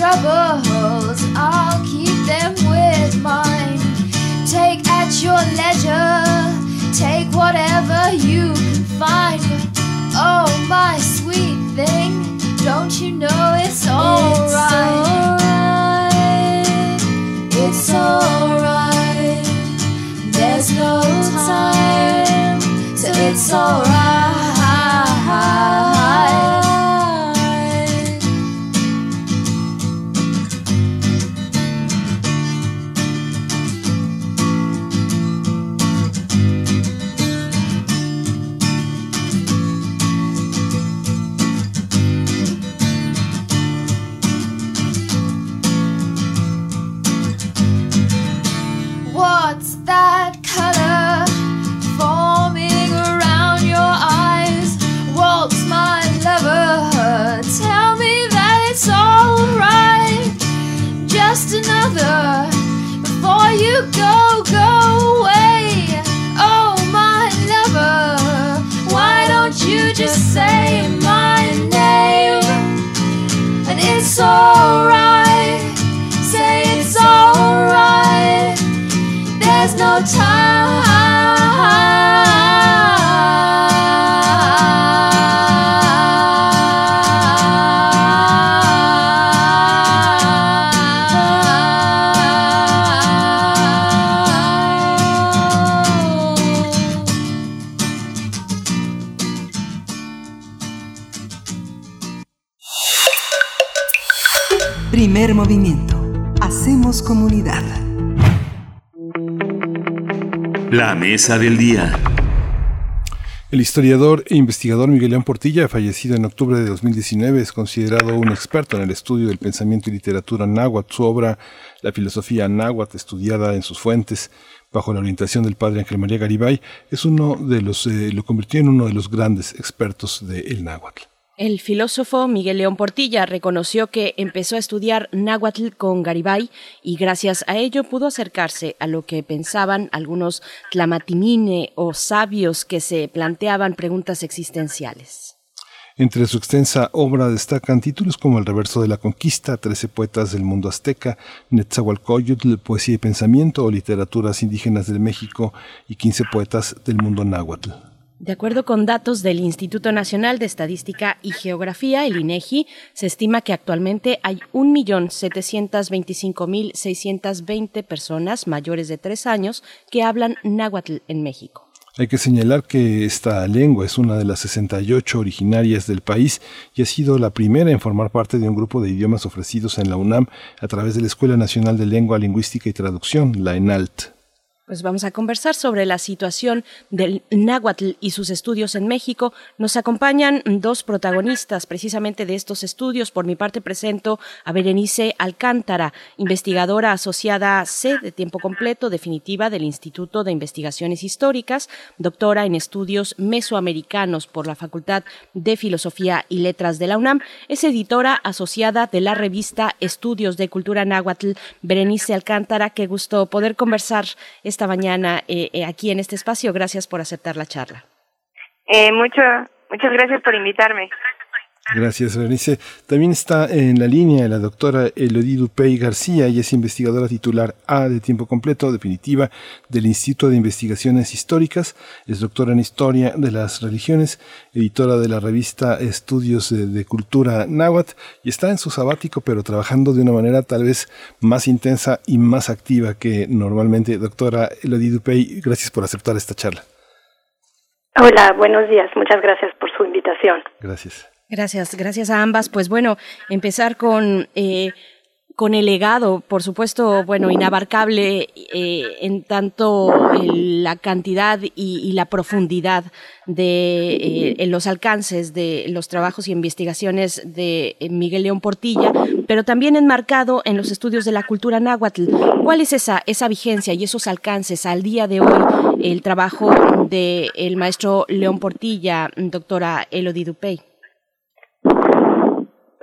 troubles, I'll keep them with mine. Take at your leisure, take whatever you can find. Oh, my sweet thing, don't you know it's alright? It's alright. There's no time, so it's alright. movimiento. Hacemos comunidad. La mesa del día. El historiador e investigador Miguel León Portilla, fallecido en octubre de 2019, es considerado un experto en el estudio del pensamiento y literatura náhuatl. Su obra, La filosofía náhuatl, estudiada en sus fuentes bajo la orientación del padre Ángel María Garibay, es uno de los, eh, lo convirtió en uno de los grandes expertos del náhuatl. El filósofo Miguel León Portilla reconoció que empezó a estudiar náhuatl con Garibay y gracias a ello pudo acercarse a lo que pensaban algunos tlamatimine o sabios que se planteaban preguntas existenciales. Entre su extensa obra destacan títulos como El reverso de la conquista, Trece poetas del mundo azteca, Netzahualcoyotl, Poesía y pensamiento o Literaturas indígenas del México y Quince poetas del mundo náhuatl. De acuerdo con datos del Instituto Nacional de Estadística y Geografía, el INEGI, se estima que actualmente hay 1.725.620 personas mayores de tres años que hablan náhuatl en México. Hay que señalar que esta lengua es una de las 68 originarias del país y ha sido la primera en formar parte de un grupo de idiomas ofrecidos en la UNAM a través de la Escuela Nacional de Lengua, Lingüística y Traducción, la ENALT. Pues vamos a conversar sobre la situación del náhuatl y sus estudios en México. Nos acompañan dos protagonistas precisamente de estos estudios. Por mi parte presento a Berenice Alcántara, investigadora asociada C de tiempo completo definitiva del Instituto de Investigaciones Históricas, doctora en estudios mesoamericanos por la Facultad de Filosofía y Letras de la UNAM. Es editora asociada de la revista Estudios de Cultura Náhuatl. Berenice Alcántara, qué gusto poder conversar esta mañana eh, eh, aquí en este espacio. Gracias por aceptar la charla. Eh, mucho, muchas gracias por invitarme. Gracias, Berenice. También está en la línea la doctora Elodie Dupey García, y es investigadora titular A de tiempo completo, definitiva, del Instituto de Investigaciones Históricas. Es doctora en Historia de las Religiones, editora de la revista Estudios de, Cultura Náhuatl, y está en su sabático, pero trabajando de una manera tal vez más intensa y más activa que normalmente. Doctora Elodie Dupey, gracias por aceptar esta charla. Hola, buenos días. Muchas gracias por su invitación. Gracias. Gracias, gracias a ambas. Pues bueno, empezar con eh, con el legado, por supuesto, bueno, inabarcable eh, en tanto la cantidad y, y, la profundidad de eh, los alcances de los trabajos y investigaciones de Miguel León Portilla, pero también enmarcado en los estudios de la cultura náhuatl. ¿Cuál es esa, esa vigencia y esos alcances al día de hoy el trabajo del el maestro León Portilla, doctora Elodie Dupey?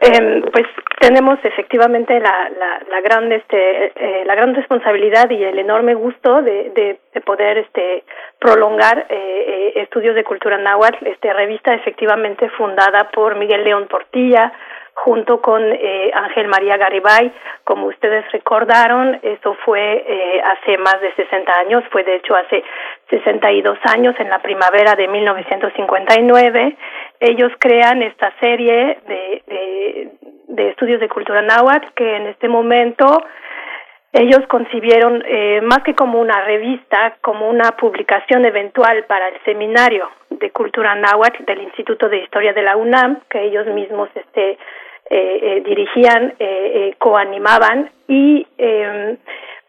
Eh, pues tenemos efectivamente la, la, la gran este eh, la gran responsabilidad y el enorme gusto de, de, de poder este prolongar eh, estudios de cultura náhuatl este revista efectivamente fundada por Miguel León Portilla junto con eh, Ángel María Garibay. Como ustedes recordaron eso fue eh, hace más de 60 años fue de hecho hace 62 años en la primavera de 1959 ellos crean esta serie de, de, estudios de cultura náhuatl que en este momento ellos concibieron eh, más que como una revista, como una publicación eventual para el seminario de cultura náhuatl del Instituto de Historia de la UNAM, que ellos mismos este, eh, eh, dirigían, eh, coanimaban. Y eh,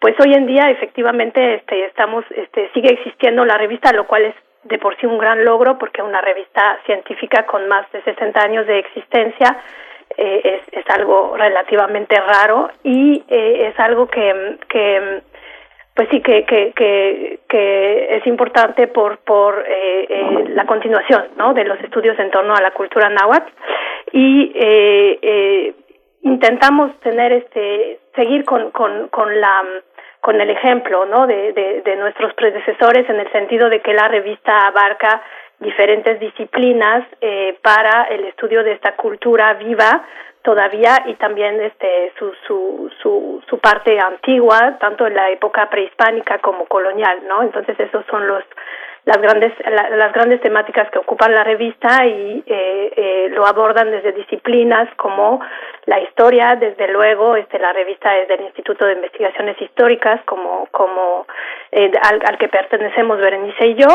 pues hoy en día efectivamente este, estamos, este, sigue existiendo la revista, lo cual es de por sí un gran logro porque una revista científica con más de 60 años de existencia eh, es, es algo relativamente raro y eh, es algo que, que pues sí que, que, que, que es importante por, por eh, eh, la continuación ¿no? de los estudios en torno a la cultura náhuatl y eh, intentamos tener este seguir con, con, con la con el ejemplo ¿no? de, de, nuestros predecesores en el sentido de que la revista abarca diferentes disciplinas eh, para el estudio de esta cultura viva todavía y también este su su su su parte antigua tanto en la época prehispánica como colonial no entonces esos son los las grandes la, las grandes temáticas que ocupan la revista y eh, eh, lo abordan desde disciplinas como la historia desde luego este la revista es del Instituto de Investigaciones Históricas como como eh, al, al que pertenecemos Berenice y yo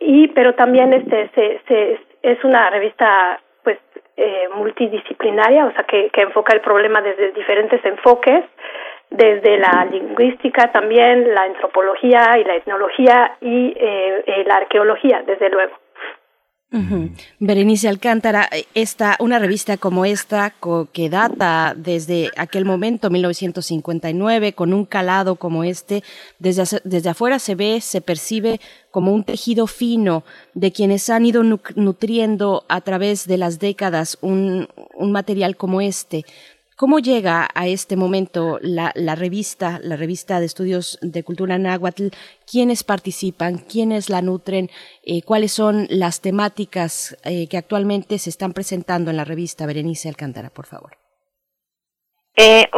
y pero también este se, se es una revista pues eh, multidisciplinaria, o sea, que, que enfoca el problema desde diferentes enfoques, desde la lingüística también, la antropología y la etnología y eh, la arqueología, desde luego. Berenice Alcántara, eh, esta, una revista como esta, que data desde aquel momento, 1959, con un calado como este, desde, desde afuera se ve, se percibe como un tejido fino de quienes han ido nutriendo a través de las décadas un, un material como este. ¿Cómo llega a este momento la, revista, la revista de estudios de cultura náhuatl? ¿Quiénes participan? ¿Quiénes la nutren? Eh, ¿Cuáles son las temáticas eh, que actualmente se están presentando en la revista? Berenice Alcántara, por favor. Eh,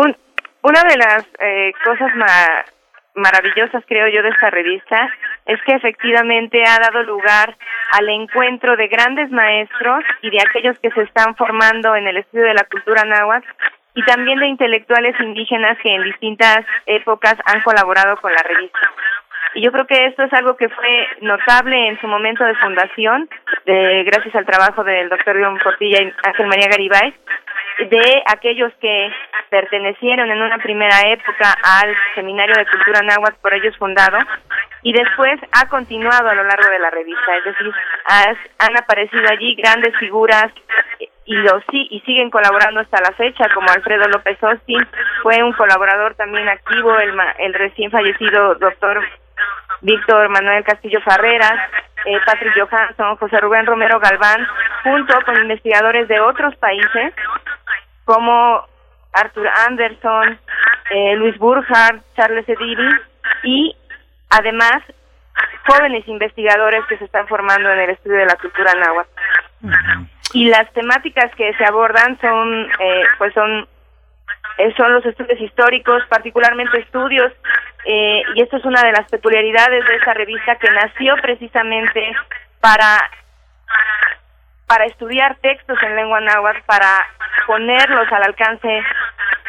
una de las cosas maravillosas, creo yo, de esta revista es que efectivamente ha dado lugar al encuentro de grandes maestros y de aquellos que se están formando en el estudio de la cultura náhuatl y también de intelectuales indígenas que en distintas épocas han colaborado con la revista. Y yo creo que esto es algo que fue notable en su momento de fundación, de, gracias al trabajo del doctor León Portilla y Ángel María Garibay, de aquellos que pertenecieron en una primera época al Seminario de Cultura Náhuatl por ellos fundado y después ha continuado a lo largo de la revista, es decir, han aparecido allí grandes figuras y lo sí y siguen colaborando hasta la fecha como Alfredo López Austin fue un colaborador también activo el el recién fallecido doctor Víctor Manuel Castillo Farreras eh, Patrick Johansson José Rubén Romero Galván junto con investigadores de otros países como Arthur Anderson eh, Luis Burjar Charles Ediri y además jóvenes investigadores que se están formando en el estudio de la cultura náhuatl y las temáticas que se abordan son eh, pues son eh, son los estudios históricos particularmente estudios eh, y esto es una de las peculiaridades de esta revista que nació precisamente para para estudiar textos en lengua náhuatl para ponerlos al alcance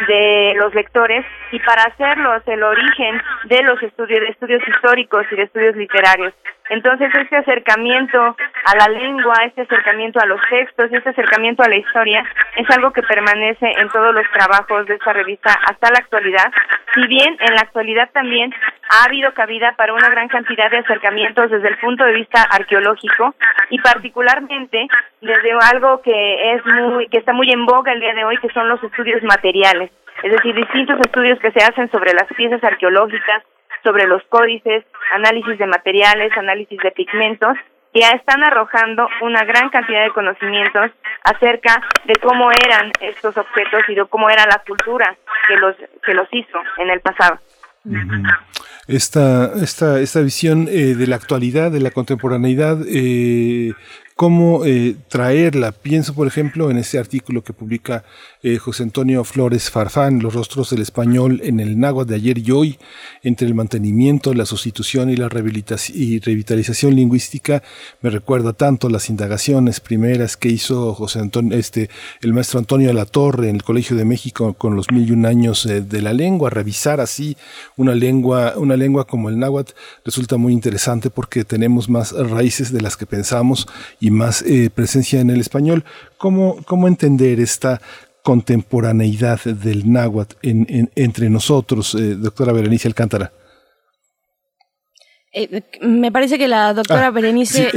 de los lectores y para hacerlos el origen de los estudios de estudios históricos y de estudios literarios entonces, este acercamiento a la lengua, este acercamiento a los textos, este acercamiento a la historia, es algo que permanece en todos los trabajos de esta revista hasta la actualidad. Si bien en la actualidad también ha habido cabida para una gran cantidad de acercamientos desde el punto de vista arqueológico y particularmente desde algo que es muy que está muy en boga el día de hoy, que son los estudios materiales, es decir, distintos estudios que se hacen sobre las piezas arqueológicas, sobre los códices, análisis de materiales, análisis de pigmentos, que ya están arrojando una gran cantidad de conocimientos acerca de cómo eran estos objetos y de cómo era la cultura que los que los hizo en el pasado. Esta, esta, esta visión eh, de la actualidad, de la contemporaneidad, eh, cómo eh, traerla. Pienso, por ejemplo, en ese artículo que publica eh, José Antonio Flores Farfán, Los rostros del español en el náhuatl de ayer y hoy, entre el mantenimiento, la sustitución y la revitalización lingüística. Me recuerda tanto las indagaciones primeras que hizo José Antonio, este, el maestro Antonio de la Torre en el Colegio de México con los mil y un años eh, de la lengua. Revisar así una lengua, una lengua como el náhuatl resulta muy interesante porque tenemos más raíces de las que pensamos y más eh, presencia en el español. ¿Cómo, cómo entender esta contemporaneidad del náhuatl en, entre nosotros, eh, doctora Berenice Alcántara? Eh, me parece que la doctora ah, Berenice,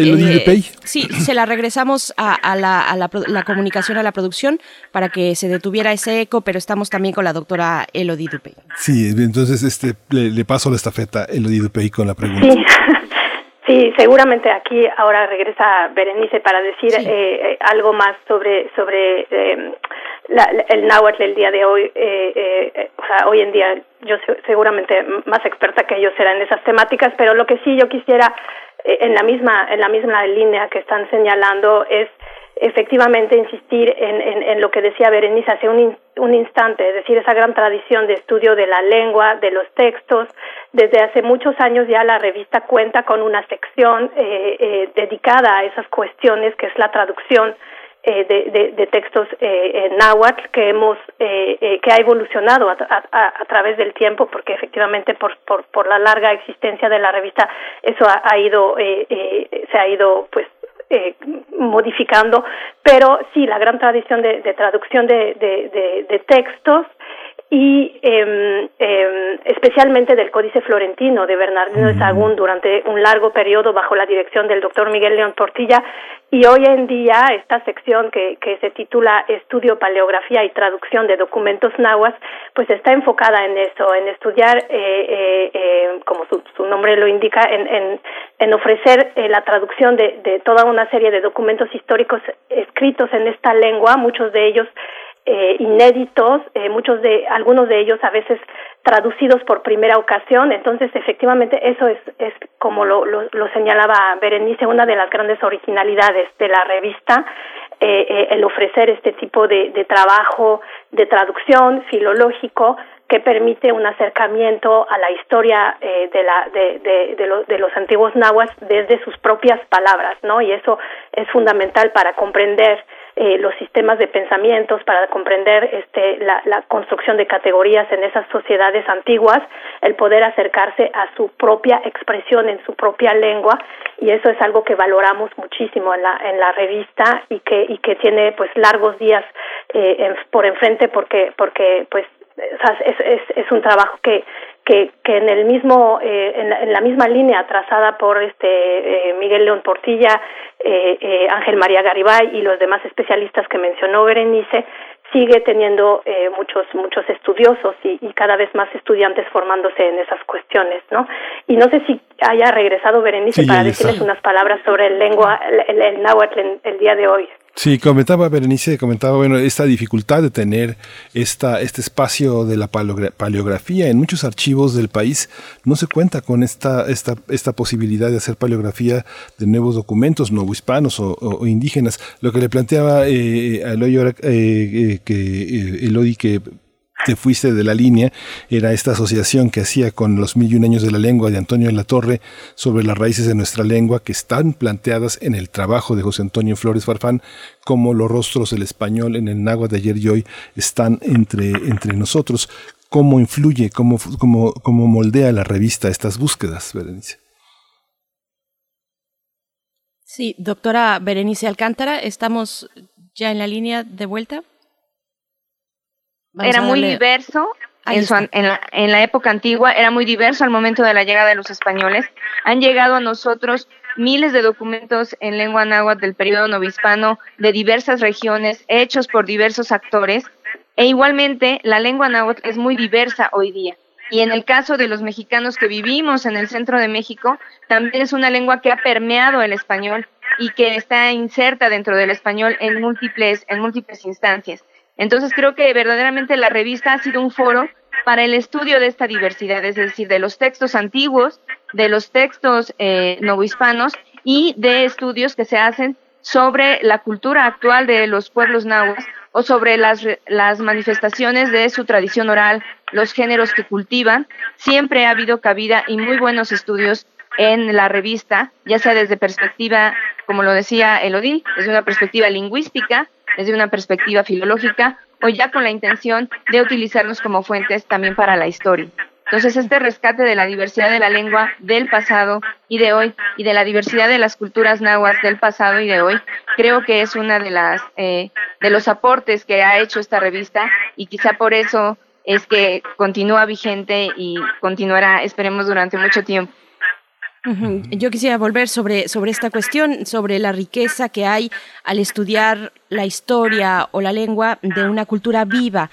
sí, se la regresamos a, la, a la, comunicación, a la producción, para que se detuviera ese eco, pero estamos también con la doctora Elodie Dupey. Sí, entonces este, le, paso la estafeta, Elodie Dupey, con la pregunta. Sí. Sí, seguramente aquí ahora regresa Berenice para decir eh, eh, algo más sobre sobre eh, la, el náhuatl el día de hoy. Eh, o sea, hoy en día yo seguramente más experta que ellos será en esas temáticas, pero lo que sí yo quisiera en la misma en la misma línea que están señalando es efectivamente insistir en, en, en, lo que decía Berenice hace un, un instante, es decir, esa gran tradición de estudio de la lengua, de los textos. Desde hace muchos años ya la revista cuenta con una sección eh, eh, dedicada a esas cuestiones, que es la traducción eh, de, de, textos eh, en náhuatl que hemos eh, eh, que ha evolucionado a, a, a, través del tiempo porque efectivamente por, por, por la larga existencia de la revista eso ha, ha ido se ha ido pues eh, modificando, pero sí, la gran tradición de, traducción de, de, textos y eh, especialmente del Códice Florentino de Bernardino de Sagún durante un largo periodo bajo la dirección del doctor Miguel León Tortilla. Y hoy en día esta sección que, que se titula Estudio, Paleografía y Traducción de Documentos Nahuas pues está enfocada en eso, en estudiar, eh, eh, eh, como su, su, nombre lo indica, en, en, en ofrecer la traducción de, de toda una serie de documentos históricos escritos en esta lengua, muchos de ellos eh, inéditos, eh, muchos de algunos de ellos a veces traducidos por primera ocasión. Entonces, efectivamente, eso es, es como lo, lo, señalaba Berenice, una de las grandes originalidades de la revista, eh, eh el ofrecer este tipo de, de trabajo de traducción filológico que permite un acercamiento a la historia eh, de, la, de, de, de, de, los antiguos nahuas desde sus propias palabras, ¿no? Y eso es fundamental para comprender eh, los sistemas de pensamientos, para comprender este, la, construcción de categorías en esas sociedades antiguas, el poder acercarse a su propia expresión en su propia lengua y eso es algo que valoramos muchísimo en la, en la revista y que, y que tiene pues largos días eh, por enfrente porque, porque pues es, es, es un trabajo que, que, que en el mismo eh, en, la, en, la, misma línea trazada por este eh, Miguel León Portilla, eh, eh, Ángel María Garibay y los demás especialistas que mencionó Berenice sigue teniendo eh, muchos muchos estudiosos y, y, cada vez más estudiantes formándose en esas cuestiones, ¿no? Y no sé si haya regresado Berenice sí, para decirles unas palabras sobre el lengua el, el, el náhuatl el, el día de hoy. Sí, comentaba Berenice, comentaba, bueno, esta dificultad de tener esta, este espacio de la paleografía. En muchos archivos del país no se cuenta con esta, esta, esta posibilidad de hacer paleografía de nuevos documentos novohispanos o, o, o indígenas. Lo que le planteaba eh, a Eloy, eh, eh, que, eh, Elodi, que te fuiste de la línea, era esta asociación que hacía con los mil y un años de la lengua de Antonio de la Torre sobre las raíces de nuestra lengua que están planteadas en el trabajo de José Antonio Flores Farfán, como los rostros del español en el náhuatl de ayer y hoy están entre, entre nosotros. ¿Cómo influye, cómo, cómo, cómo moldea la revista estas búsquedas, Berenice? Sí, doctora Berenice Alcántara, estamos ya en la línea de vuelta. Vamos era muy diverso en, su, en, la, en, la, época antigua, era muy diverso al momento de la llegada de los españoles. Han llegado a nosotros miles de documentos en lengua náhuatl del periodo novohispano de diversas regiones, hechos por diversos actores, e igualmente la lengua náhuatl es muy diversa hoy día. Y en el caso de los mexicanos que vivimos en el centro de México, también es una lengua que ha permeado el español y que está inserta dentro del español en múltiples, en múltiples instancias. Entonces creo que verdaderamente la revista ha sido un foro para el estudio de esta diversidad, es decir, de los textos antiguos, de los textos eh, novohispanos y de estudios que se hacen sobre la cultura actual de los pueblos nahuas o sobre las, las manifestaciones de su tradición oral, los géneros que cultivan. Siempre ha habido cabida y muy buenos estudios en la revista, ya sea desde perspectiva, como lo decía Elodie, desde una perspectiva lingüística, desde una perspectiva filológica o ya con la intención de utilizarlos como fuentes también para la historia. Entonces, este rescate de la diversidad de la lengua del pasado y de hoy y de la diversidad de las culturas nahuas del pasado y de hoy, creo que es una de las eh, de los aportes que ha hecho esta revista y quizá por eso es que continúa vigente y continuará, esperemos, durante mucho tiempo. Yo quisiera volver sobre, sobre esta cuestión, sobre la riqueza que hay al estudiar la historia o la lengua de una cultura viva.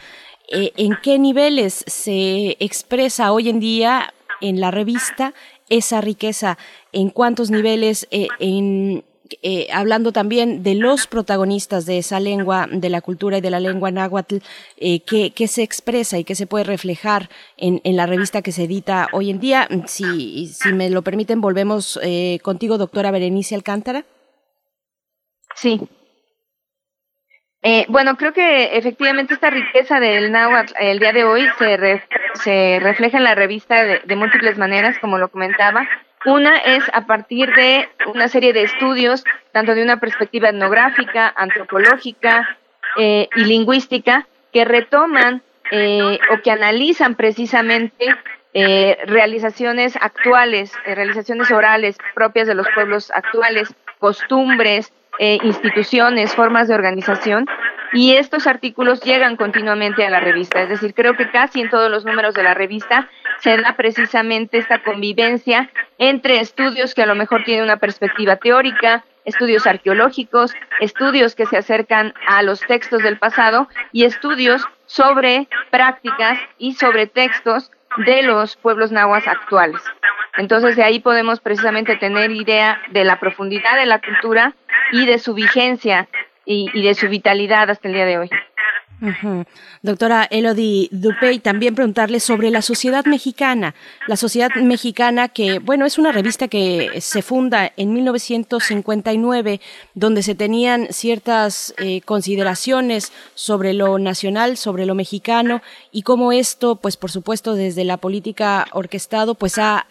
Eh, ¿En qué niveles se expresa hoy en día en la revista esa riqueza? ¿En cuántos niveles? Eh, en, eh, hablando también de los protagonistas de esa lengua, de la cultura y de la lengua náhuatl, eh, ¿qué, ¿qué, se expresa y qué se puede reflejar en, la revista que se edita hoy en día. Si, si me lo permiten, volvemos eh, contigo, doctora Berenice Alcántara. Sí. Eh, bueno, creo que efectivamente esta riqueza del náhuatl el día de hoy se, se refleja en la revista de múltiples maneras, como lo comentaba. Una es a partir de una serie de estudios, tanto de una perspectiva etnográfica, antropológica eh, y lingüística, que retoman eh, o que analizan precisamente eh, realizaciones actuales, realizaciones orales propias de los pueblos actuales costumbres, eh, instituciones, formas de organización, y estos artículos llegan continuamente a la revista. Es decir, creo que casi en todos los números de la revista se da precisamente esta convivencia entre estudios que a lo mejor tienen una perspectiva teórica, estudios arqueológicos, estudios que se acercan a los textos del pasado y estudios sobre prácticas y sobre textos de los pueblos nahuas actuales. Entonces de ahí podemos precisamente tener idea de la profundidad de la cultura y de su vigencia y, y de su vitalidad hasta el día de hoy. Doctora Elodie Dupey, también preguntarle sobre la sociedad mexicana. La sociedad mexicana que, bueno, es una revista que se funda en 1959, donde se tenían ciertas eh, consideraciones sobre lo nacional, sobre lo mexicano, y cómo esto, pues por supuesto, desde la política orquestado, pues ha,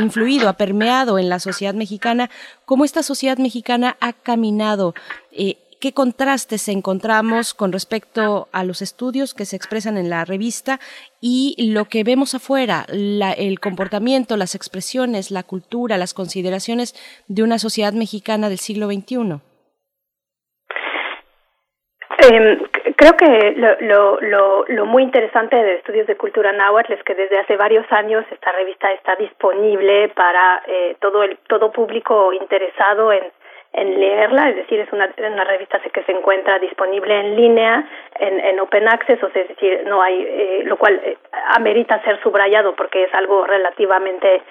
influido, ha permeado en la sociedad mexicana, cómo esta sociedad mexicana ha caminado. Eh, qué contrastes encontramos con respecto a los estudios que se expresan en la revista y lo que vemos afuera, el comportamiento, las expresiones, la cultura, las consideraciones de una sociedad mexicana del siglo XXI. Em, creo que lo, lo, lo, muy interesante de Estudios de Cultura Náhuatl es que desde hace varios años esta revista está disponible para eh, todo el todo público interesado en en leerla, es decir, es una, una revista que se encuentra disponible en línea, en, en open access, o sea, es decir, no hay, eh, lo cual eh, amerita ser subrayado porque es algo relativamente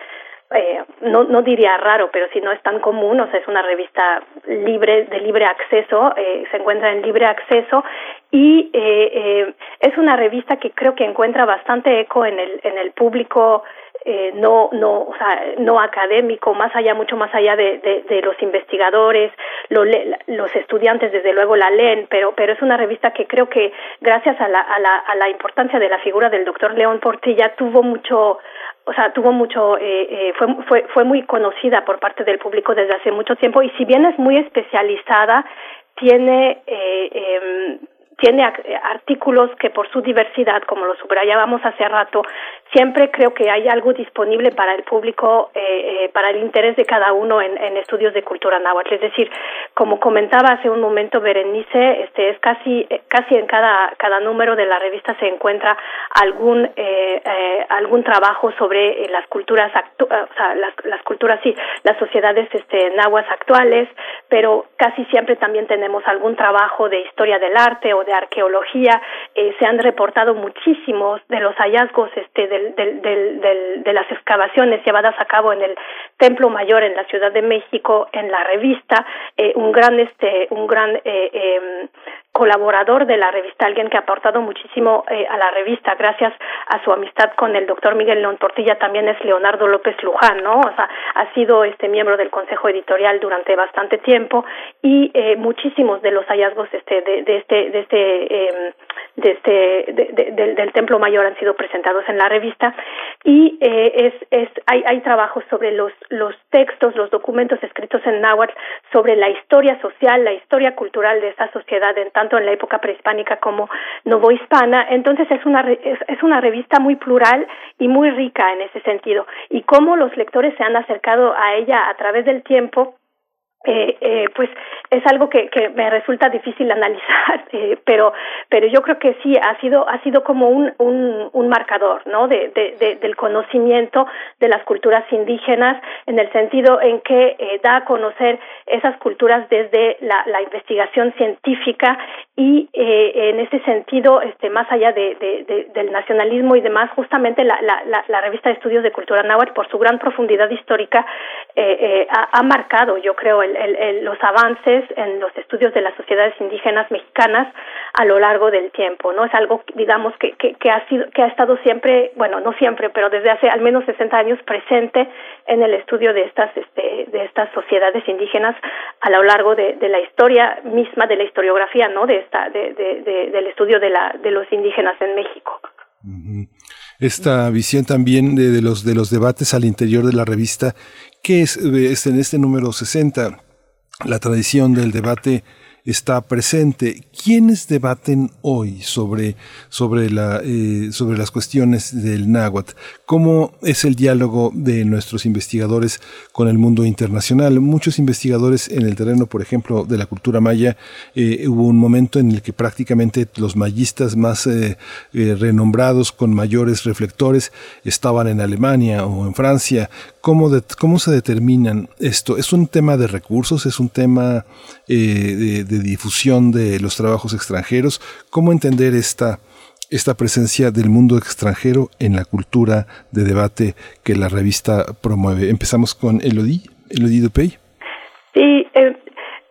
eh, no, no diría raro, pero si no es tan común, o sea, es una revista libre, de libre acceso, eh, se encuentra en libre acceso y eh, eh, es una revista que creo que encuentra bastante eco en el, en el público eh, no, no, o sea, no académico, más allá, mucho más allá de, de, los investigadores, lo los estudiantes desde luego la leen, pero, pero es una revista que creo que gracias a la, a la, a la importancia de la figura del doctor León Portilla tuvo mucho, o sea, tuvo mucho, eh, eh, fue, fue, fue muy conocida por parte del público desde hace mucho tiempo y si bien es muy especializada, tiene eh, eh, tiene artículos que por su diversidad, como lo subrayábamos hace rato, siempre creo que hay algo disponible para el público, eh, eh, para el interés de cada uno en, estudios de cultura náhuatl. Es decir, como comentaba hace un momento Berenice, este es casi eh, casi en cada cada número de la revista se encuentra algún eh, eh, algún trabajo sobre las culturas actu o sea, las, las culturas sí, las sociedades este nahuas actuales, pero casi siempre también tenemos algún trabajo de historia del arte o de arqueología, eh, se han reportado muchísimos de los hallazgos este, del, del, del, de las excavaciones llevadas a cabo en el Templo Mayor en la Ciudad de México, en la revista, eh, un gran, este, un gran eh, eh, colaborador de la revista, alguien que ha aportado muchísimo eh, a la revista gracias a su amistad con el doctor Miguel León también es Leonardo López Luján, ¿no? O sea, ha sido este miembro del consejo editorial durante bastante tiempo y eh, muchísimos de los hallazgos este de, este de este de este de, de, del, del templo mayor han sido presentados en la revista y eh, es es hay hay trabajos sobre los los textos los documentos escritos en náhuatl sobre la historia social la historia cultural de esta sociedad en tanto en la época prehispánica como novohispana entonces es una es una revista muy plural y muy rica en ese sentido. Y cómo los lectores se han acercado a ella a través del tiempo eh, eh, pues es algo que, que me resulta difícil analizar, eh, pero pero yo creo que sí ha sido ha sido como un un, un marcador, ¿no? De, de, de, del conocimiento de las culturas indígenas en el sentido en que eh, da a conocer esas culturas desde la investigación científica y eh, en ese sentido, este más allá de, de, de del nacionalismo y demás, justamente la, la, la, revista de estudios de cultura náhuatl por su gran profundidad histórica eh, eh, ha, marcado, yo creo, el, los avances en los estudios de las sociedades indígenas mexicanas a lo largo del tiempo, ¿no? Es algo, digamos, que, que, que, ha sido, que ha estado siempre, bueno, no siempre, pero desde hace al menos 60 años presente en el estudio de estas, este, de estas sociedades indígenas a lo largo de, de la historia misma, de la historiografía, ¿no? De del estudio de, los indígenas en México. Esta visión también de, los de los debates al interior de la revista que es, es en este número 60 la tradición del debate está presente. ¿Quiénes debaten hoy sobre, sobre, la, eh, sobre las cuestiones del náhuatl? ¿Cómo es el diálogo de nuestros investigadores con el mundo internacional? Muchos investigadores en el terreno, por ejemplo, de la cultura maya, eh, hubo un momento en el que prácticamente los mayistas más eh, renombrados, con mayores reflectores, estaban en Alemania o en Francia. ¿Cómo, ¿Cómo se determinan esto? ¿Es un tema de recursos? ¿Es un tema de, de difusión de los trabajos extranjeros? ¿Cómo entender esta, esta presencia del mundo extranjero en la cultura de debate que la revista promueve? Empezamos con Elodie, Elodie Dupey. Sí, eh,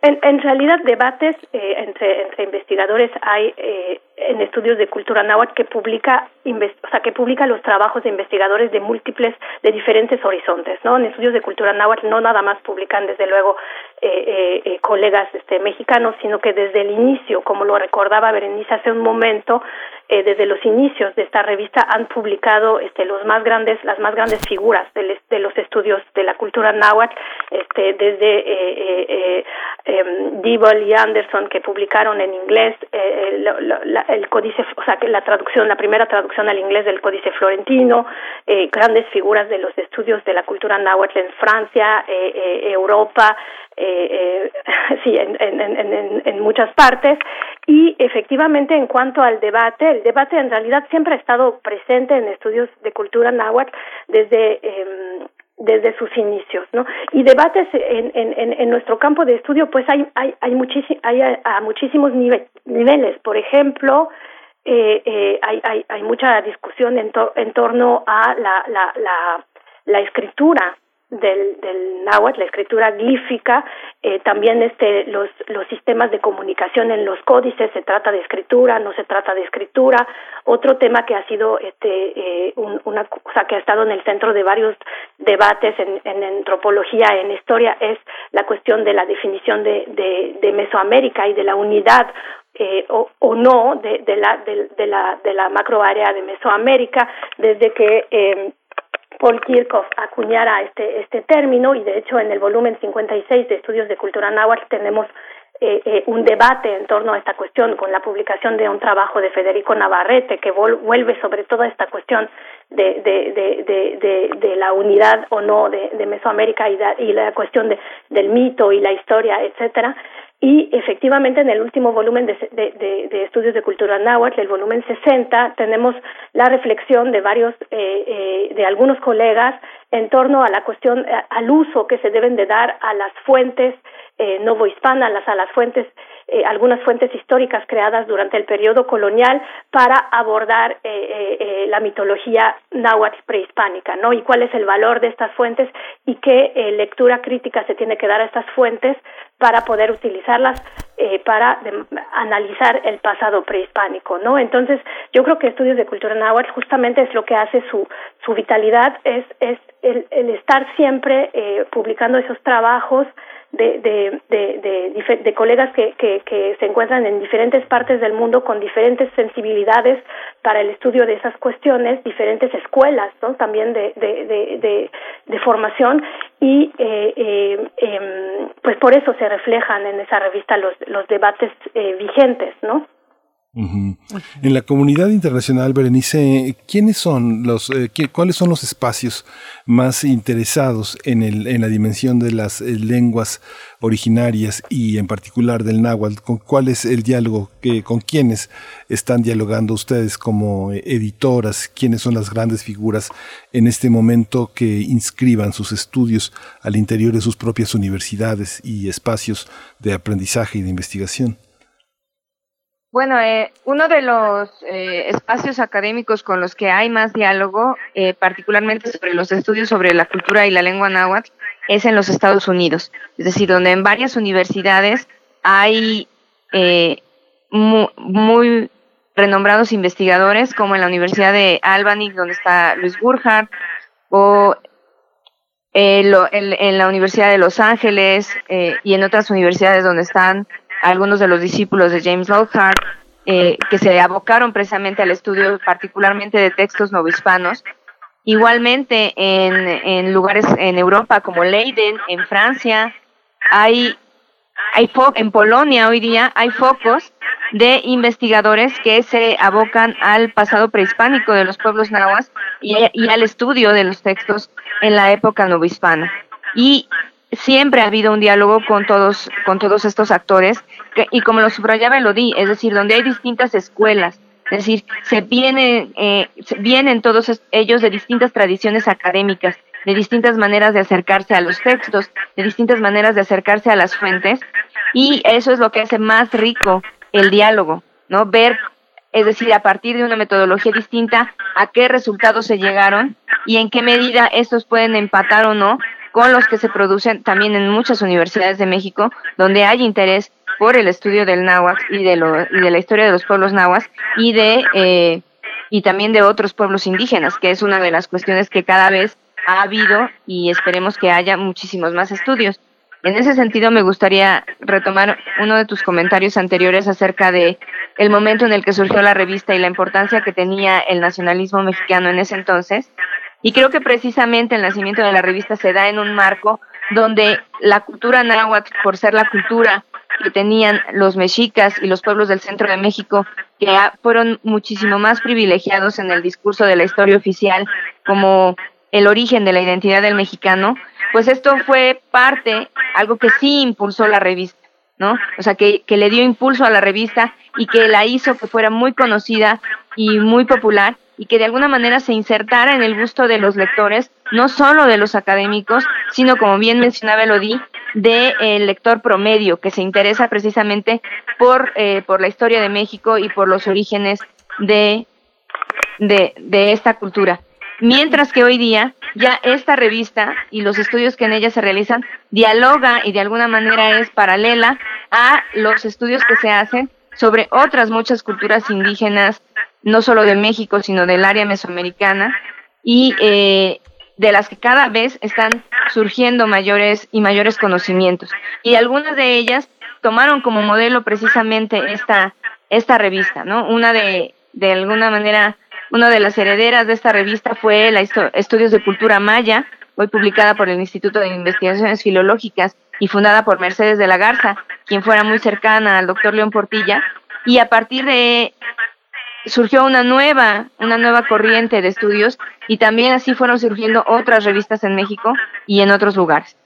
en, realidad debates eh, entre, entre investigadores hay eh, en estudios de cultura náhuatl que publica o sea que publica los trabajos de investigadores de múltiples de diferentes horizontes no en estudios de cultura náhuatl no nada más publican desde luego eh, eh, colegas este mexicanos sino que desde el inicio como lo recordaba Berenice hace un momento eh, desde los inicios de esta revista han publicado este los más grandes las más grandes figuras de, de los estudios de la cultura náhuatl este desde eh, eh, eh, y Anderson que publicaron en inglés eh, la, el códice, o sea, que la traducción, la primera traducción al inglés del códice florentino, eh, grandes figuras de los estudios de la cultura náhuatl en Francia, Europa, eh, eh, sí, en, en, en, en, muchas partes. Y efectivamente, en cuanto al debate, el debate en realidad siempre ha estado presente en estudios de cultura náhuatl desde eh, desde sus inicios, ¿no? Y debates en, en, en nuestro campo de estudio, pues hay hay hay, hay a, muchísimos nive niveles. Por ejemplo, eh, eh, hay, hay hay mucha discusión en, en torno a la la la, la escritura del, del náhuatl, la escritura glífica, eh, también este, los, los sistemas de comunicación en los códices, se trata de escritura, no se trata de escritura. Otro tema que ha sido este, eh, un, una, o sea, que ha estado en el centro de varios debates en, en antropología, en historia, es la cuestión de la definición de, de, de Mesoamérica y de la unidad eh, o, o no de, de, la, de, de, la, de la macroárea de Mesoamérica, desde que eh, Paul Kirchhoff acuñara este, este término y de hecho en el volumen 56 de Estudios de Cultura Náhuatl tenemos eh, eh, un debate en torno a esta cuestión con la publicación de un trabajo de Federico Navarrete que vuelve sobre toda esta cuestión de, de, de, de, la unidad o no de, Mesoamérica y, y la cuestión de, del mito y la historia, etcétera. Y efectivamente en el último volumen de, de, de, de, estudios de cultura náhuatl, el volumen 60, tenemos la reflexión de varios, eh, eh, de algunos colegas en torno a la cuestión, al uso que se deben de dar a las fuentes eh, novohispanas, las, a las fuentes eh, algunas fuentes históricas creadas durante el periodo colonial para abordar eh, eh, eh, la mitología náhuatl prehispánica, ¿no? Y cuál es el valor de estas fuentes y qué eh, lectura crítica se tiene que dar a estas fuentes para poder utilizarlas eh, para analizar el pasado prehispánico, ¿no? Entonces, yo creo que estudios de cultura náhuatl justamente es lo que hace su su vitalidad es es el, el estar siempre eh, publicando esos trabajos de, de, de, de, colegas que, que, que, se encuentran en diferentes partes del mundo con diferentes sensibilidades para el estudio de esas cuestiones, diferentes escuelas también de, de, de, de, formación y eh, eh, eh, pues por eso se reflejan en esa revista los, los debates eh, vigentes, ¿no? En la comunidad internacional, Berenice, ¿quiénes son los, eh, cuáles son los espacios más interesados en, el, en la dimensión de las eh, lenguas originarias y en particular del náhuatl? ¿Con cuál es el diálogo? Que, ¿Con quiénes están dialogando ustedes como editoras? ¿Quiénes son las grandes figuras en este momento que inscriban sus estudios al interior de sus propias universidades y espacios de aprendizaje y de investigación? Bueno, eh, uno de los eh, espacios académicos con los que hay más diálogo, eh, particularmente sobre los estudios sobre la cultura y la lengua náhuatl, es en los Estados Unidos. Es decir, donde en varias universidades hay eh, muy, muy, renombrados investigadores, como en la Universidad de Albany, donde está Luis Burkhardt, o lo, en, en, la Universidad de Los Ángeles y en otras universidades donde están algunos de los discípulos de James Lockhart, eh, que se abocaron precisamente al estudio particularmente de textos novohispanos. Igualmente en, en lugares en Europa como Leiden, en Francia, hay hay en Polonia hoy día hay focos de investigadores que se abocan al pasado prehispánico de los pueblos nahuas y, y al estudio de los textos en la época novohispana. Y siempre ha habido un diálogo con todos, con todos estos actores, y como lo subrayaba Elodie, es decir, donde hay distintas escuelas, es decir, se vienen, eh, se vienen todos ellos de distintas tradiciones académicas, de distintas maneras de acercarse a los textos, de distintas maneras de acercarse a las fuentes, y eso es lo que hace más rico el diálogo, ¿no? Ver, es decir, a partir de una metodología distinta, a qué resultados se llegaron y en qué medida estos pueden empatar o no con los que se producen también en muchas universidades de México, donde hay interés por el estudio del náhuatl y de, y de la historia de los pueblos nahuas y de eh, y también de otros pueblos indígenas, que es una de las cuestiones que cada vez ha habido y esperemos que haya muchísimos más estudios. En ese sentido, me gustaría retomar uno de tus comentarios anteriores acerca de el momento en el que surgió la revista y la importancia que tenía el nacionalismo mexicano en ese entonces. Y creo que precisamente el nacimiento de la revista se da en un marco donde la cultura náhuatl, por ser la cultura que tenían los mexicas y los pueblos del centro de México, que fueron muchísimo más privilegiados en el discurso de la historia oficial como el origen de la identidad del mexicano, pues esto fue parte, algo que sí impulsó la revista, ¿no? O sea, que, que le dio impulso a la revista y que la hizo que fuera muy conocida y muy popular y que de alguna manera se insertara en el gusto de los lectores, no solo de los académicos, sino como bien mencionaba Elodie, del de, lector promedio, que se interesa precisamente por, eh, por la historia de México y por los orígenes de, de, de esta cultura. Mientras que hoy día ya esta revista y los estudios que en ella se realizan dialoga y de alguna manera es paralela a los estudios que se hacen sobre otras muchas culturas indígenas no solo de México, sino del área mesoamericana, y eh, de las que cada vez están surgiendo mayores y mayores conocimientos. Y algunas de ellas tomaron como modelo precisamente esta, esta revista, ¿no? Una de, de alguna manera, una de las herederas de esta revista fue la Estudios de Cultura Maya, hoy publicada por el Instituto de Investigaciones Filológicas y fundada por Mercedes de la Garza, quien fuera muy cercana al doctor León Portilla, y a partir de surgió una nueva, una nueva corriente de estudios y también así fueron surgiendo otras revistas en México y en otros lugares.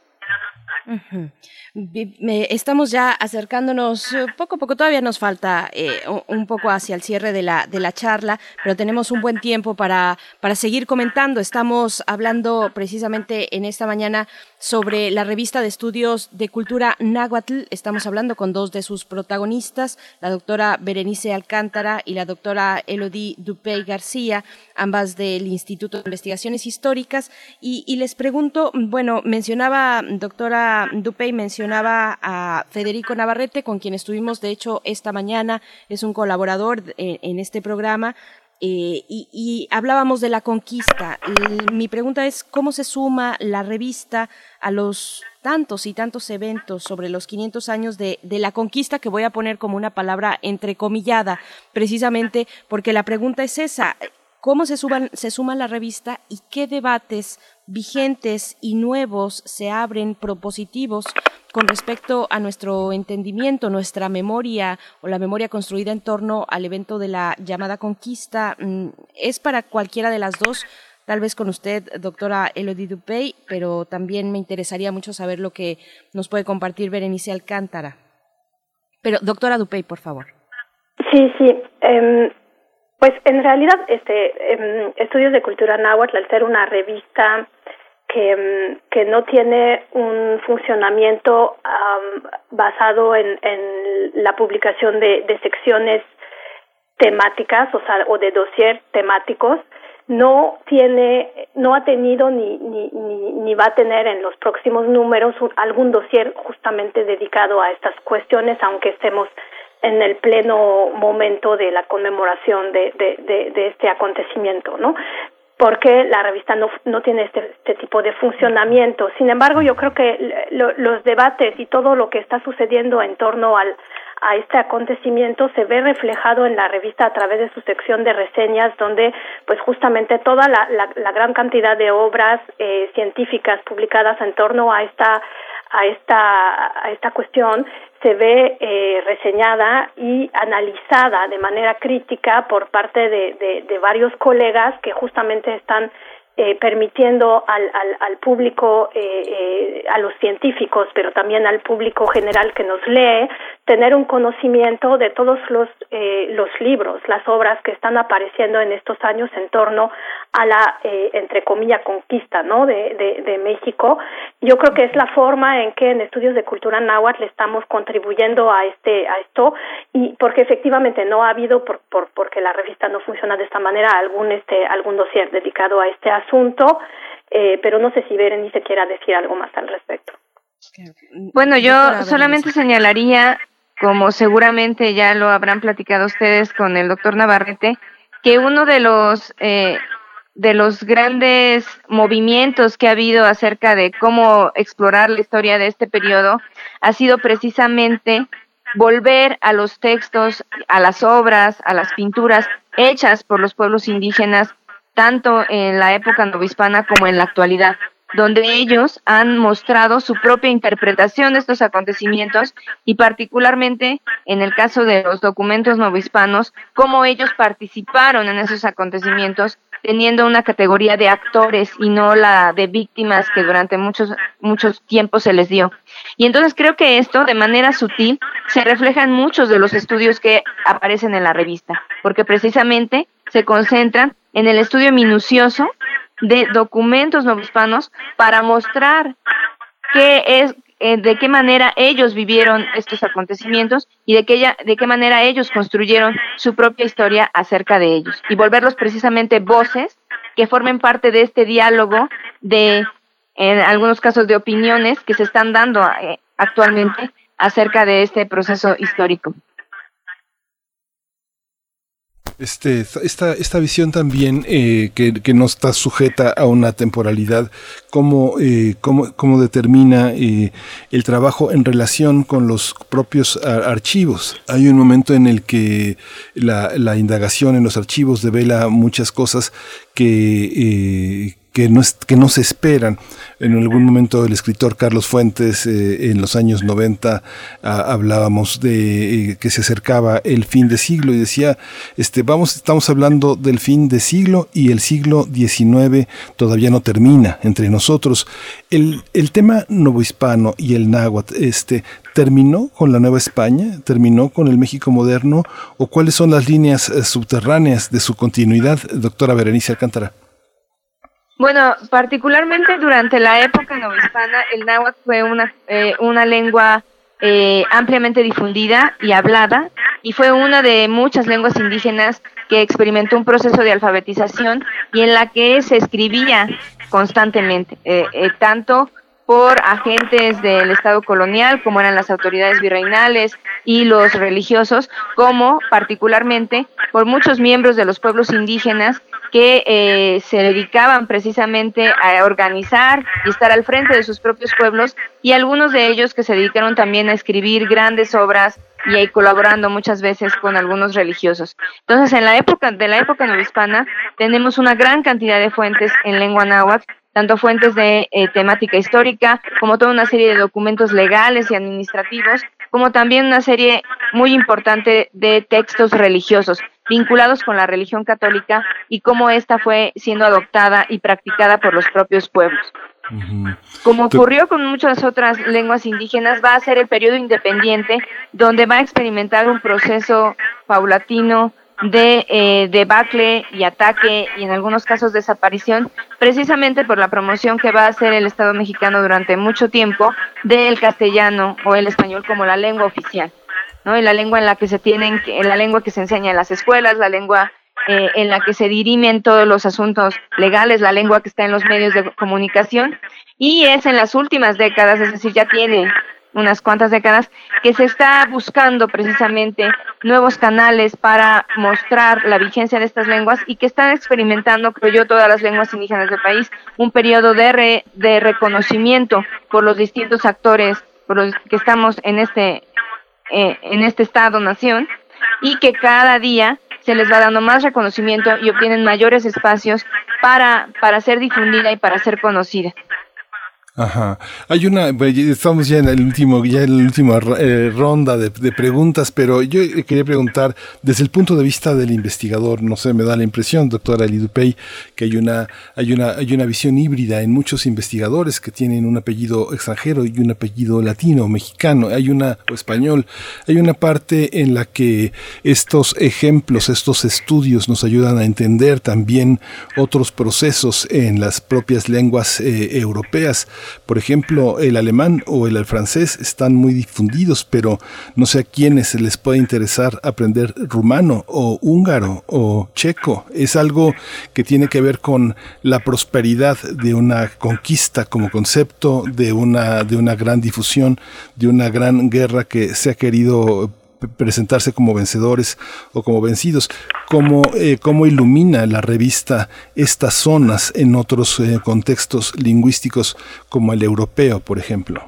Estamos ya acercándonos eh, poco a poco, todavía nos falta eh, un poco hacia el cierre de la, de la charla, pero tenemos un buen tiempo para, para seguir comentando. Estamos hablando precisamente en esta mañana sobre la revista de estudios de cultura náhuatl. Estamos hablando con dos de sus protagonistas, la doctora Berenice Alcántara y la doctora Elodie Dupey García, ambas del Instituto de Investigaciones Históricas. Y, les pregunto, bueno, mencionaba, doctora Dupey, mencionaba a Federico Navarrete, con quien estuvimos, de hecho, esta mañana, es un colaborador en, este programa. Eh, y, hablábamos de la conquista. mi pregunta es, ¿cómo se suma la revista a los tantos y tantos eventos sobre los 500 años de, de, la conquista que voy a poner como una palabra entrecomillada, precisamente porque la pregunta es esa, cómo se, se suma la revista y qué debates vigentes y nuevos se abren propositivos con respecto a nuestro entendimiento, nuestra memoria o la memoria construida en torno al evento de la llamada conquista. Mm, ¿Es para cualquiera de las dos? Tal vez con usted, doctora Elodie Dupey, pero también me interesaría mucho saber lo que nos puede compartir Berenice Alcántara. Pero, doctora Dupey, por favor. Sí, sí. Em, pues en realidad, este, em, Estudios de Cultura Náhuatl, al ser una revista que, em, que no tiene un funcionamiento basado en, en, la publicación de, de, secciones temáticas, o sea, o de dossier temáticos, no tiene, no ha tenido ni, ni, ni, ni va a tener en los próximos números algún dossier justamente dedicado a estas cuestiones, aunque estemos en el pleno momento de la conmemoración de, de, este acontecimiento, ¿no? porque la revista no, no tiene este, este tipo de funcionamiento. Sin embargo, yo creo que los debates y todo lo que está sucediendo en torno al, a este acontecimiento se ve reflejado en la revista a través de su sección de reseñas, donde pues justamente toda la, la, la gran cantidad de obras eh, científicas publicadas en torno a esta a esta, a esta cuestión se ve eh, reseñada y analizada de manera crítica por parte de, de, de varios colegas que justamente están eh, permitiendo al, al, al público, eh, eh, a los científicos, pero también al público general que nos lee, tener un conocimiento de todos los, eh, los libros, las obras que están apareciendo en estos años en torno a la, eh, entre comillas, conquista ¿no? de, de, México. Yo creo que es la forma en que en estudios de cultura náhuatl estamos contribuyendo a, este, a esto y porque efectivamente no ha habido, por, por, porque la revista no funciona de esta manera, algún, este, algún dossier dedicado a este asunto asunto, eh, pero no sé si Berenice quiera decir algo más al respecto. Bueno, yo solamente señalaría, como seguramente ya lo habrán platicado ustedes con el doctor Navarrete, que uno de los eh, de los grandes movimientos que ha habido acerca de cómo explorar la historia de este periodo ha sido precisamente volver a los textos, a las obras, a las pinturas hechas por los pueblos indígenas tanto en la época novohispana como en la actualidad, donde ellos han mostrado su propia interpretación de estos acontecimientos y particularmente en el caso de los documentos novohispanos, cómo ellos participaron en esos acontecimientos teniendo una categoría de actores y no la de víctimas que durante muchos muchos tiempos se les dio. Y entonces creo que esto de manera sutil se refleja en muchos de los estudios que aparecen en la revista, porque precisamente se concentran en el estudio minucioso de documentos novohispanos para mostrar qué es eh, de qué manera ellos vivieron estos acontecimientos y de qué, de qué manera ellos construyeron su propia historia acerca de ellos y volverlos precisamente voces que formen parte de este diálogo de, en algunos casos, de opiniones que se están dando eh, actualmente acerca de este proceso histórico. Este, esta, esta visión también eh, que, que, no está sujeta a una temporalidad, cómo, eh, cómo, cómo determina eh, el trabajo en relación con los propios archivos. Hay un momento en el que la, la indagación en los archivos devela muchas cosas que, que no, se esperan. En algún momento el escritor Carlos Fuentes, eh, en los años 90, a, hablábamos de eh, que se acercaba el fin de siglo y decía, este, vamos, estamos hablando del fin de siglo y el siglo XIX todavía no termina entre nosotros. El, el tema novohispano y el náhuatl, este, ¿terminó con la Nueva España? ¿Terminó con el México moderno? ¿O cuáles son las líneas eh, subterráneas de su continuidad, doctora Berenice Alcántara? Bueno, particularmente durante la época novohispana, el náhuatl fue una, eh, una lengua eh, ampliamente difundida y hablada y fue una de muchas lenguas indígenas que experimentó un proceso de alfabetización y en la que se escribía constantemente, eh, eh, tanto por agentes del Estado colonial, como eran las autoridades virreinales y los religiosos, como particularmente por muchos miembros de los pueblos indígenas que eh, se dedicaban precisamente a organizar y estar al frente de sus propios pueblos y algunos de ellos que se dedicaron también a escribir grandes obras y ahí colaborando muchas veces con algunos religiosos. Entonces, en la época de la época novohispana tenemos una gran cantidad de fuentes en lengua náhuatl, tanto fuentes de eh, temática histórica como toda una serie de documentos legales y administrativos, como también una serie muy importante de textos religiosos vinculados con la religión católica y cómo ésta fue siendo adoptada y practicada por los propios pueblos. Como ocurrió con muchas otras lenguas indígenas, va a ser el periodo independiente donde va a experimentar un proceso paulatino de eh, debacle y ataque y en algunos casos desaparición, precisamente por la promoción que va a hacer el Estado mexicano durante mucho tiempo del castellano o el español como la lengua oficial. ¿no? Y la lengua en la que se tienen, la lengua que se enseña en las escuelas, la lengua eh, en la que se dirimen todos los asuntos legales, la lengua que está en los medios de comunicación, y es en las últimas décadas, es decir, ya tiene unas cuantas décadas, que se está buscando precisamente nuevos canales para mostrar la vigencia de estas lenguas y que están experimentando, creo yo, todas las lenguas indígenas del país, un periodo de, de reconocimiento por los distintos actores por los que estamos en este eh, en este Estado-nación y que cada día se les va dando más reconocimiento y obtienen mayores espacios para, para ser difundida y para ser conocida. Ajá. Hay una, pues, estamos ya en el último, ya en la última eh, ronda de, preguntas, pero yo quería preguntar desde el punto de vista del investigador, no sé, me da la impresión, doctora Lidupey, que hay una, hay una, hay una visión híbrida en muchos investigadores que tienen un apellido extranjero y un apellido latino, mexicano, hay una, o español, hay una parte en la que estos ejemplos, estos estudios nos ayudan a entender también otros procesos en las propias lenguas eh, europeas. Por ejemplo, el alemán o el francés están muy difundidos, pero no sé a quiénes les puede interesar aprender rumano o húngaro o checo. Es algo que tiene que ver con la prosperidad de una conquista como concepto, de una, de una gran difusión, de una gran guerra que se ha querido presentarse como vencedores o como vencidos. ¿Cómo, eh, cómo ilumina la revista estas zonas en otros eh, contextos lingüísticos como el europeo, por ejemplo?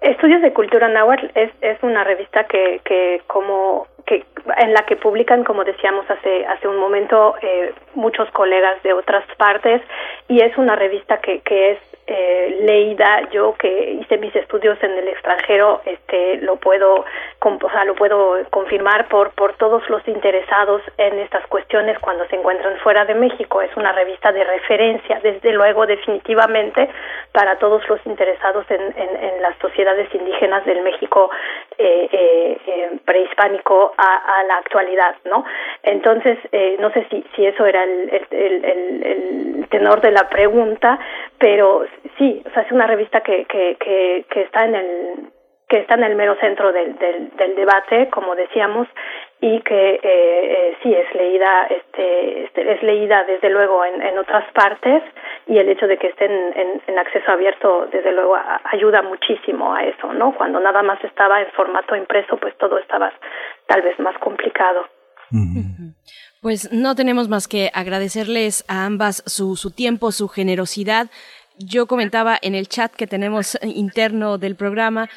Estudios de Cultura Náhuatl es, es una revista que, que como que en la que publican, como decíamos hace hace un momento, eh, muchos colegas de otras partes y es una revista que, que es eh, leída yo que hice mis estudios en el extranjero este lo puedo o sea, lo puedo confirmar por por todos los interesados en estas cuestiones cuando se encuentran fuera de México. Es una revista de referencia desde luego definitivamente para todos los interesados en, en, las sociedades indígenas del México eh, eh, eh prehispánico a, la actualidad no entonces no sé si si eso era el, el, tenor de la pregunta pero sí, o sea, es una revista que, que, que, que está en el que está en el mero centro del, del, del debate, como decíamos, y que eh, eh, sí es leída, este, este, es leída desde luego en, en otras partes y el hecho de que esté en, en, en acceso abierto desde luego a, ayuda muchísimo a eso, ¿no? Cuando nada más estaba en formato impreso, pues todo estaba tal vez más complicado. Pues no tenemos más que agradecerles a ambas su, su tiempo, su generosidad yo comentaba en el chat que tenemos interno del programa,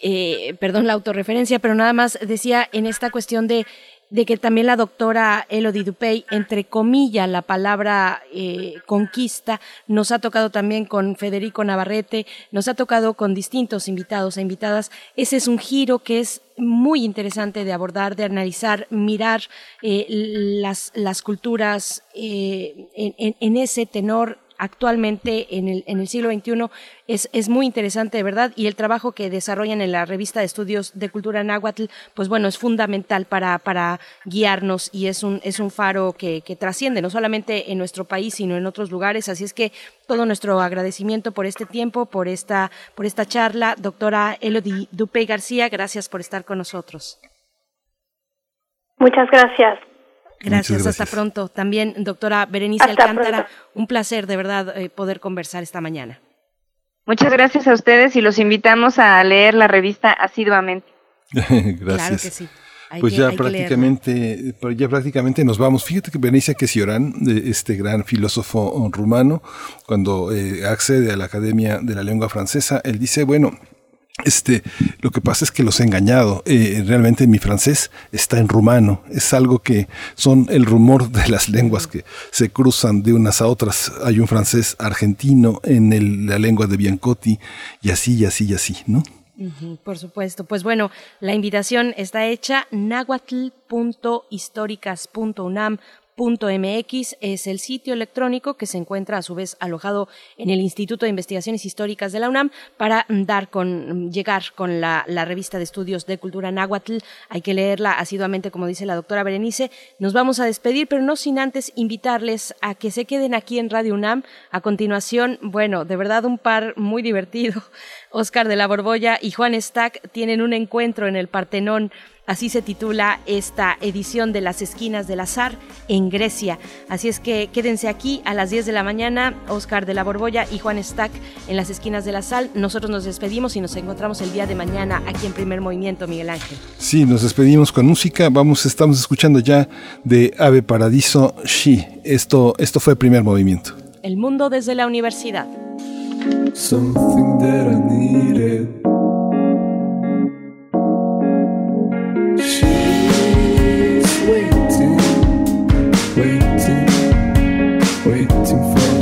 eh, perdón la autorreferencia, pero nada más decía en esta cuestión de de que también la doctora Elodie Dupey, entre comillas, la palabra eh, conquista, nos ha tocado también con Federico Navarrete, nos ha tocado con distintos invitados e invitadas. Ese es un giro que es muy interesante de abordar, de analizar, mirar eh, las, las culturas eh, en, en, en, ese tenor actualmente en el, en el siglo XXI es, es muy interesante, de verdad, y el trabajo que desarrollan en la revista de estudios de cultura náhuatl, pues bueno, es fundamental para, para guiarnos y es un, es un faro que, que trasciende no solamente en nuestro país, sino en otros lugares. Así es que todo nuestro agradecimiento por este tiempo, por esta, por esta charla. Doctora Elodie Dupe García, gracias por estar con nosotros. Muchas gracias. Gracias, hasta pronto. También, doctora Berenice hasta Alcántara, pronto. un placer de verdad eh, poder conversar esta mañana. Muchas gracias a ustedes y los invitamos a leer la revista asiduamente. gracias. Claro que sí. Hay pues que, ya prácticamente, ya prácticamente nos vamos. Fíjate que Berenice Quesioran, este gran filósofo rumano, cuando eh, accede a la Academia de la Lengua Francesa, él dice, bueno, este, lo que pasa es que los he engañado. Eh, realmente mi francés está en rumano. Es algo que son el rumor de las lenguas que se cruzan de unas a otras. Hay un francés argentino en el, la lengua de Biancotti y así, y así, y así, ¿no? Por supuesto. Pues bueno, la invitación está hecha nahuatl.históricas.unam .mx es el sitio electrónico que se encuentra a su vez alojado en el Instituto de Investigaciones Históricas de la UNAM para dar con llegar con la, la, revista de estudios de cultura náhuatl. Hay que leerla asiduamente, como dice la doctora Berenice. Nos vamos a despedir, pero no sin antes invitarles a que se queden aquí en Radio UNAM. A continuación, bueno, de verdad un par muy divertido. Oscar de la Borbolla y Juan Stack tienen un encuentro en el Partenón Así se titula esta edición de Las Esquinas del Azar en Grecia. Así es que quédense aquí a las 10 de la mañana, Oscar de la Borbolla y Juan Stack en Las Esquinas de la Sal. Nosotros nos despedimos y nos encontramos el día de mañana aquí en Primer Movimiento, Miguel Ángel. Sí, nos despedimos con música. Vamos, estamos escuchando ya de Ave Paradiso She. Esto, esto fue Primer Movimiento. El mundo desde la universidad. Something that I needed. Waiting for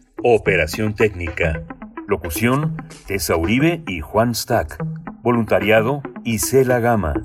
Operación técnica. Locución, Tessa Uribe y Juan Stack. Voluntariado, Isela Gama.